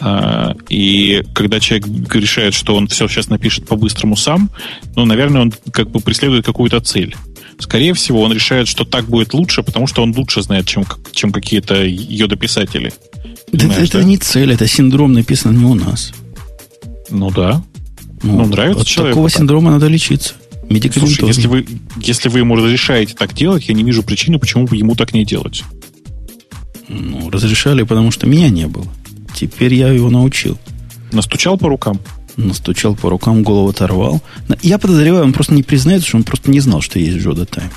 А, и когда человек решает, что он все сейчас напишет по-быстрому сам, ну, наверное, он как бы преследует какую-то цель. Скорее всего, он решает, что так будет лучше, потому что он лучше знает, чем, чем какие-то йодописатели. Да, это да? не цель, это синдром написан не у нас. Ну да. Ну, ну нравится от человеку. Такого так. синдрома надо лечиться. Слушай, если вы, если вы ему разрешаете так делать, я не вижу причины, почему бы ему так не делать. Ну, разрешали, потому что меня не было. Теперь я его научил. Настучал по рукам? Настучал по рукам, голову оторвал. Я подозреваю, он просто не признается, что он просто не знал, что есть Джода Тайм.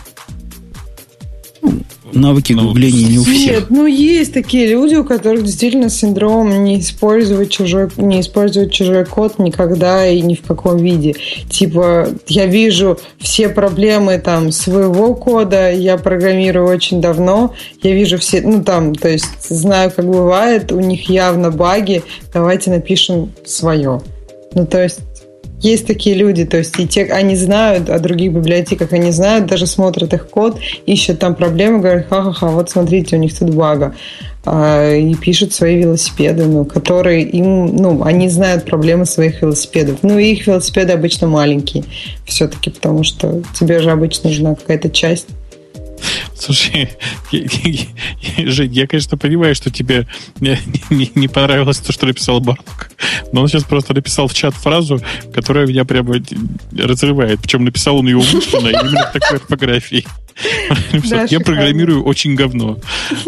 Навыки ну, гугления не у всех. Нет, ну есть такие люди, у которых действительно синдром не использовать чужой, не использовать чужой код никогда и ни в каком виде. Типа, я вижу все проблемы там своего кода, я программирую очень давно, я вижу все, ну там, то есть знаю, как бывает, у них явно баги, давайте напишем свое. Ну, то есть есть такие люди, то есть и те, они знают о других библиотеках, они знают, даже смотрят их код, ищут там проблемы, говорят, ха-ха-ха, вот смотрите, у них тут бага. А, и пишут свои велосипеды, ну, которые им, ну, они знают проблемы своих велосипедов. Ну, их велосипеды обычно маленькие все-таки, потому что тебе же обычно нужна какая-то часть Слушай, я, я, Жень, я, конечно, понимаю, что тебе не, не, не понравилось то, что написал Барлок. Но он сейчас просто написал в чат фразу, которая меня прямо разрывает. Причем написал он ее умышленно, именно в такой орфографии. Да, я программирую очень говно.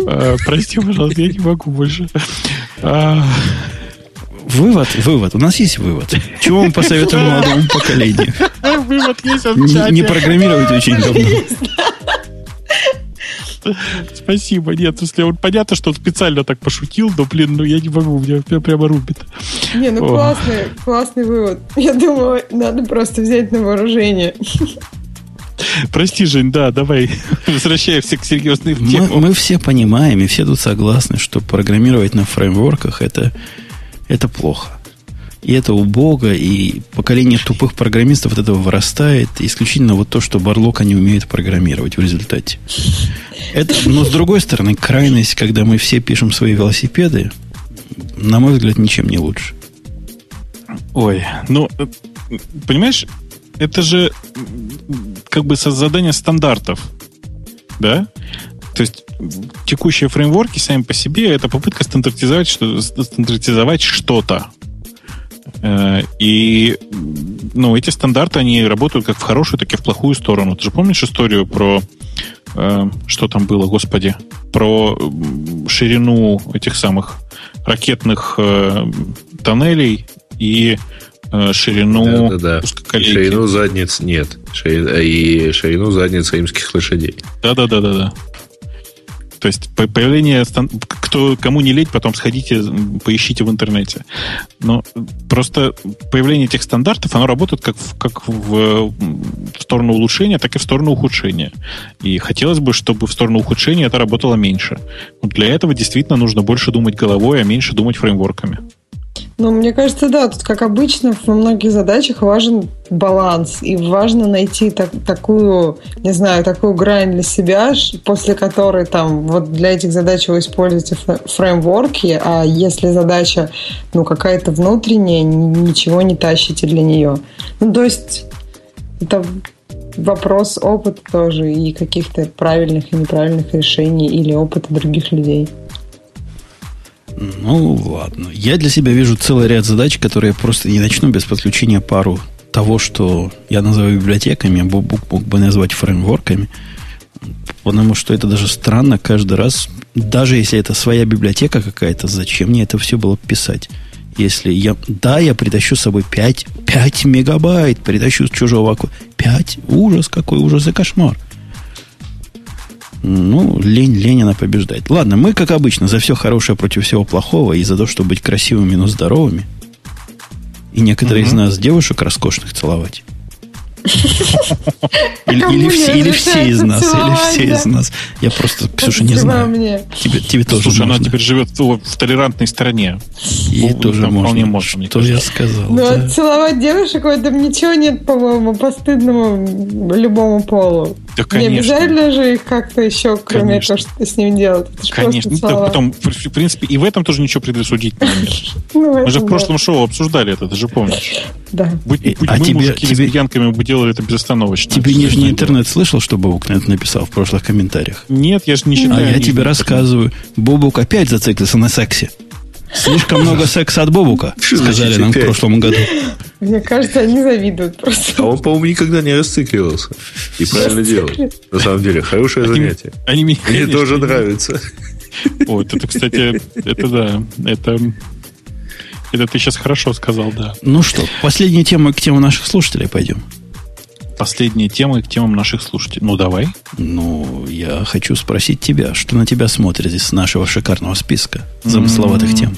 А, прости, пожалуйста, я не могу больше. А... Вывод, вывод. У нас есть вывод. Чего мы посоветуем молодому поколению? Вывод есть Не, не программировать очень давно. Спасибо. Нет, если он понятно, что он специально так пошутил, но, блин, ну я не могу, меня, меня прямо рубит. Не, ну О. классный, классный вывод. Я думаю, надо просто взять на вооружение. Прости, Жень, да, давай возвращаемся к серьезной теме. Мы, мы все понимаем и все тут согласны, что программировать на фреймворках это, это плохо. И это убого, и поколение тупых программистов от этого вырастает. Исключительно вот то, что Барлока не умеет программировать в результате. Это, но с другой стороны, крайность, когда мы все пишем свои велосипеды, на мой взгляд, ничем не лучше. Ой, ну, понимаешь, это же как бы задание стандартов, да? То есть текущие фреймворки сами по себе это попытка стандартизовать, что, стандартизовать что-то. Э, и ну, эти стандарты, они работают как в хорошую, так и в плохую сторону. Ты же помнишь историю про э, что там было, господи, про ширину этих самых ракетных э, тоннелей и э, ширину да, да, да. ширину задниц нет. И ширину задниц римских лошадей. Да-да-да-да-да. То есть появление, кто, кому не лень, потом сходите, поищите в интернете. Но просто появление этих стандартов, оно работает как, в, как в, в сторону улучшения, так и в сторону ухудшения. И хотелось бы, чтобы в сторону ухудшения это работало меньше. Но для этого действительно нужно больше думать головой, а меньше думать фреймворками. Ну, мне кажется, да, тут, как обычно, во многих задачах важен баланс, и важно найти так, такую, не знаю, такую грань для себя, после которой там вот для этих задач вы используете фреймворки, а если задача, ну, какая-то внутренняя, ничего не тащите для нее. Ну, то есть это вопрос опыта тоже и каких-то правильных и неправильных решений или опыта других людей. Ну, ладно. Я для себя вижу целый ряд задач, которые я просто не начну без подключения пару того, что я называю библиотеками, Бобук мог бы назвать фреймворками. Потому что это даже странно каждый раз, даже если это своя библиотека какая-то, зачем мне это все было писать? Если я, да, я притащу с собой 5, 5 мегабайт, притащу с чужого аква. 5? Ужас, какой ужас и кошмар. Ну, лень, лень она побеждает. Ладно, мы, как обычно, за все хорошее против всего плохого и за то, чтобы быть красивыми, но здоровыми. И некоторые угу. из нас девушек роскошных целовать. Или, или, все, или все из нас, или все из нас. Я просто, Ксюша, не знаю. Тебе, тебе тоже Слушай, можно. она теперь живет в, в толерантной стране. И ну, тоже можно. Вполне можно, Что я сказал? Ну, да. целовать девушек, в этом ничего нет, по-моему, постыдному любому полу. Да, конечно. Не обязательно же их как-то еще, кроме конечно. того, что ты с ним делать. Конечно. Ну, так потом, в принципе, и в этом тоже ничего предрассудительного нет. Ну, Мы же в прошлом шоу обсуждали это, ты же помнишь. Да. Будь, будь а мы, тебе, мужики, тебе... лесбиянками, бы делали это безостановочно. Тебе нижний интернет слышал, что Бобук на это написал в прошлых комментариях? Нет, я же не читаю. А я тебе рассказываю. Бобук опять зациклился на сексе. Слишком много секса от Бобука, сказали нам в прошлом году. Мне кажется, они завидуют просто. А он, по-моему, никогда не расцикливался. И правильно делал. На самом деле, хорошее занятие. Они мне тоже нравится. Вот, это, кстати, это да, это это ты сейчас хорошо сказал, да. Ну что, последняя тема к теме наших слушателей пойдем. Последняя тема к темам наших слушателей. Ну, давай. Ну, я хочу спросить тебя, что на тебя смотрит из нашего шикарного списка замысловатых mm-hmm. тем?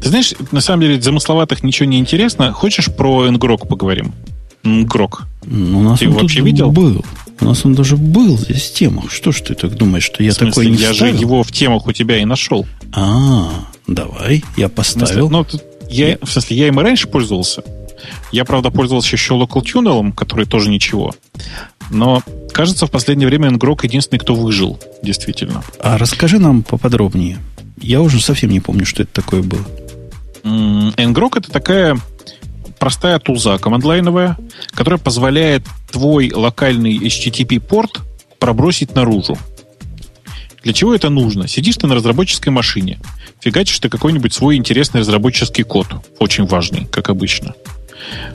Ты знаешь, на самом деле, замысловатых ничего не интересно. Хочешь про Ngrok поговорим? Ngrok. Ну, у нас ты он вообще видел? Был. У нас он даже был здесь в темах. Что ж ты так думаешь, что я такой не Я же его в темах у тебя и нашел. А, давай, я поставил. Ну, я, я, в смысле, я им и раньше пользовался. Я, правда, пользовался еще Local Tunnel, который тоже ничего. Но, кажется, в последнее время Ngrok единственный, кто выжил, действительно. А расскажи нам поподробнее. Я уже совсем не помню, что это такое было. Ngrok это такая простая тулза командлайновая, которая позволяет твой локальный HTTP-порт пробросить наружу. Для чего это нужно? Сидишь ты на разработческой машине, фигачишь ты какой-нибудь свой интересный разработческий код, очень важный, как обычно.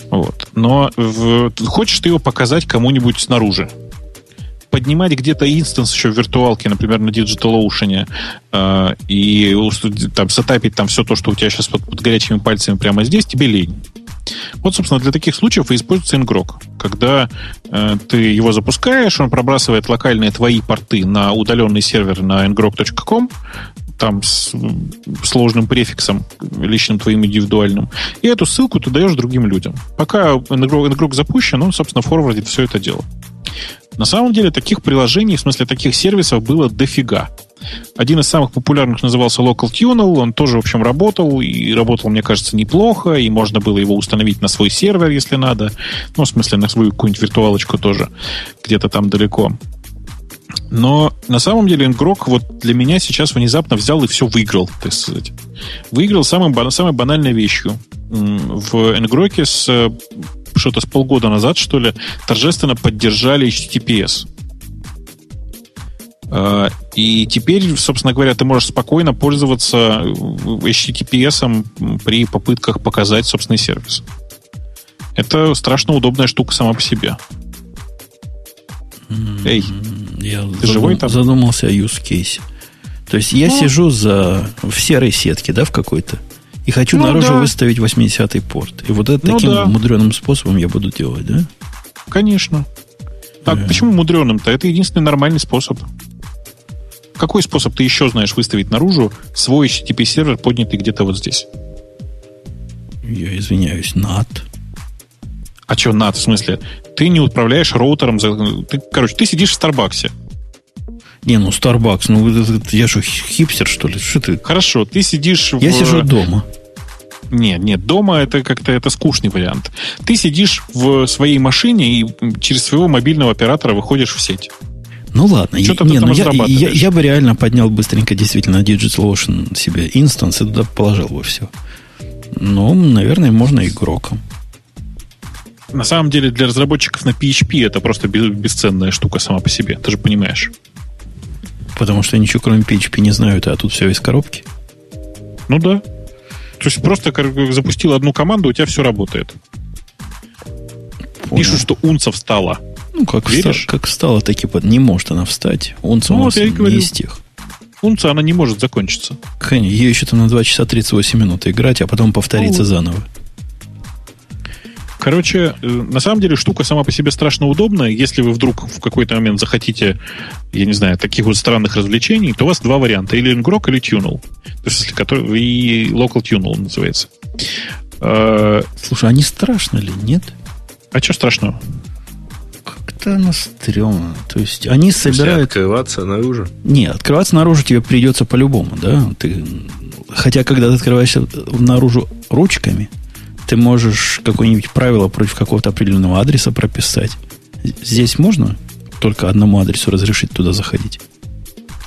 Вот. Но в, хочешь ты его показать кому-нибудь снаружи. Поднимать где-то инстанс еще в виртуалке, например, на DigitalOcean, э, и там, затапить там все то, что у тебя сейчас под, под горячими пальцами прямо здесь, тебе лень. Вот, собственно, для таких случаев и используется Ngrok. Когда э, ты его запускаешь, он пробрасывает локальные твои порты на удаленный сервер на ngrok.com, там с сложным префиксом, личным твоим индивидуальным. И эту ссылку ты даешь другим людям. Пока Ngrok, Ngrok запущен, он, собственно, форвардит все это дело. На самом деле таких приложений, в смысле таких сервисов было дофига. Один из самых популярных назывался Local Tunnel, он тоже, в общем, работал, и работал, мне кажется, неплохо, и можно было его установить на свой сервер, если надо. Ну, в смысле, на свою какую-нибудь виртуалочку тоже, где-то там далеко. Но на самом деле Ngrok вот для меня сейчас внезапно взял и все выиграл, так сказать. Выиграл самым, самой банальной вещью. В Ngrok с что-то с полгода назад, что ли, торжественно поддержали HTTPS. А, и теперь, собственно говоря, ты можешь спокойно пользоваться HTTPS при попытках показать собственный сервис. Это страшно удобная штука сама по себе. Эй, я ты задум, живой там? задумался о use case. То есть я ну, сижу за, в серой сетке, да, в какой-то, И хочу ну, наружу да. выставить 80-й порт. И вот это ну, таким да. мудреным способом я буду делать, да? Конечно. Так, э. почему мудреным-то? Это единственный нормальный способ. Какой способ ты еще знаешь выставить наружу свой HTTP-сервер, поднятый где-то вот здесь? Я извиняюсь, NAT. А что NAT в смысле? Ты не управляешь роутером. За... Ты, короче, ты сидишь в Старбаксе. Не, ну Starbucks, ну я что, хипстер, что ли? Что ты? Хорошо, ты сидишь Я в... сижу дома. Нет, нет, дома это как-то это скучный вариант. Ты сидишь в своей машине и через своего мобильного оператора выходишь в сеть. Ну ладно, я, не, ну я, я, я бы реально поднял быстренько действительно DigitalOcean себе инстанс и туда положил бы все. Ну, наверное, можно игроком. На самом деле для разработчиков на PHP это просто бесценная штука сама по себе, ты же понимаешь. Потому что ничего кроме PHP не знают, а тут все из коробки. Ну да. То есть просто запустил одну команду, у тебя все работает. Понял. Пишут, что унца встала. Ну, как, Веришь? Вста, как встала, так и под... Не может она встать. Унца ну, у нас вот я не говорю. из тех. Унца, она не может закончиться. Конечно, ей еще там на 2 часа 38 минут играть, а потом повториться ну, заново. Короче, э, на самом деле штука сама по себе страшно удобная. Если вы вдруг в какой-то момент захотите, я не знаю, таких вот странных развлечений, то у вас два варианта. Или Ngrok, или Tunnel. То есть, который, и Local Tunnel называется. Э, Слушай, они страшно ли, нет? А что страшного? Как-то оно стрёмно. То есть они собирают... открываться наружу? Не, открываться наружу тебе придется по-любому, да? Ты... Хотя, когда ты открываешься наружу ручками, ты можешь какое-нибудь правило против какого-то определенного адреса прописать. Здесь можно только одному адресу разрешить туда заходить?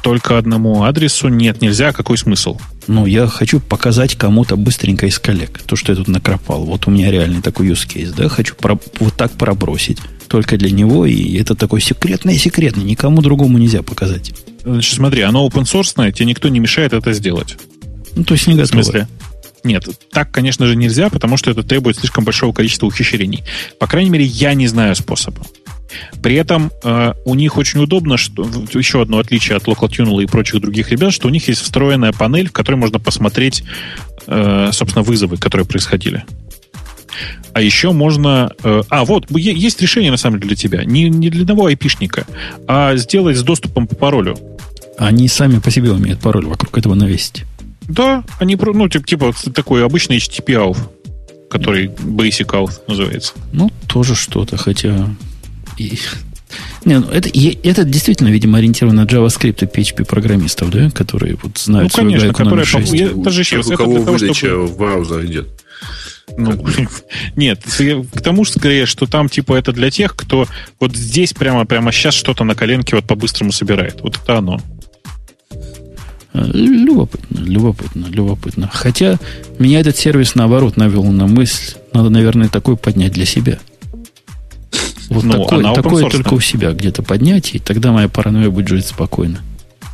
Только одному адресу нет, нельзя. Какой смысл? Ну, я хочу показать кому-то быстренько из коллег то, что я тут накропал. Вот у меня реальный такой use case, да, хочу про, вот так пробросить. Только для него, и это такой секретный-секретный, никому другому нельзя показать. Значит, смотри, оно open source, тебе никто не мешает это сделать. Ну, то есть не готово. В смысле? Нет, так, конечно же, нельзя, потому что это требует слишком большого количества ухищрений. По крайней мере, я не знаю способа. При этом э, у них очень удобно, что еще одно отличие от Local Tunnel и прочих других ребят, что у них есть встроенная панель, в которой можно посмотреть, э, собственно, вызовы, которые происходили. А еще можно... Э, а, вот, есть решение, на самом деле, для тебя. Не, не для одного айпишника, а сделать с доступом по паролю. Они сами по себе умеют пароль вокруг этого навесить. Да, они, ну, типа, типа такой обычный HTTP auth, который Basic auth называется. Ну, тоже что-то, хотя... И... Не, ну это, это действительно, видимо, ориентировано на JavaScript и PHP программистов, да, которые вот знают ну, конечно, которые, 6. Я, даже еще, у кого выдача чтобы... в браузер идет. Ну, нет, к тому же скорее, что там типа это для тех, кто вот здесь прямо прямо сейчас что-то на коленке вот по-быстрому собирает. Вот это оно. Любопытно, любопытно, любопытно. Хотя меня этот сервис, наоборот, навел на мысль, надо, наверное, такой поднять для себя. Вот ну, такое, такое только у себя где-то поднять, и тогда моя паранойя будет жить спокойно.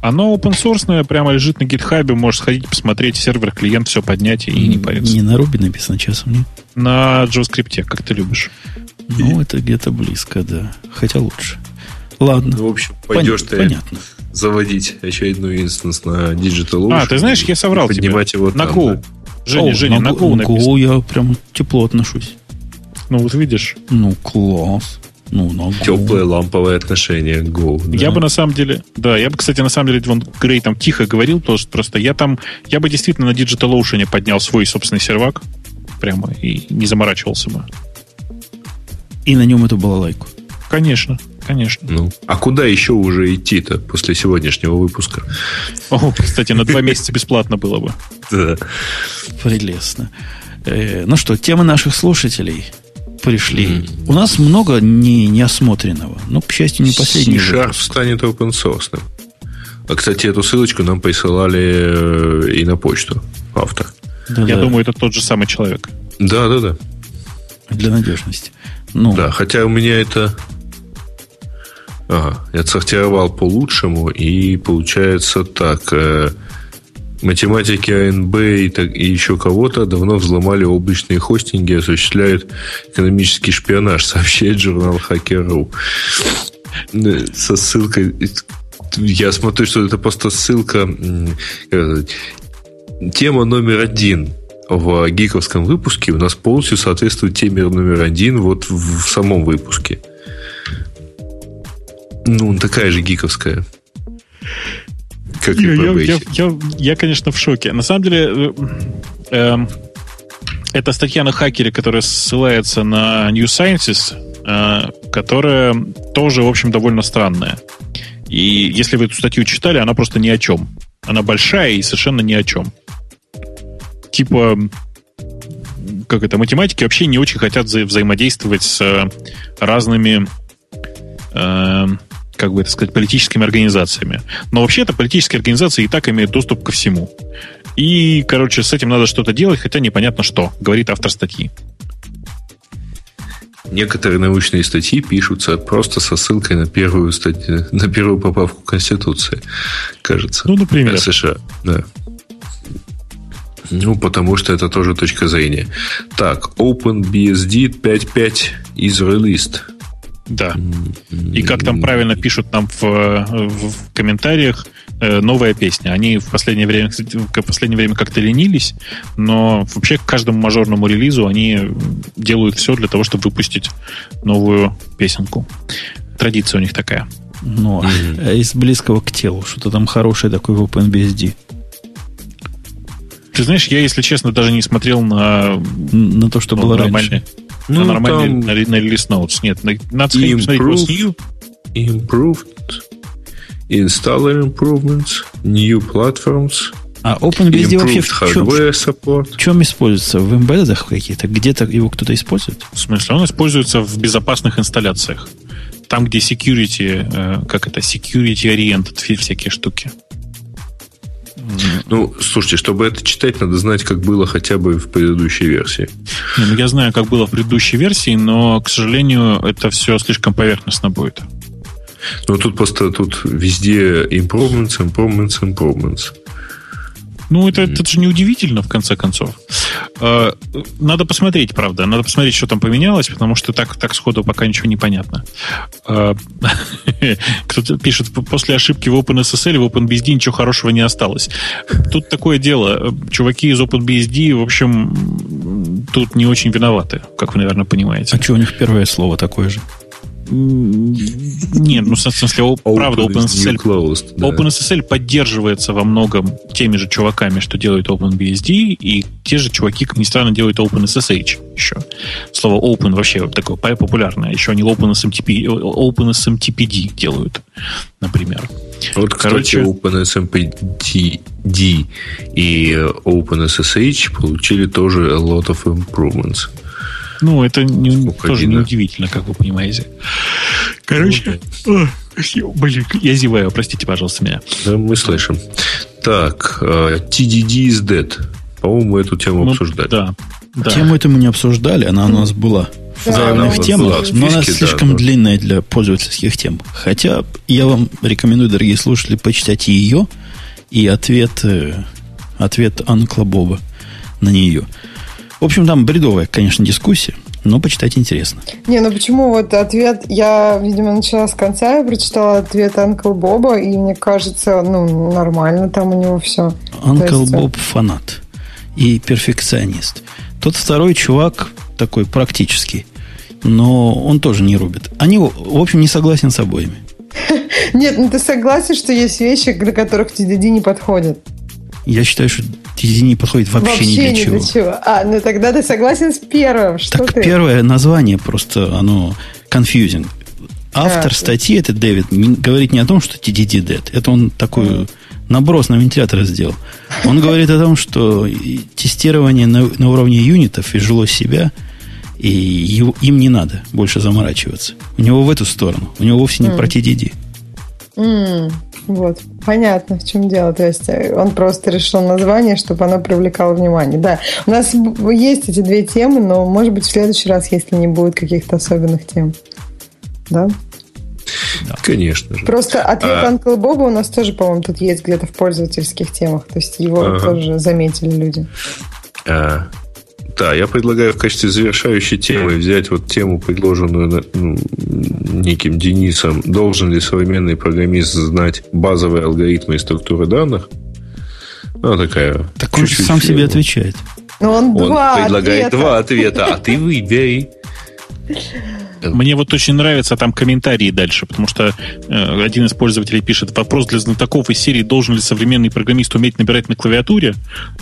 Оно open source прямо лежит на гитхабе, можешь сходить, посмотреть сервер, клиент, все поднять и не париться. Не на Ruby написано часом, нет? На JavaScript, как ты любишь. Ну, это где-то близко, да. Хотя лучше. Ладно. Ну, в общем, пойдешь Пон- ты понятно заводить очередной инстанс на Digital Ocean. А, ты знаешь, я соврал поднимать тебе. его на там, Go. Да. Женя, О, Женя, на, на Go, на Go я прям тепло отношусь. Ну, вот видишь. Ну, класс. Ну, на Go. Теплое ламповое отношение к Go. Да. Я бы на самом деле, да, я бы, кстати, на самом деле, вон Грей там тихо говорил, просто, просто я там, я бы действительно на Digital Ocean поднял свой собственный сервак прямо и не заморачивался бы. И на нем эту балалайку. Конечно. Конечно. Ну, а куда еще уже идти-то после сегодняшнего выпуска? О, кстати, на два месяца бесплатно было бы. Да. Прелестно. Э, ну что, темы наших слушателей пришли. У нас много не, неосмотренного. Но, к счастью, не последний C-Sharp станет open source. А, кстати, эту ссылочку нам присылали э, и на почту автор. Да, Я да. думаю, это тот же самый человек. Да, да, да. Для надежности. Ну. Да, хотя у меня это Ага, я отсортировал по лучшему, и получается так. Э, математики АНБ и, так, и еще кого-то давно взломали облачные хостинги и осуществляют экономический шпионаж, сообщает журнал Hacker.ru. Э, со ссылкой... Я смотрю, что это просто ссылка... Тема номер один. в гиковском выпуске у нас полностью соответствует теме номер один вот в самом выпуске. Ну, такая же гиковская. Как я, я, я, я, я, конечно, в шоке. На самом деле, э, э, это статья на хакере, которая ссылается на New Sciences, э, которая тоже, в общем, довольно странная. И если вы эту статью читали, она просто ни о чем. Она большая и совершенно ни о чем. Типа, как это, математики вообще не очень хотят вза- взаимодействовать с э, разными э, как бы это сказать, политическими организациями. Но вообще это политические организации и так имеют доступ ко всему. И, короче, с этим надо что-то делать, хотя непонятно что, говорит автор статьи. Некоторые научные статьи пишутся просто со ссылкой на первую статью, на первую поправку Конституции, кажется. Ну, например. США, да. Ну, потому что это тоже точка зрения. Так, OpenBSD 5.5 is released. Да. И как там правильно пишут нам в, в комментариях, э, новая песня. Они в последнее время, кстати, в последнее время как-то ленились, но вообще к каждому мажорному релизу они делают все для того, чтобы выпустить новую песенку. Традиция у них такая. Ну, а из близкого к телу, что-то там хорошее такое в OpenBSD. Ты знаешь, я, если честно, даже не смотрел на... На то, что ну, было раньше. Ну, на нормальный там... на, на релиз notes. Нет, надо сходить посмотреть what's new. Improved. Installer improvements. New platforms. А OpenBSD вообще в чем, в чем используется? В эмбеддах каких-то? Где-то его кто-то использует? В смысле? Он используется в безопасных инсталляциях. Там, где security, э, как это, security-oriented всякие штуки. Ну, слушайте, чтобы это читать, надо знать, как было хотя бы в предыдущей версии. Не, ну, я знаю, как было в предыдущей версии, но, к сожалению, это все слишком поверхностно будет. Ну, тут просто тут везде improvements, improvements, improvements. Ну, это, это же неудивительно, в конце концов. А, надо посмотреть, правда. Надо посмотреть, что там поменялось, потому что так, так сходу пока ничего не понятно. А, кто-то пишет, после ошибки в OpenSSL в OpenBSD ничего хорошего не осталось. Тут такое дело. Чуваки из OpenBSD, в общем, тут не очень виноваты, как вы, наверное, понимаете. А что у них первое слово такое же? Нет, ну, в смысле, Open правда, OpenSSL, closed, да. OpenSSL поддерживается во многом теми же чуваками, что делают OpenBSD, и те же чуваки, как ни странно, делают OpenSSH еще. Слово Open вообще такое популярное. Еще они OpenSMTP, OpenSMTPD делают, например. Вот, Короче, кстати, OpenSMTD и OpenSSH получили тоже a lot of improvements. Ну, это не, тоже неудивительно, как вы понимаете. Короче, ну, блин, я зеваю, простите, пожалуйста, меня. Да, мы слышим. Так, TDD is dead. По-моему, эту тему ну, обсуждали. Да, да. Тему эту мы не обсуждали, она у нас была в заявленных темах, но она слишком да, длинная для пользовательских тем. Хотя я вам рекомендую, дорогие слушатели, почитать ее и ответ, э, ответ Анкла Боба на нее. В общем, там бредовая, конечно, дискуссия, но почитать интересно. Не, ну почему вот ответ, я, видимо, начала с конца, я прочитала ответ Анкл Боба, и мне кажется, ну, нормально там у него все. Анкл есть... Боб фанат и перфекционист. Тот второй чувак такой практический, но он тоже не рубит. Они, в общем, не согласен с обоими. Нет, ну ты согласен, что есть вещи, для которых TDD не подходят? Я считаю, что TDD не подходит вообще, вообще ни для ни чего. Для чего. А, ну тогда ты согласен с первым. Что так ты? первое название просто, оно confusing. Автор а, статьи, это Дэвид, говорит не о том, что TDD dead. Это он такой наброс на вентилятор сделал. Он говорит о том, что тестирование на, на уровне юнитов и жило себя, и его, им не надо больше заморачиваться. У него в эту сторону. У него вовсе не mm. про TDD. Mm. Вот, понятно, в чем дело. То есть э, он просто решил название, чтобы оно привлекало внимание. Да, у нас есть эти две темы, но, может быть, в следующий раз, если не будет каких-то особенных тем. Да? Да. Конечно же. Просто ответ а... Анкл Боба у нас тоже, по-моему, тут есть где-то в пользовательских темах. То есть его ага. тоже заметили люди. А, да, я предлагаю в качестве завершающей темы взять вот тему, предложенную ну, неким Денисом. Должен ли современный программист знать базовые алгоритмы и структуры данных? Ну, такая... Так он же сам себе отвечает. Но он, он два предлагает ответа. два ответа, а ты выбери. Мне вот очень нравятся там комментарии дальше, потому что э, один из пользователей пишет вопрос для знатоков из серии «Должен ли современный программист уметь набирать на клавиатуре?»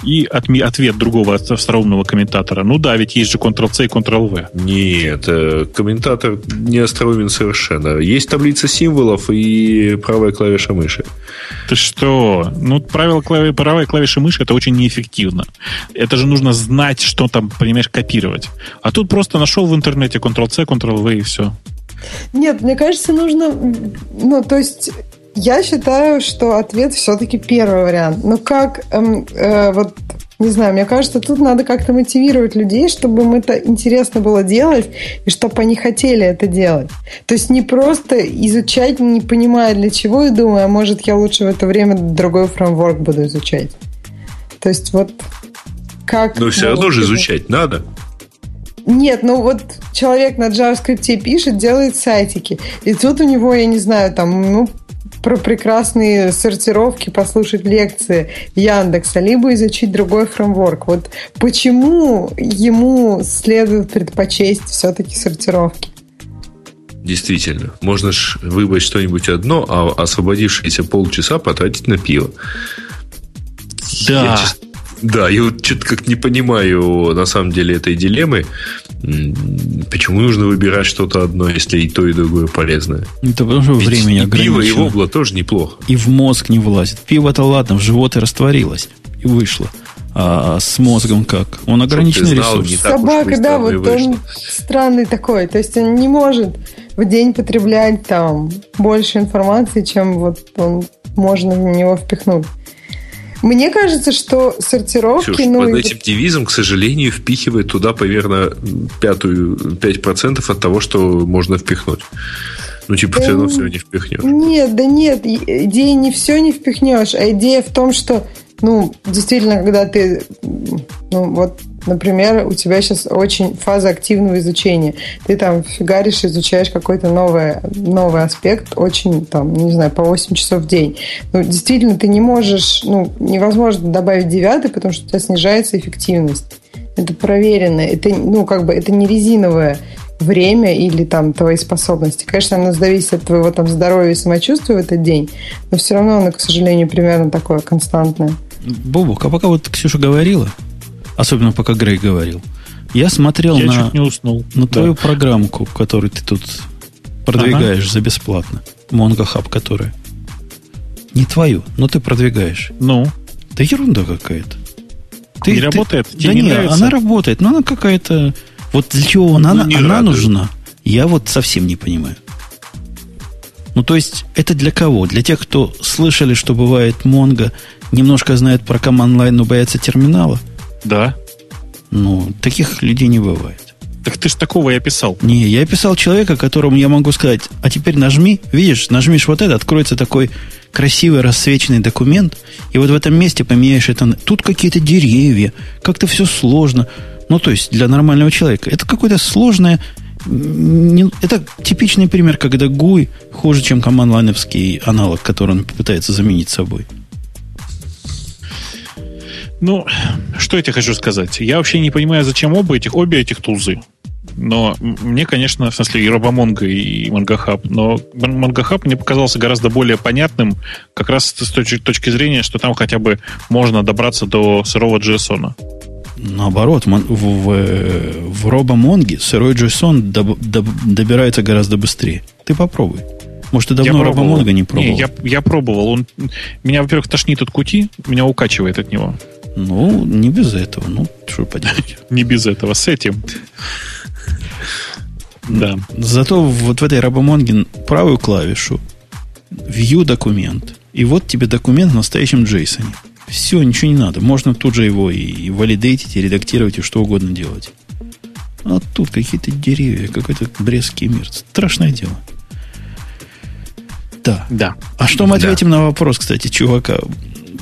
И отме- ответ другого остроумного комментатора. Ну да, ведь есть же Ctrl-C и Ctrl-V. Нет, э, комментатор не остроумен совершенно. Есть таблица символов и правая клавиша мыши. Ты что? Ну, правило клави... правой клавиши мыши это очень неэффективно. Это же нужно знать, что там, понимаешь, копировать. А тут просто нашел в интернете Ctrl-C, Ctrl-V и все. Нет, мне кажется, нужно... Ну, то есть я считаю, что ответ все-таки первый вариант. Но как эм, э, вот не знаю, мне кажется, тут надо как-то мотивировать людей, чтобы им это интересно было делать, и чтобы они хотели это делать. То есть не просто изучать, не понимая для чего, и думая, а может, я лучше в это время другой фреймворк буду изучать. То есть вот как... Но все равно же изучать надо. Нет, ну вот человек на JavaScript пишет, делает сайтики. И тут у него, я не знаю, там, ну, про прекрасные сортировки послушать лекции Яндекса, либо изучить другой фреймворк. Вот почему ему следует предпочесть все-таки сортировки? Действительно. Можно ж выбрать что-нибудь одно, а освободившиеся полчаса потратить на пиво. Да. Я, да, я вот что-то как не понимаю на самом деле этой дилеммы. Почему нужно выбирать что-то одно, если и то, и другое полезное? Это потому что времени ограничено. Пиво и вобла тоже неплохо. И в мозг не влазит. Пиво-то ладно, в живот и растворилось. И вышло. А с мозгом как? Он ограниченный знал, ресурс. Собака, да, вот вышло. он странный такой. То есть он не может в день потреблять там больше информации, чем вот он можно в него впихнуть. Мне кажется, что сортировки... Ксюш, ну, под этим девизом, к сожалению, впихивает туда примерно пятую, 5% от того, что можно впихнуть. Ну, типа, да, все равно все не впихнешь. Нет, да нет, идея не все не впихнешь, а идея в том, что, ну, действительно, когда ты, ну, вот Например, у тебя сейчас очень фаза активного изучения. Ты там фигаришь, изучаешь какой-то новый, новый аспект, очень, там, не знаю, по 8 часов в день. Ну, действительно, ты не можешь, ну, невозможно добавить девятый, потому что у тебя снижается эффективность. Это проверено. Это, ну, как бы, это не резиновое время или там твои способности. Конечно, оно зависит от твоего там здоровья и самочувствия в этот день, но все равно оно, к сожалению, примерно такое константное. Бобук, а пока вот Ксюша говорила, Особенно пока Грей говорил. Я смотрел Я на, чуть не уснул. на твою да. программку, которую ты тут продвигаешь ага. за бесплатно. Mongo Hub, которая. Не твою, но ты продвигаешь. Ну? Да ерунда какая-то. Ты, не ты, работает? Тебе да не нравится? она работает, но она какая-то... Вот для чего она, ну, она нужна, я вот совсем не понимаю. Ну, то есть, это для кого? Для тех, кто слышали, что бывает Mongo, немножко знает про команд лайн, но боятся терминала – да. Ну, таких людей не бывает. Так ты ж такого и описал. Не, я описал человека, которому я могу сказать, а теперь нажми, видишь, нажмешь вот это, откроется такой красивый рассвеченный документ, и вот в этом месте поменяешь это. Тут какие-то деревья, как-то все сложно. Ну, то есть, для нормального человека. Это какое-то сложное... Не, это типичный пример, когда GUI хуже, чем команд-лайновский аналог, который он пытается заменить собой. Ну, что я тебе хочу сказать? Я вообще не понимаю, зачем оба этих, обе этих тулзы. Но мне, конечно, в смысле и RoboMongo, и MongoHub, но MongoHub мне показался гораздо более понятным как раз с точки, точки зрения, что там хотя бы можно добраться до сырого JSON. Наоборот, в, в, в RoboMongo сырой JSON доб, доб, добирается гораздо быстрее. Ты попробуй. Может, ты давно RoboMongo не пробовал? Не, я, я пробовал. Он, меня, во-первых, тошнит от кути, меня укачивает от него. Ну, не без этого. Ну, что поделать. Не без этого, с этим. Да. Зато вот в этой рабомонге правую клавишу, view документ, и вот тебе документ в настоящем JSON. Все, ничего не надо. Можно тут же его и валидейтить, и редактировать, и что угодно делать. А тут какие-то деревья, какой-то брестский мир. Страшное дело. Да. Да. А что мы ответим да. на вопрос, кстати, чувака?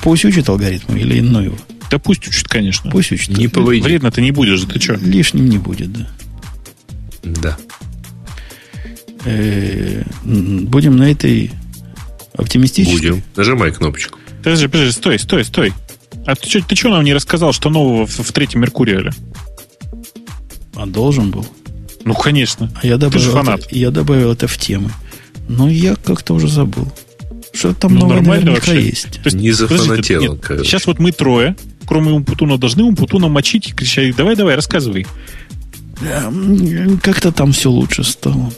Пусть учит алгоритмы или иной его? Да пусть учит, конечно. Пусть учит. Не повыйдет. Вредно ты не будешь, ты что? Лишним не будет, да. Да. Э, будем на этой оптимистической? Будем. Нажимай кнопочку. Подожди, подожди, стой, стой, стой. А ты что ты чё нам не рассказал, что нового в, в третьем Меркуриале? А должен был. Ну, конечно. А я добавил, Ты же фанат. Это, я добавил это в темы. Но я как-то уже забыл. Что там ну, новое нормально вообще. есть. То есть, не зафанател. Сейчас вот мы трое, кроме Умпутуна, должны Умпутуна мочить и кричать, давай, давай, рассказывай. Как-то там все лучше стало.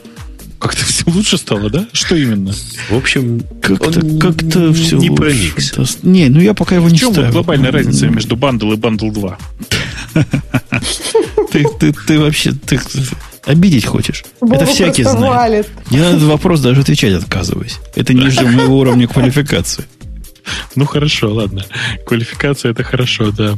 Как-то все лучше стало, да? Что именно? В общем, как-то, как-то все не лучше. проникся. Не, ну я пока его не ставлю. В чем глобальная разница между бандл и бандл 2? Ты, ты, ты вообще ты обидеть хочешь? Это всякий знает. Я на этот вопрос даже отвечать отказываюсь. Это ниже моего уровня квалификации. Ну хорошо, ладно. Квалификация это хорошо, да.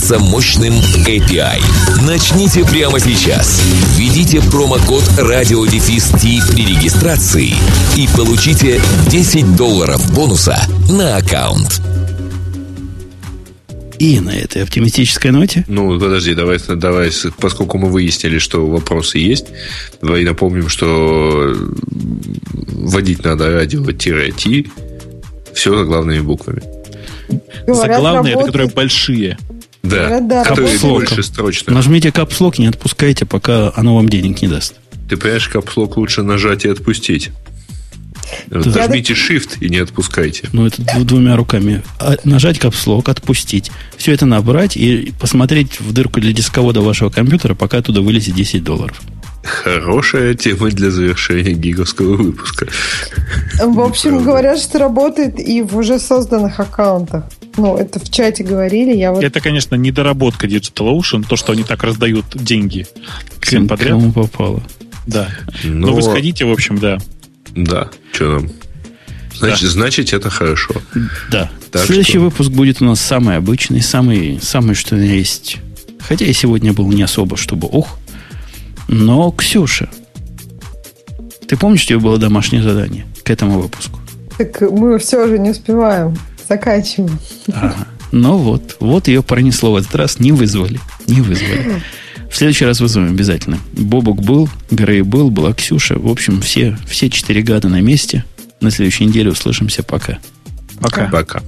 пользоваться мощным API. Начните прямо сейчас. Введите промокод RadioDefist при регистрации и получите 10 долларов бонуса на аккаунт. И на этой оптимистической ноте... Ну, подожди, давай, давай, поскольку мы выяснили, что вопросы есть, давай напомним, что вводить надо радио-ти, все главными буквами. Говорят, Заглавные, работает... это которые большие. Да, да которые больше строчно. Нажмите капслок, не отпускайте, пока оно вам денег не даст. Ты понимаешь, капслок лучше нажать и отпустить. Вот нажмите Shift и не отпускайте. Ну, это двумя руками. А, нажать капслок, отпустить. Все это набрать и посмотреть в дырку для дисковода вашего компьютера, пока оттуда вылезет 10 долларов. Хорошая тема для завершения гиговского выпуска. В общем, говорят, что работает и в уже созданных аккаунтах. Ну, это в чате говорили. Я вот... Это, конечно, недоработка Digital Ocean, то, что они так раздают деньги всем подряд. Кому попало. Да. Но... Но вы сходите, в общем, да. Да. Что нам? Значит, да. значит, это хорошо. Да. Так Следующий что... выпуск будет у нас самый обычный, самый, самый, что есть. Хотя и сегодня был не особо, чтобы ох. Но, Ксюша, ты помнишь, что у тебя было домашнее задание к этому выпуску? Так мы все же не успеваем. Заканчиваем. Ага. Ну вот, вот ее пронесло в этот раз. Не вызвали. Не вызвали. В следующий раз вызовем обязательно. Бобок был, Грей был, была Ксюша. В общем, все, все четыре гада на месте. На следующей неделе услышимся. Пока. Пока. Пока.